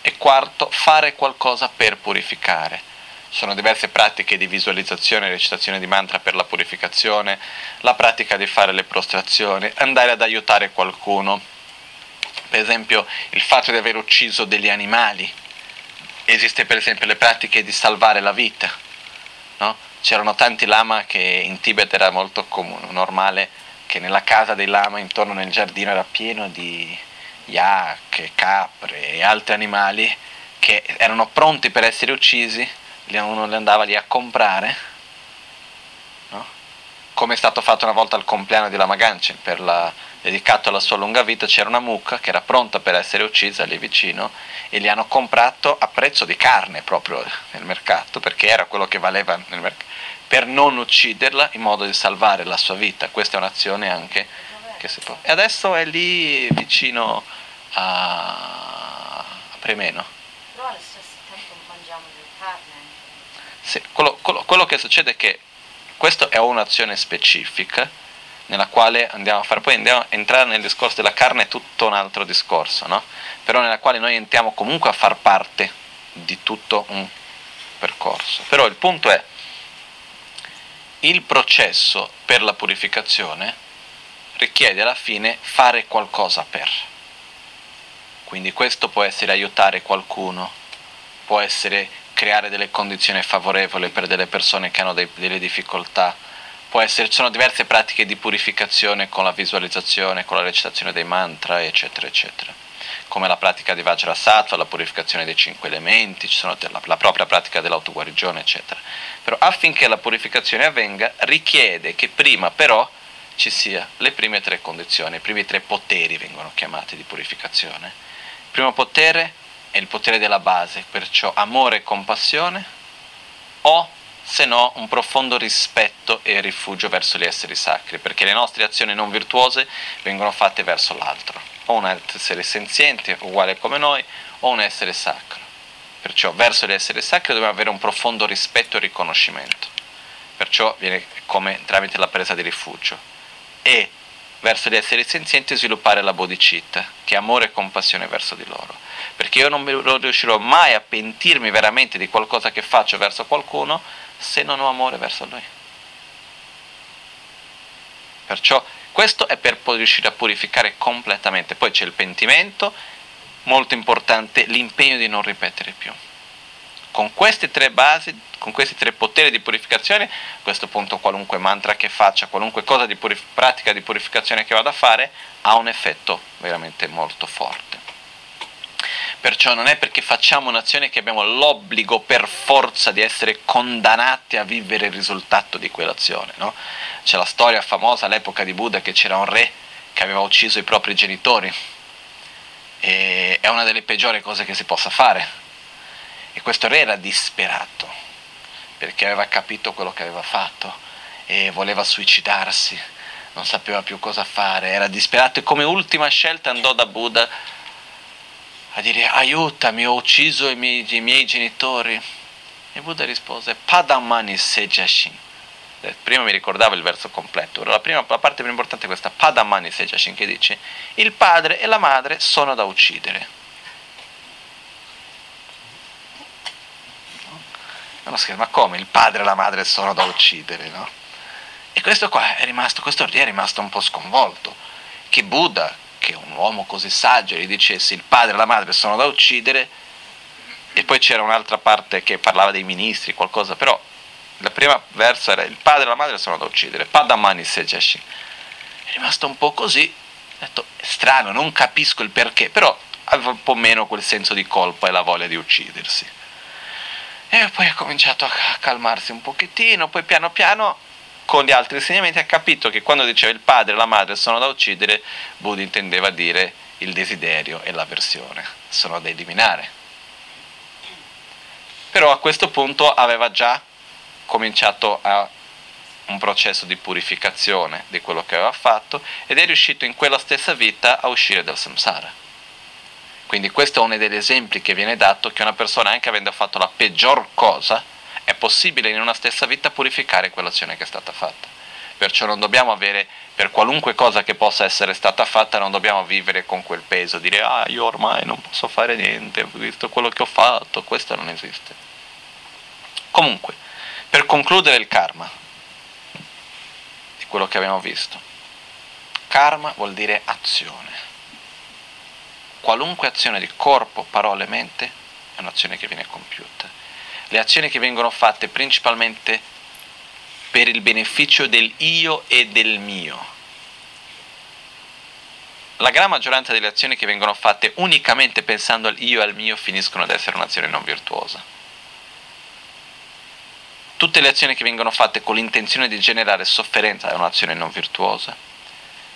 E quarto, fare qualcosa per purificare. Sono diverse pratiche di visualizzazione recitazione di mantra per la purificazione, la pratica di fare le prostrazioni, andare ad aiutare qualcuno. Per esempio, il fatto di aver ucciso degli animali esiste per esempio le pratiche di salvare la vita. No? C'erano tanti lama che in Tibet era molto comune, normale che nella casa dei lama intorno nel giardino era pieno di yak, capre e altri animali che erano pronti per essere uccisi, uno li andava lì a comprare, no? come è stato fatto una volta al compleanno di Lama per la dedicato alla sua lunga vita, c'era una mucca che era pronta per essere uccisa lì vicino e li hanno comprato a prezzo di carne proprio nel mercato, perché era quello che valeva nel mercato, per non ucciderla in modo di salvare la sua vita. Questa è un'azione anche che si può. E adesso è lì vicino a, a Premeno.
Però allo stesso tempo mangiamo delle carne.
Sì, quello, quello, quello che succede è che questa è un'azione specifica nella quale andiamo a fare, poi andiamo a entrare nel discorso della carne è tutto un altro discorso, no? però nella quale noi entriamo comunque a far parte di tutto un percorso. Però il punto è, il processo per la purificazione richiede alla fine fare qualcosa per. Quindi questo può essere aiutare qualcuno, può essere creare delle condizioni favorevoli per delle persone che hanno dei, delle difficoltà, essere, ci sono diverse pratiche di purificazione con la visualizzazione, con la recitazione dei mantra, eccetera, eccetera. Come la pratica di Vajrasattva, la purificazione dei cinque elementi, la, la propria pratica dell'autoguarigione, eccetera. Però affinché la purificazione avvenga richiede che prima però ci sia le prime tre condizioni, i primi tre poteri vengono chiamati di purificazione. Primo potere è il potere della base, perciò amore e compassione, o se no un profondo rispetto e rifugio verso gli esseri sacri, perché le nostre azioni non virtuose vengono fatte verso l'altro, o un essere senziente, uguale come noi, o un essere sacro. Perciò verso gli esseri sacri dobbiamo avere un profondo rispetto e riconoscimento. Perciò viene come tramite la presa di rifugio. E verso gli esseri senzienti sviluppare la bodhicitta, che è amore e compassione verso di loro. Perché io non riuscirò mai a pentirmi veramente di qualcosa che faccio verso qualcuno se non ho amore verso Lui. Perciò questo è per poi riuscire a purificare completamente. Poi c'è il pentimento, molto importante, l'impegno di non ripetere più. Con queste tre basi, con questi tre poteri di purificazione, a questo punto qualunque mantra che faccia, qualunque cosa di purif- pratica di purificazione che vada a fare, ha un effetto veramente molto forte. Perciò non è perché facciamo un'azione che abbiamo l'obbligo per forza di essere condannati a vivere il risultato di quell'azione. No? C'è la storia famosa all'epoca di Buddha che c'era un re che aveva ucciso i propri genitori. E è una delle peggiori cose che si possa fare. E questo re era disperato perché aveva capito quello che aveva fatto e voleva suicidarsi, non sapeva più cosa fare, era disperato e come ultima scelta andò da Buddha a dire aiutami, ho ucciso i miei, i miei genitori. E Buddha rispose Padamani Sejashin. Eh, prima mi ricordavo il verso completo, ora la, prima, la parte più importante è questa, Padamani Sejashin, che dice il padre e la madre sono da uccidere. Uno scherzo, ma come il padre e la madre sono da uccidere, no? E questo qua è rimasto, questo è rimasto un po' sconvolto, che Buddha, che un uomo così saggio gli dicesse il padre e la madre sono da uccidere e poi c'era un'altra parte che parlava dei ministri, qualcosa, però il primo verso era il padre e la madre sono da uccidere, Padamani Sejashi. È rimasto un po' così, ho detto, è strano, non capisco il perché, però aveva un po' meno quel senso di colpa e la voglia di uccidersi. E poi ha cominciato a calmarsi un pochettino, poi piano piano con gli altri insegnamenti ha capito che quando diceva il padre e la madre sono da uccidere, Buddha intendeva dire il desiderio e l'avversione, sono da eliminare. Però a questo punto aveva già cominciato a un processo di purificazione di quello che aveva fatto ed è riuscito in quella stessa vita a uscire dal samsara. Quindi questo è uno degli esempi che viene dato che una persona, anche avendo fatto la peggior cosa, È possibile in una stessa vita purificare quell'azione che è stata fatta. Perciò non dobbiamo avere, per qualunque cosa che possa essere stata fatta, non dobbiamo vivere con quel peso, dire ah io ormai non posso fare niente, visto quello che ho fatto, questo non esiste. Comunque, per concludere il karma, di quello che abbiamo visto, karma vuol dire azione. Qualunque azione di corpo, parole, mente è un'azione che viene compiuta. Le azioni che vengono fatte principalmente per il beneficio del io e del mio. La gran maggioranza delle azioni che vengono fatte unicamente pensando al io e al mio finiscono ad essere un'azione non virtuosa. Tutte le azioni che vengono fatte con l'intenzione di generare sofferenza è un'azione non virtuosa.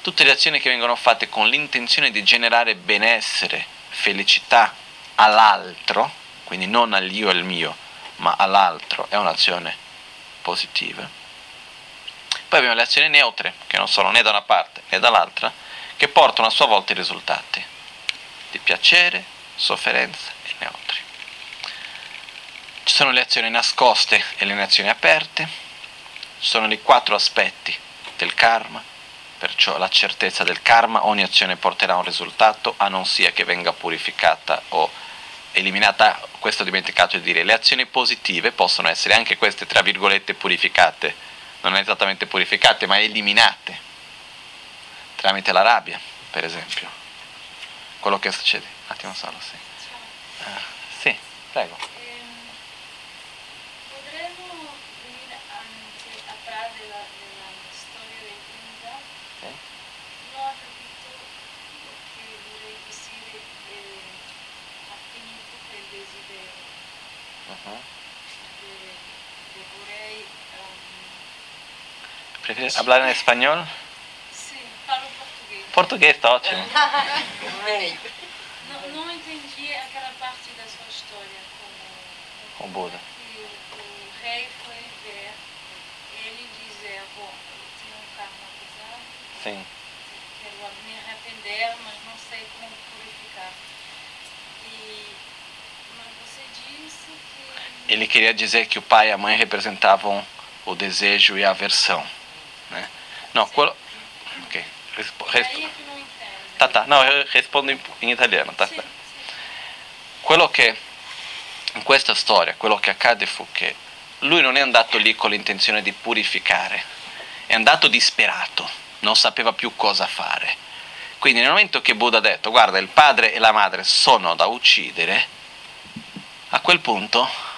Tutte le azioni che vengono fatte con l'intenzione di generare benessere, felicità all'altro, quindi non all'io e al mio, ma all'altro, è un'azione positiva. Poi abbiamo le azioni neutre, che non sono né da una parte né dall'altra, che portano a sua volta i risultati di piacere, sofferenza e neutri. Ci sono le azioni nascoste e le azioni aperte, ci sono i quattro aspetti del karma, perciò la certezza del karma, ogni azione porterà un risultato, a non sia che venga purificata o eliminata, questo ho dimenticato di dire, le azioni positive possono essere anche queste, tra virgolette, purificate non esattamente purificate, ma eliminate tramite la rabbia, per esempio. Quello che succede. Un attimo solo, sì. Uh, sì, prego.
De, de vorrei
¿Prefieres hablar en español?
Sì, parlo portoghese.
Português está ótimo.
não, não entendi aquela parte da sua história com,
Com Buda.
Que o, o rei foi ver ele dizer, bom, eu tinha um karma pesado,
Sim. Ele queria dizer que o pai e a mãe representavam o desejo e a aversão. Né? No, quello... Ok, rispo...
Aí é
rispo...
que não entendo.
Tá, tá, no, io rispondo in, in italiano, tá, tá. Quello che in questa storia, quello che accade fu che lui non è andato lì con l'intenzione di purificare, è andato disperato, non sapeva più cosa fare. Quindi nel momento che Buddha ha detto guarda il padre e la madre sono da uccidere, a quel punto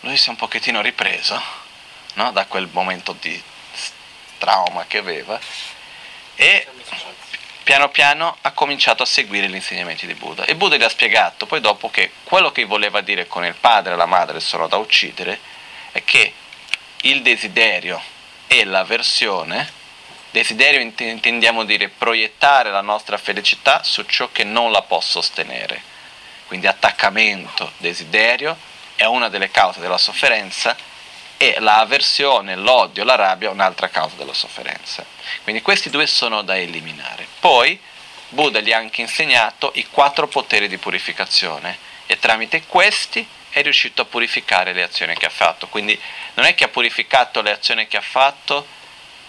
lui si è un pochettino ripreso no? da quel momento di trauma che aveva e piano piano ha cominciato a seguire gli insegnamenti di Buddha e Buddha gli ha spiegato poi dopo che quello che voleva dire con il padre e la madre sono da uccidere è che il desiderio e l'avversione desiderio int- intendiamo dire proiettare la nostra felicità su ciò che non la può sostenere quindi attaccamento, desiderio è una delle cause della sofferenza e l'avversione, l'odio, la rabbia è un'altra causa della sofferenza. Quindi questi due sono da eliminare. Poi Buddha gli ha anche insegnato i quattro poteri di purificazione e tramite questi è riuscito a purificare le azioni che ha fatto. Quindi non è che ha purificato le azioni che ha fatto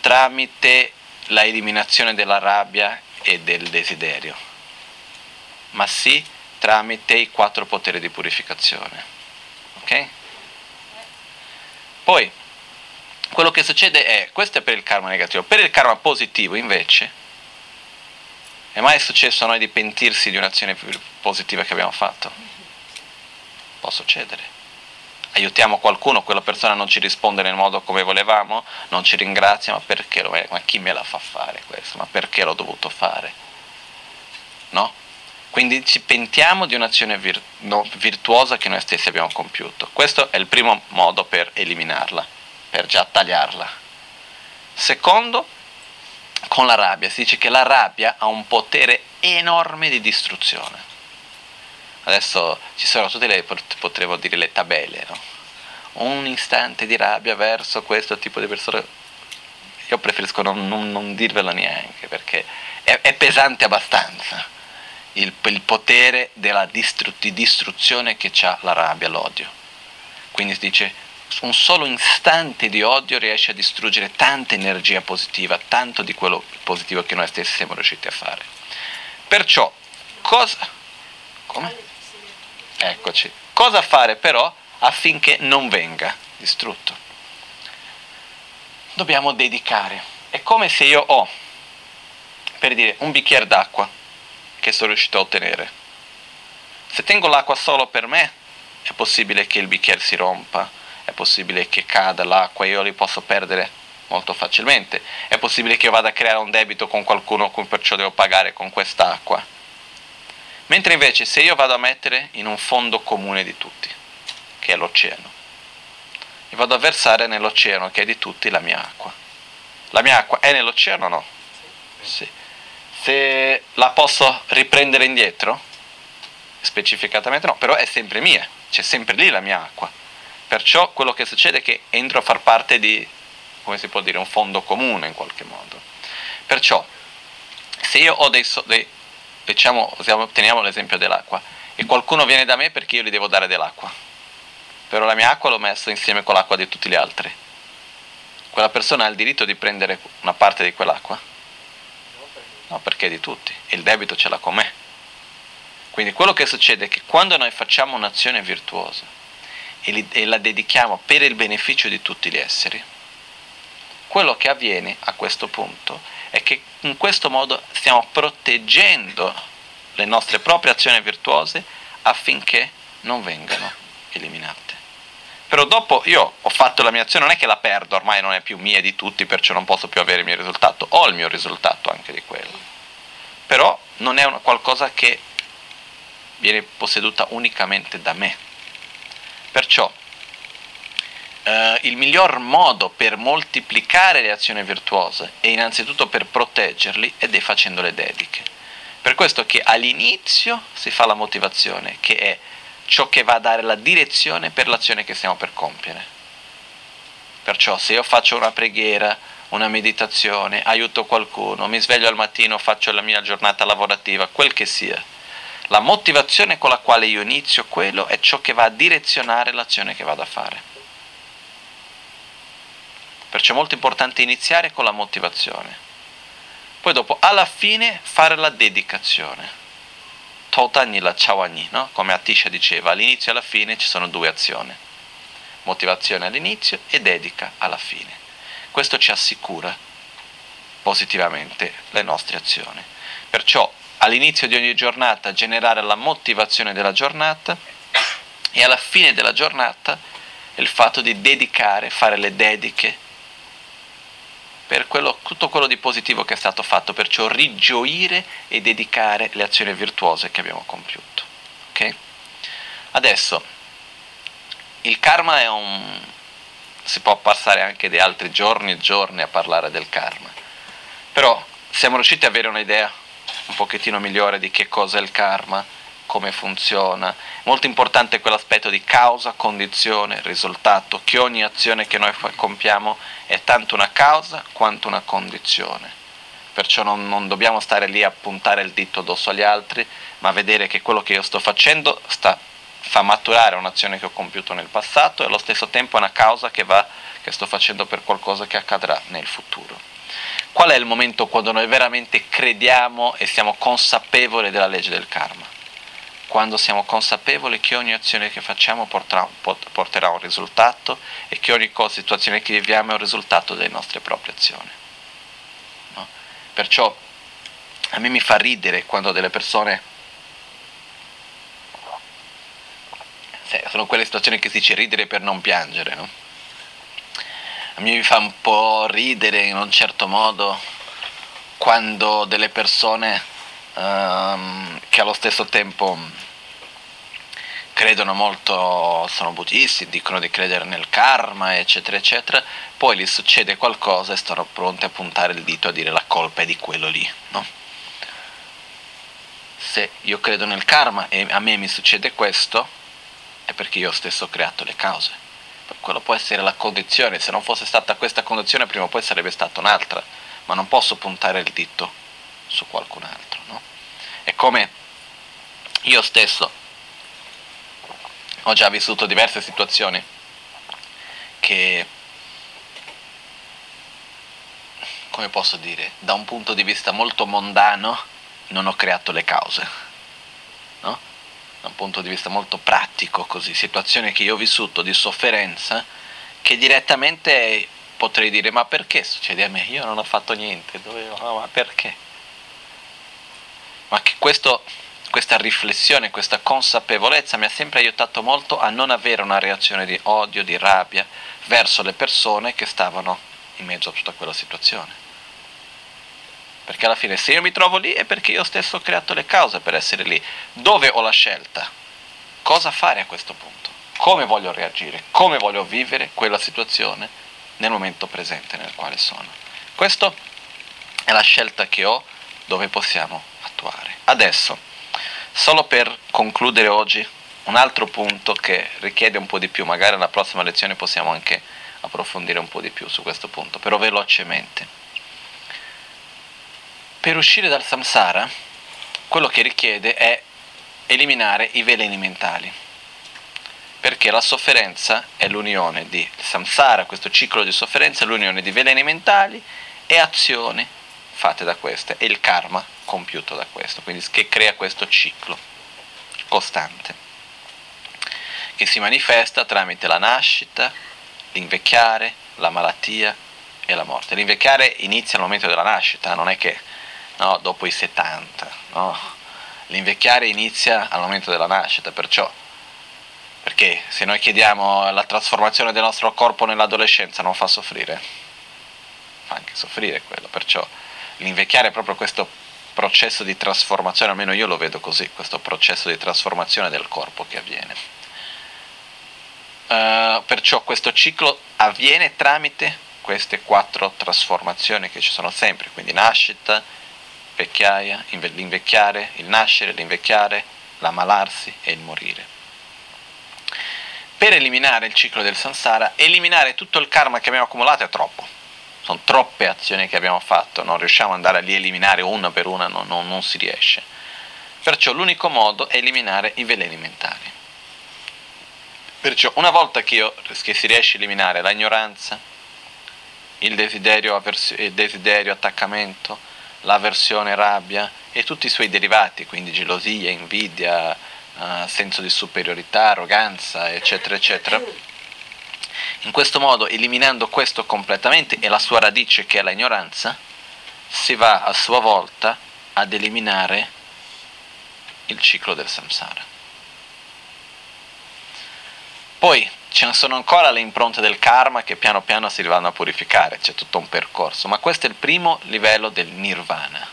tramite la eliminazione della rabbia e del desiderio, ma sì tramite i quattro poteri di purificazione. Ok? Poi, quello che succede è, questo è per il karma negativo, per il karma positivo invece, è mai successo a noi di pentirsi di un'azione positiva che abbiamo fatto? Può succedere. Aiutiamo qualcuno, quella persona non ci risponde nel modo come volevamo, non ci ringrazia, ma perché lo Ma chi me la fa fare questo? Ma perché l'ho dovuto fare? No? Quindi ci pentiamo di un'azione vir- no, virtuosa che noi stessi abbiamo compiuto. Questo è il primo modo per eliminarla, per già tagliarla. Secondo, con la rabbia. Si dice che la rabbia ha un potere enorme di distruzione. Adesso ci sono tutte le, potremmo dire, le tabelle, no? Un istante di rabbia verso questo tipo di persone. Io preferisco non, non, non dirvelo neanche perché è, è pesante abbastanza il, il potere della distru- di distruzione che ha la rabbia, l'odio. Quindi si dice un solo istante di odio riesce a distruggere tanta energia positiva, tanto di quello positivo che noi stessi siamo riusciti a fare. Perciò, cosa... Come? Eccoci. Cosa fare però affinché non venga distrutto? Dobbiamo dedicare. È come se io ho, per dire, un bicchiere d'acqua che sono riuscito a ottenere. Se tengo l'acqua solo per me, è possibile che il bicchiere si rompa, è possibile che cada l'acqua e io li posso perdere molto facilmente, è possibile che io vada a creare un debito con qualcuno con perciò devo pagare con quest'acqua. Mentre invece se io vado a mettere in un fondo comune di tutti, che è l'oceano, e vado a versare nell'oceano che è di tutti la mia acqua. La mia acqua è nell'oceano o no? Sì. Se la posso riprendere indietro? Specificatamente no, però è sempre mia, c'è sempre lì la mia acqua. Perciò quello che succede è che entro a far parte di, come si può dire, un fondo comune in qualche modo. Perciò, se io ho dei, dei diciamo, teniamo l'esempio dell'acqua, e qualcuno viene da me perché io gli devo dare dell'acqua, però la mia acqua l'ho messa insieme con l'acqua di tutti gli altri. Quella persona ha il diritto di prendere una parte di quell'acqua? No, perché è di tutti, e il debito ce l'ha con me. Quindi quello che succede è che quando noi facciamo un'azione virtuosa, e la dedichiamo per il beneficio di tutti gli esseri, quello che avviene a questo punto è che in questo modo stiamo proteggendo le nostre proprie azioni virtuose affinché non vengano eliminate. Però dopo io ho fatto la mia azione, non è che la perdo, ormai non è più mia di tutti, perciò non posso più avere il mio risultato, ho il mio risultato anche di quello. Però non è una, qualcosa che viene posseduta unicamente da me, Perciò eh, il miglior modo per moltiplicare le azioni virtuose e innanzitutto per proteggerli è facendo le dediche. Per questo che all'inizio si fa la motivazione, che è ciò che va a dare la direzione per l'azione che stiamo per compiere. Perciò se io faccio una preghiera, una meditazione, aiuto qualcuno, mi sveglio al mattino, faccio la mia giornata lavorativa, quel che sia, la motivazione con la quale io inizio quello è ciò che va a direzionare l'azione che vado a fare. Perciò è molto importante iniziare con la motivazione. Poi dopo, alla fine, fare la dedicazione. Totani la chawani, no? Come Atisha diceva, all'inizio e alla fine ci sono due azioni. Motivazione all'inizio e dedica alla fine. Questo ci assicura positivamente le nostre azioni. Perciò all'inizio di ogni giornata generare la motivazione della giornata e alla fine della giornata il fatto di dedicare, fare le dediche per quello, tutto quello di positivo che è stato fatto, perciò rigioire e dedicare le azioni virtuose che abbiamo compiuto. Okay? Adesso, il karma è un... si può passare anche di altri giorni e giorni a parlare del karma, però siamo riusciti ad avere un'idea un pochettino migliore di che cosa è il karma, come funziona. Molto importante quell'aspetto di causa, condizione, risultato, che ogni azione che noi compiamo è tanto una causa quanto una condizione. Perciò non, non dobbiamo stare lì a puntare il dito addosso agli altri, ma vedere che quello che io sto facendo sta, fa maturare un'azione che ho compiuto nel passato e allo stesso tempo è una causa che, va, che sto facendo per qualcosa che accadrà nel futuro. Qual è il momento quando noi veramente crediamo e siamo consapevoli della legge del karma? Quando siamo consapevoli che ogni azione che facciamo porterà, porterà un risultato e che ogni situazione che viviamo è un risultato delle nostre proprie azioni. No? Perciò a me mi fa ridere quando delle persone sono quelle situazioni che si dice ridere per non piangere, no? a me mi fa un po' ridere in un certo modo quando delle persone um, che allo stesso tempo credono molto, sono buddisti, dicono di credere nel karma, eccetera, eccetera, poi gli succede qualcosa e stanno pronti a puntare il dito a dire la colpa è di quello lì, no? Se io credo nel karma e a me mi succede questo, è perché io stesso ho creato le cause. Quello può essere la condizione, se non fosse stata questa condizione prima o poi sarebbe stata un'altra, ma non posso puntare il dito su qualcun altro. No? È come io stesso ho già vissuto diverse situazioni che, come posso dire, da un punto di vista molto mondano non ho creato le cause, no? Da un punto di vista molto pratico, così, situazioni che io ho vissuto di sofferenza, che direttamente potrei dire ma perché succede a me? Io non ho fatto niente, dovevo, ma perché? Ma che questo questa riflessione, questa consapevolezza mi ha sempre aiutato molto a non avere una reazione di odio, di rabbia verso le persone che stavano in mezzo a tutta quella situazione. Perché alla fine se io mi trovo lì è perché io stesso ho creato le cause per essere lì. Dove ho la scelta? Cosa fare a questo punto? Come voglio reagire? Come voglio vivere quella situazione nel momento presente nel quale sono? Questa è la scelta che ho dove possiamo attuare. Adesso, Solo per concludere oggi, un altro punto che richiede un po' di più, magari nella prossima lezione possiamo anche approfondire un po' di più su questo punto, però velocemente. Per uscire dal samsara, quello che richiede è eliminare i veleni mentali, perché la sofferenza è l'unione di samsara, questo ciclo di sofferenza è l'unione di veleni mentali e azioni fatte da queste e il karma compiuto da questo, quindi che crea questo ciclo costante che si manifesta tramite la nascita, l'invecchiare, la malattia e la morte. L'invecchiare inizia al momento della nascita, non è che no, dopo i 70, no? l'invecchiare inizia al momento della nascita, perciò perché se noi chiediamo la trasformazione del nostro corpo nell'adolescenza non fa soffrire, fa anche soffrire quello, perciò l'invecchiare è proprio questo processo di trasformazione, almeno io lo vedo così, questo processo di trasformazione del corpo che avviene. Uh, perciò questo ciclo avviene tramite queste quattro trasformazioni che ci sono sempre, quindi nascita, vecchiaia, l'invecchiare, il nascere, l'invecchiare, l'ammalarsi e il morire. Per eliminare il ciclo del samsara, eliminare tutto il karma che abbiamo accumulato è troppo sono troppe azioni che abbiamo fatto, non riusciamo ad andare a eliminare una per una, no, no, non si riesce. Perciò l'unico modo è eliminare i veleni mentali. Perciò una volta che, io, che si riesce a eliminare l'ignoranza, il desiderio, avers- il desiderio, attaccamento, l'avversione, rabbia e tutti i suoi derivati, quindi gelosia, invidia, uh, senso di superiorità, arroganza, eccetera, eccetera, in questo modo, eliminando questo completamente e la sua radice che è l'ignoranza, si va a sua volta ad eliminare il ciclo del samsara. Poi ci sono ancora le impronte del karma che piano piano si vanno a purificare, c'è tutto un percorso, ma questo è il primo livello del nirvana.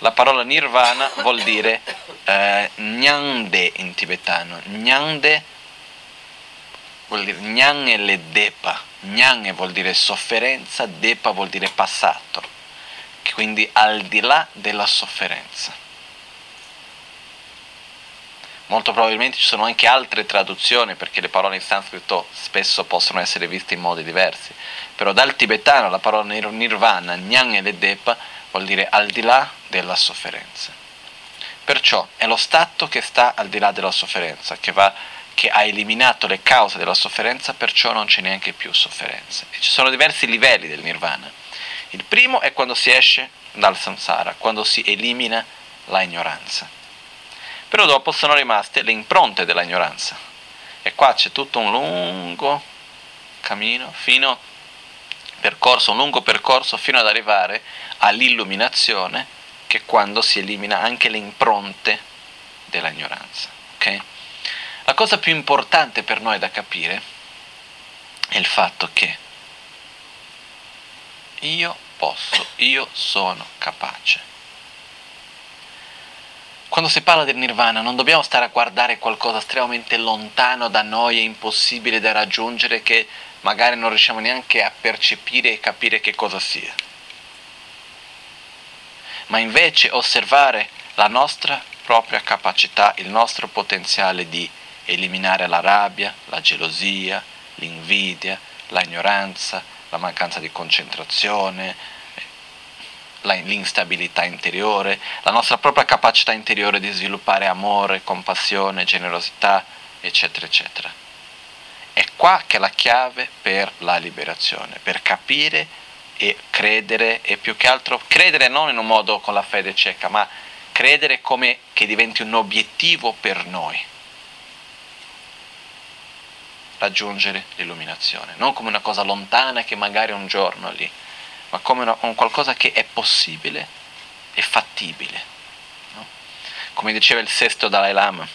La parola nirvana vuol dire eh, nyande in tibetano. Nyande vuol dire gnan e le depa. Gnan vuol dire sofferenza, depa vuol dire passato, quindi al di là della sofferenza. Molto probabilmente ci sono anche altre traduzioni perché le parole in sanscrito spesso possono essere viste in modi diversi, però dal tibetano la parola nirvana, gnan e le depa, vuol dire al di là della sofferenza. Perciò è lo stato che sta al di là della sofferenza, che va che ha eliminato le cause della sofferenza, perciò non c'è neanche più sofferenza. E ci sono diversi livelli del nirvana. Il primo è quando si esce dal samsara, quando si elimina la ignoranza. Però dopo sono rimaste le impronte della ignoranza. E qua c'è tutto un lungo cammino fino percorso, un lungo percorso fino ad arrivare all'illuminazione che è quando si elimina anche le impronte della ignoranza. Okay? La cosa più importante per noi da capire è il fatto che io posso, io sono capace. Quando si parla del nirvana non dobbiamo stare a guardare qualcosa estremamente lontano da noi e impossibile da raggiungere che magari non riusciamo neanche a percepire e capire che cosa sia. Ma invece osservare la nostra propria capacità, il nostro potenziale di eliminare la rabbia, la gelosia, l'invidia, l'ignoranza, la mancanza di concentrazione, l'instabilità interiore, la nostra propria capacità interiore di sviluppare amore, compassione, generosità, eccetera, eccetera. È qua che è la chiave per la liberazione, per capire e credere e più che altro credere non in un modo con la fede cieca, ma credere come che diventi un obiettivo per noi. Raggiungere l'illuminazione, non come una cosa lontana che magari un giorno lì, ma come una, un qualcosa che è possibile e fattibile. No? Come diceva il sesto Dalai Lama,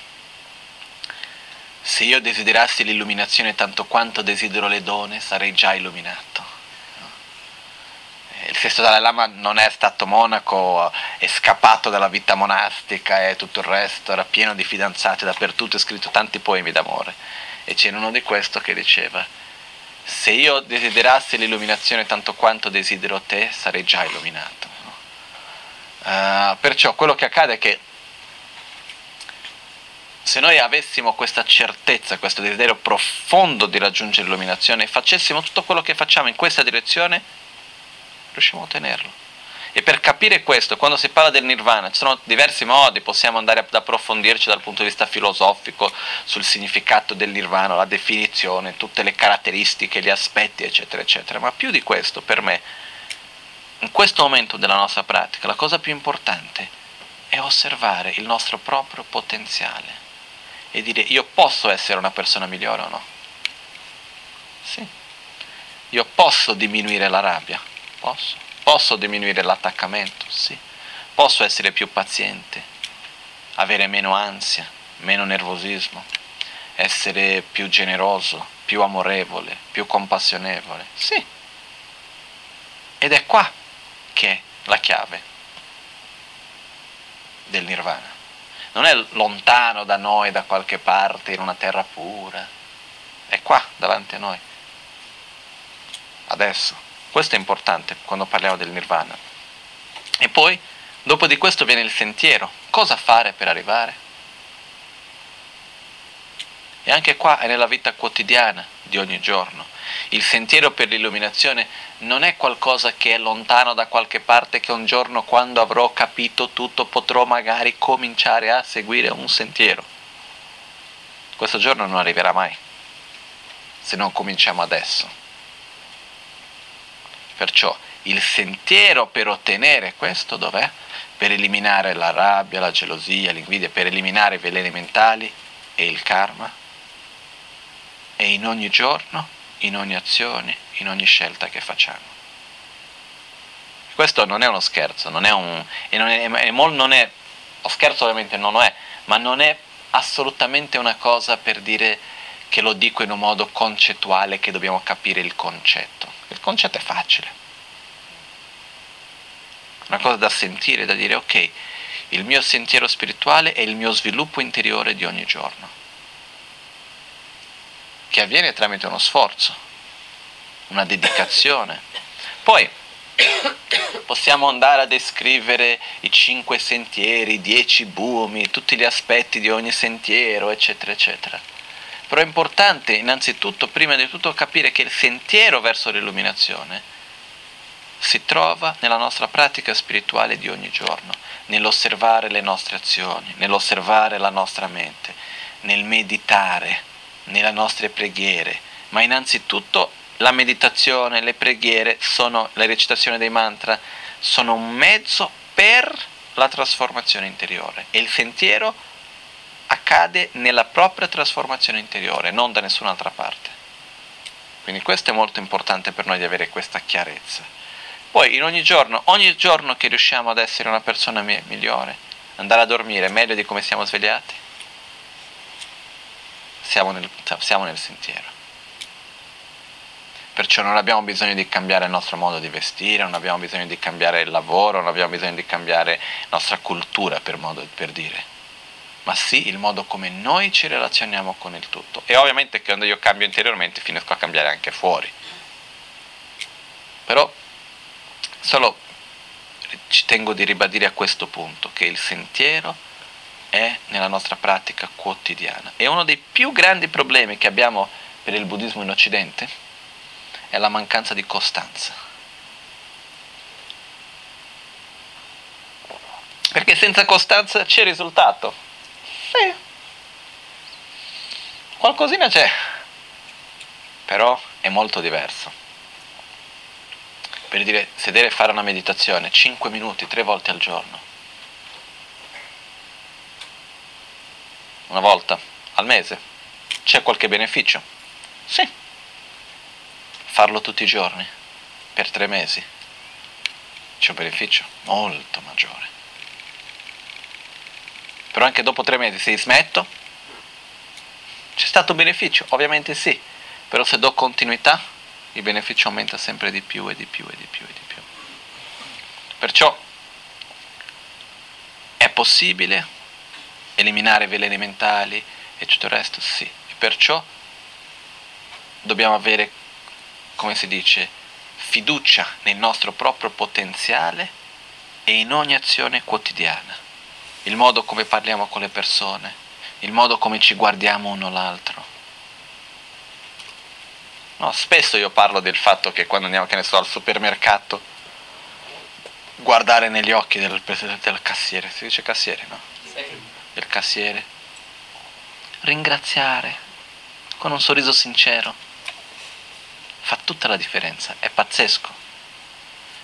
se io desiderassi l'illuminazione tanto quanto desidero le donne, sarei già illuminato. Il sesto Dalai Lama non è stato monaco, è scappato dalla vita monastica e tutto il resto, era pieno di fidanzate dappertutto, ha scritto tanti poemi d'amore. E c'è uno di questo che diceva, se io desiderassi l'illuminazione tanto quanto desidero te, sarei già illuminato. Uh, perciò quello che accade è che se noi avessimo questa certezza, questo desiderio profondo di raggiungere l'illuminazione e facessimo tutto quello che facciamo in questa direzione, riusciamo a ottenerlo. E per capire questo, quando si parla del nirvana, ci sono diversi modi, possiamo andare ad approfondirci dal punto di vista filosofico sul significato del nirvana, la definizione, tutte le caratteristiche, gli aspetti, eccetera, eccetera. Ma più di questo, per me, in questo momento della nostra pratica, la cosa più importante è osservare il nostro proprio potenziale e dire io posso essere una persona migliore o no? Sì. Io posso diminuire la rabbia? Posso. Posso diminuire l'attaccamento? Sì. Posso essere più paziente, avere meno ansia, meno nervosismo, essere più generoso, più amorevole, più compassionevole? Sì. Ed è qua che è la chiave del nirvana non è lontano da noi, da qualche parte, in una terra pura, è qua davanti a noi, adesso. Questo è importante quando parliamo del nirvana. E poi, dopo di questo viene il sentiero. Cosa fare per arrivare? E anche qua è nella vita quotidiana di ogni giorno. Il sentiero per l'illuminazione non è qualcosa che è lontano da qualche parte che un giorno quando avrò capito tutto potrò magari cominciare a seguire un sentiero. Questo giorno non arriverà mai se non cominciamo adesso. Perciò il sentiero per ottenere questo dov'è? Per eliminare la rabbia, la gelosia, l'invidia, per eliminare i veleni mentali e il karma. E in ogni giorno in ogni azione, in ogni scelta che facciamo. Questo non è uno scherzo, non è un... E non è, non è, lo scherzo ovviamente non lo è, ma non è assolutamente una cosa per dire che lo dico in un modo concettuale che dobbiamo capire il concetto. Il concetto è facile. Una cosa da sentire, da dire ok, il mio sentiero spirituale è il mio sviluppo interiore di ogni giorno che avviene tramite uno sforzo, una dedicazione. Poi possiamo andare a descrivere i cinque sentieri, i dieci bumi, tutti gli aspetti di ogni sentiero, eccetera, eccetera. Però è importante innanzitutto, prima di tutto, capire che il sentiero verso l'illuminazione si trova nella nostra pratica spirituale di ogni giorno, nell'osservare le nostre azioni, nell'osservare la nostra mente, nel meditare nelle nostre preghiere, ma innanzitutto la meditazione, le preghiere, sono, la recitazione dei mantra, sono un mezzo per la trasformazione interiore. E il sentiero accade nella propria trasformazione interiore, non da nessun'altra parte. Quindi questo è molto importante per noi di avere questa chiarezza. Poi in ogni giorno, ogni giorno che riusciamo ad essere una persona migliore, andare a dormire meglio di come siamo svegliati, siamo nel, siamo nel sentiero. Perciò non abbiamo bisogno di cambiare il nostro modo di vestire, non abbiamo bisogno di cambiare il lavoro, non abbiamo bisogno di cambiare la nostra cultura per, modo, per dire, ma sì il modo come noi ci relazioniamo con il tutto. E ovviamente quando io cambio interiormente finisco a cambiare anche fuori. Però solo ci tengo di ribadire a questo punto che il sentiero è nella nostra pratica quotidiana. E uno dei più grandi problemi che abbiamo per il buddismo in Occidente è la mancanza di costanza. Perché senza costanza c'è risultato. Sì. Qualcosina c'è. però è molto diverso. Per dire, sedere e fare una meditazione 5 minuti, 3 volte al giorno. Una volta al mese. C'è qualche beneficio? Sì. Farlo tutti i giorni, per 3 mesi. C'è un beneficio molto maggiore. Però anche dopo 3 mesi se smetto, c'è stato beneficio? Ovviamente sì però se do continuità, il beneficio aumenta sempre di più e di più e di più e di più. Perciò è possibile eliminare veleni mentali e tutto il resto? Sì. E perciò dobbiamo avere, come si dice, fiducia nel nostro proprio potenziale e in ogni azione quotidiana. Il modo come parliamo con le persone, il modo come ci guardiamo uno l'altro No, spesso io parlo del fatto che quando andiamo, che ne so, al supermercato, guardare negli occhi del, del cassiere, si dice cassiere, no? Sì. Del cassiere. Ringraziare con un sorriso sincero. Fa tutta la differenza, è pazzesco.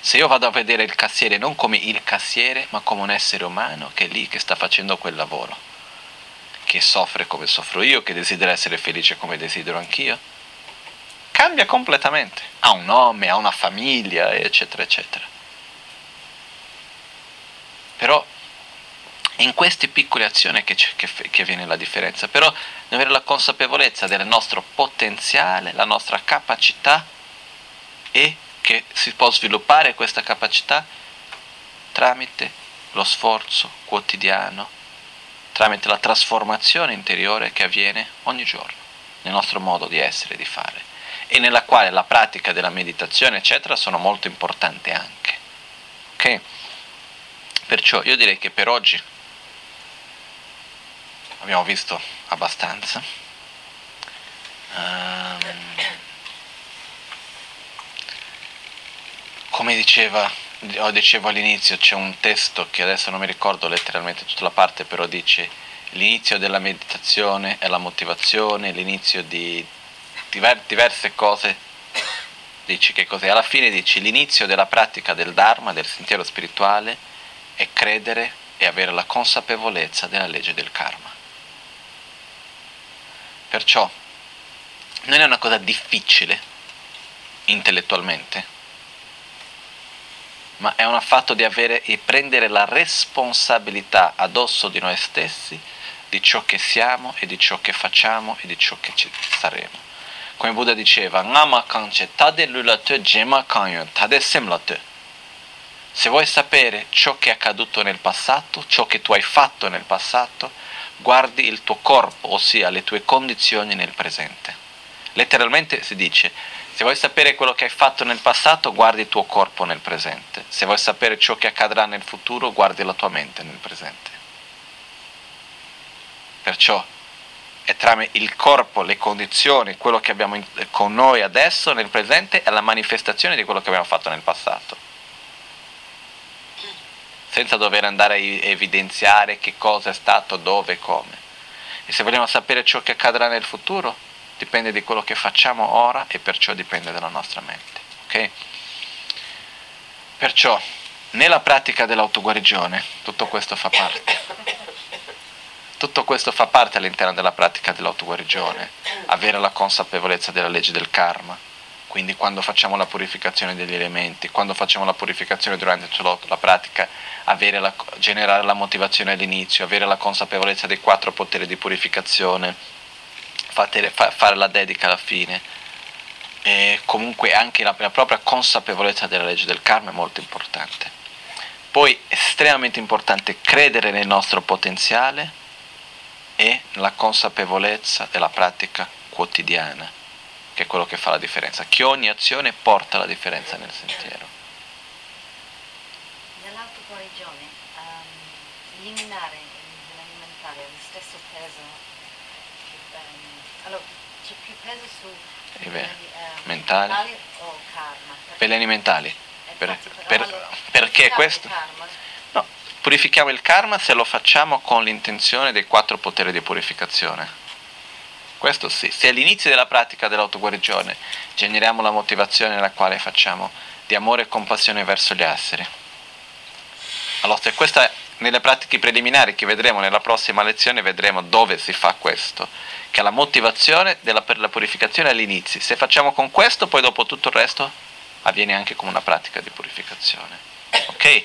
Se io vado a vedere il cassiere non come il cassiere, ma come un essere umano che è lì, che sta facendo quel lavoro, che soffre come soffro io, che desidera essere felice come desidero anch'io, cambia completamente. Ha un nome, ha una famiglia, eccetera, eccetera. Però in queste piccole azioni che, che, che viene la differenza. Però avere la consapevolezza del nostro potenziale, la nostra capacità e che si può sviluppare questa capacità tramite lo sforzo quotidiano, tramite la trasformazione interiore che avviene ogni giorno nel nostro modo di essere e di fare e nella quale la pratica della meditazione, eccetera, sono molto importanti anche. Ok? Perciò io direi che per oggi abbiamo visto abbastanza. Um, come diceva, dicevo all'inizio, c'è un testo che adesso non mi ricordo letteralmente tutta la parte, però dice l'inizio della meditazione è la motivazione, l'inizio di diverse cose, dici che cos'è? Alla fine dici l'inizio della pratica del Dharma, del sentiero spirituale, è credere e avere la consapevolezza della legge del karma. Perciò non è una cosa difficile intellettualmente, ma è un fatto di avere e prendere la responsabilità addosso di noi stessi di ciò che siamo e di ciò che facciamo e di ciò che ci saremo come Buddha diceva. Se vuoi sapere ciò che è accaduto nel passato, ciò che tu hai fatto nel passato, guardi il tuo corpo, ossia le tue condizioni nel presente. Letteralmente si dice, se vuoi sapere quello che hai fatto nel passato, guardi il tuo corpo nel presente. Se vuoi sapere ciò che accadrà nel futuro, guardi la tua mente nel presente. Perciò è tramite il corpo, le condizioni, quello che abbiamo con noi adesso nel presente è la manifestazione di quello che abbiamo fatto nel passato. Senza dover andare a evidenziare che cosa è stato, dove come. E se vogliamo sapere ciò che accadrà nel futuro, dipende di quello che facciamo ora e perciò dipende dalla nostra mente. Okay? Perciò, nella pratica dell'autoguarigione, tutto questo fa parte. Tutto questo fa parte all'interno della pratica dell'autoguarigione, avere la consapevolezza della legge del karma. Quindi quando facciamo la purificazione degli elementi, quando facciamo la purificazione durante la pratica, la, generare la motivazione all'inizio, avere la consapevolezza dei quattro poteri di purificazione, fare, fare la dedica alla fine. E comunque anche la, la propria consapevolezza della legge del karma è molto importante. Poi estremamente importante credere nel nostro potenziale, e la consapevolezza della pratica quotidiana, che è quello che fa la differenza, che ogni azione porta la differenza nel sentiero.
Nell'autoguarigione, um, eliminare l'alimentare lo stesso peso, allora c'è più peso su
veleni uh, mentali
o karma?
Veleni mentali. Per, per, perché questo? Karma, Purifichiamo il karma se lo facciamo con l'intenzione dei quattro poteri di purificazione. Questo sì. Se all'inizio della pratica dell'autoguarigione generiamo la motivazione nella quale facciamo di amore e compassione verso gli esseri. Allora, se questa nelle pratiche preliminari che vedremo nella prossima lezione vedremo dove si fa questo, che è la motivazione della, per la purificazione all'inizio. Se facciamo con questo, poi dopo tutto il resto avviene anche come una pratica di purificazione. Ok?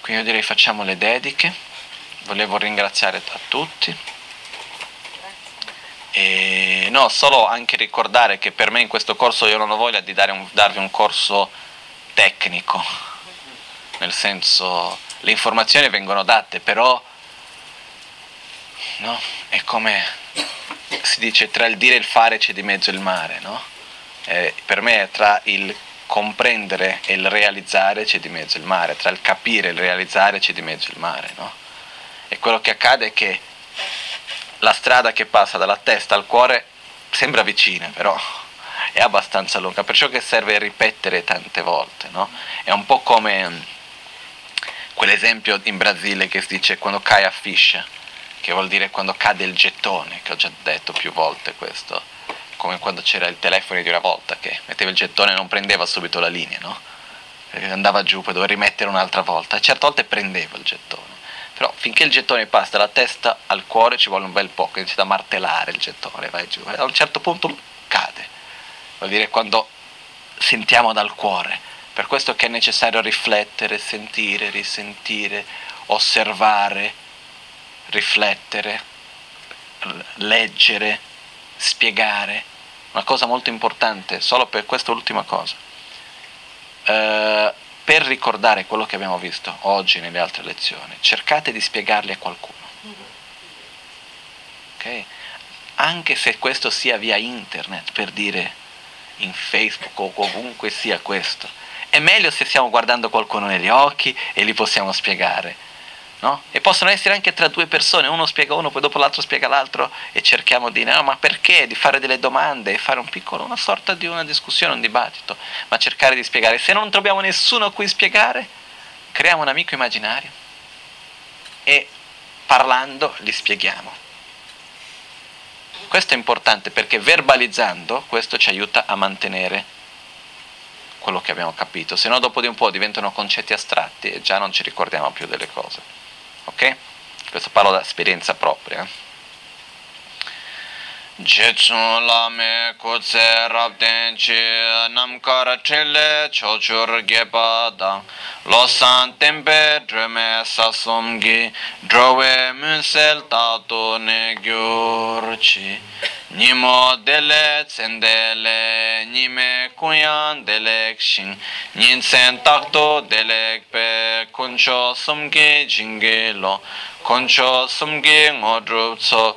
Quindi io direi facciamo le dediche. Volevo ringraziare a tutti. E no, solo anche ricordare che per me in questo corso io non ho voglia di un, darvi un corso tecnico, nel senso le informazioni vengono date, però no? è come si dice tra il dire e il fare c'è di mezzo il mare, no? eh, per me tra il comprendere e il realizzare c'è di mezzo il mare, tra il capire e il realizzare c'è di mezzo il mare, no? E quello che accade è che la strada che passa dalla testa al cuore sembra vicina, però è abbastanza lunga, perciò che serve ripetere tante volte, no? È un po' come quell'esempio in Brasile che si dice quando cai a fiscia, che vuol dire quando cade il gettone, che ho già detto più volte questo, come quando c'era il telefono di una volta che metteva il gettone e non prendeva subito la linea, no? andava giù, poi doveva rimettere un'altra volta, certe volte prendeva il gettone. Però finché il gettone passa dalla testa al cuore ci vuole un bel po', inizia a martellare il gettone, vai giù, a un certo punto cade. Vuol dire quando sentiamo dal cuore per questo che è necessario riflettere, sentire, risentire, osservare, riflettere, leggere, spiegare. Una cosa molto importante, solo per questa ultima cosa. Uh, per ricordare quello che abbiamo visto oggi nelle altre lezioni, cercate di spiegarli a qualcuno. Okay? Anche se questo sia via internet, per dire in Facebook o ovunque sia questo è meglio se stiamo guardando qualcuno negli occhi e li possiamo spiegare. No? E possono essere anche tra due persone, uno spiega uno, poi dopo l'altro spiega l'altro e cerchiamo di no, ma perché? Di fare delle domande e fare un piccolo, una sorta di una discussione, un dibattito, ma cercare di spiegare. Se non troviamo nessuno a cui spiegare, creiamo un amico immaginario e parlando gli spieghiamo. Questo è importante perché verbalizzando questo ci aiuta a mantenere quello che abbiamo capito, se no dopo di un po' diventano concetti astratti e già non ci ricordiamo più delle cose. Ok? Questo parlo da esperienza propria. Jetsun lame kutse rabden chi namkar trile chochur gepa dang. Losan tempe drume sasum gi drowe munsel tato ne gyur chi. Nimo dele tsendele nime kunyan delek shin Ninsen takto delek pe kuncho sumgi jingi lo. Kuncho sumgi ngodrup tso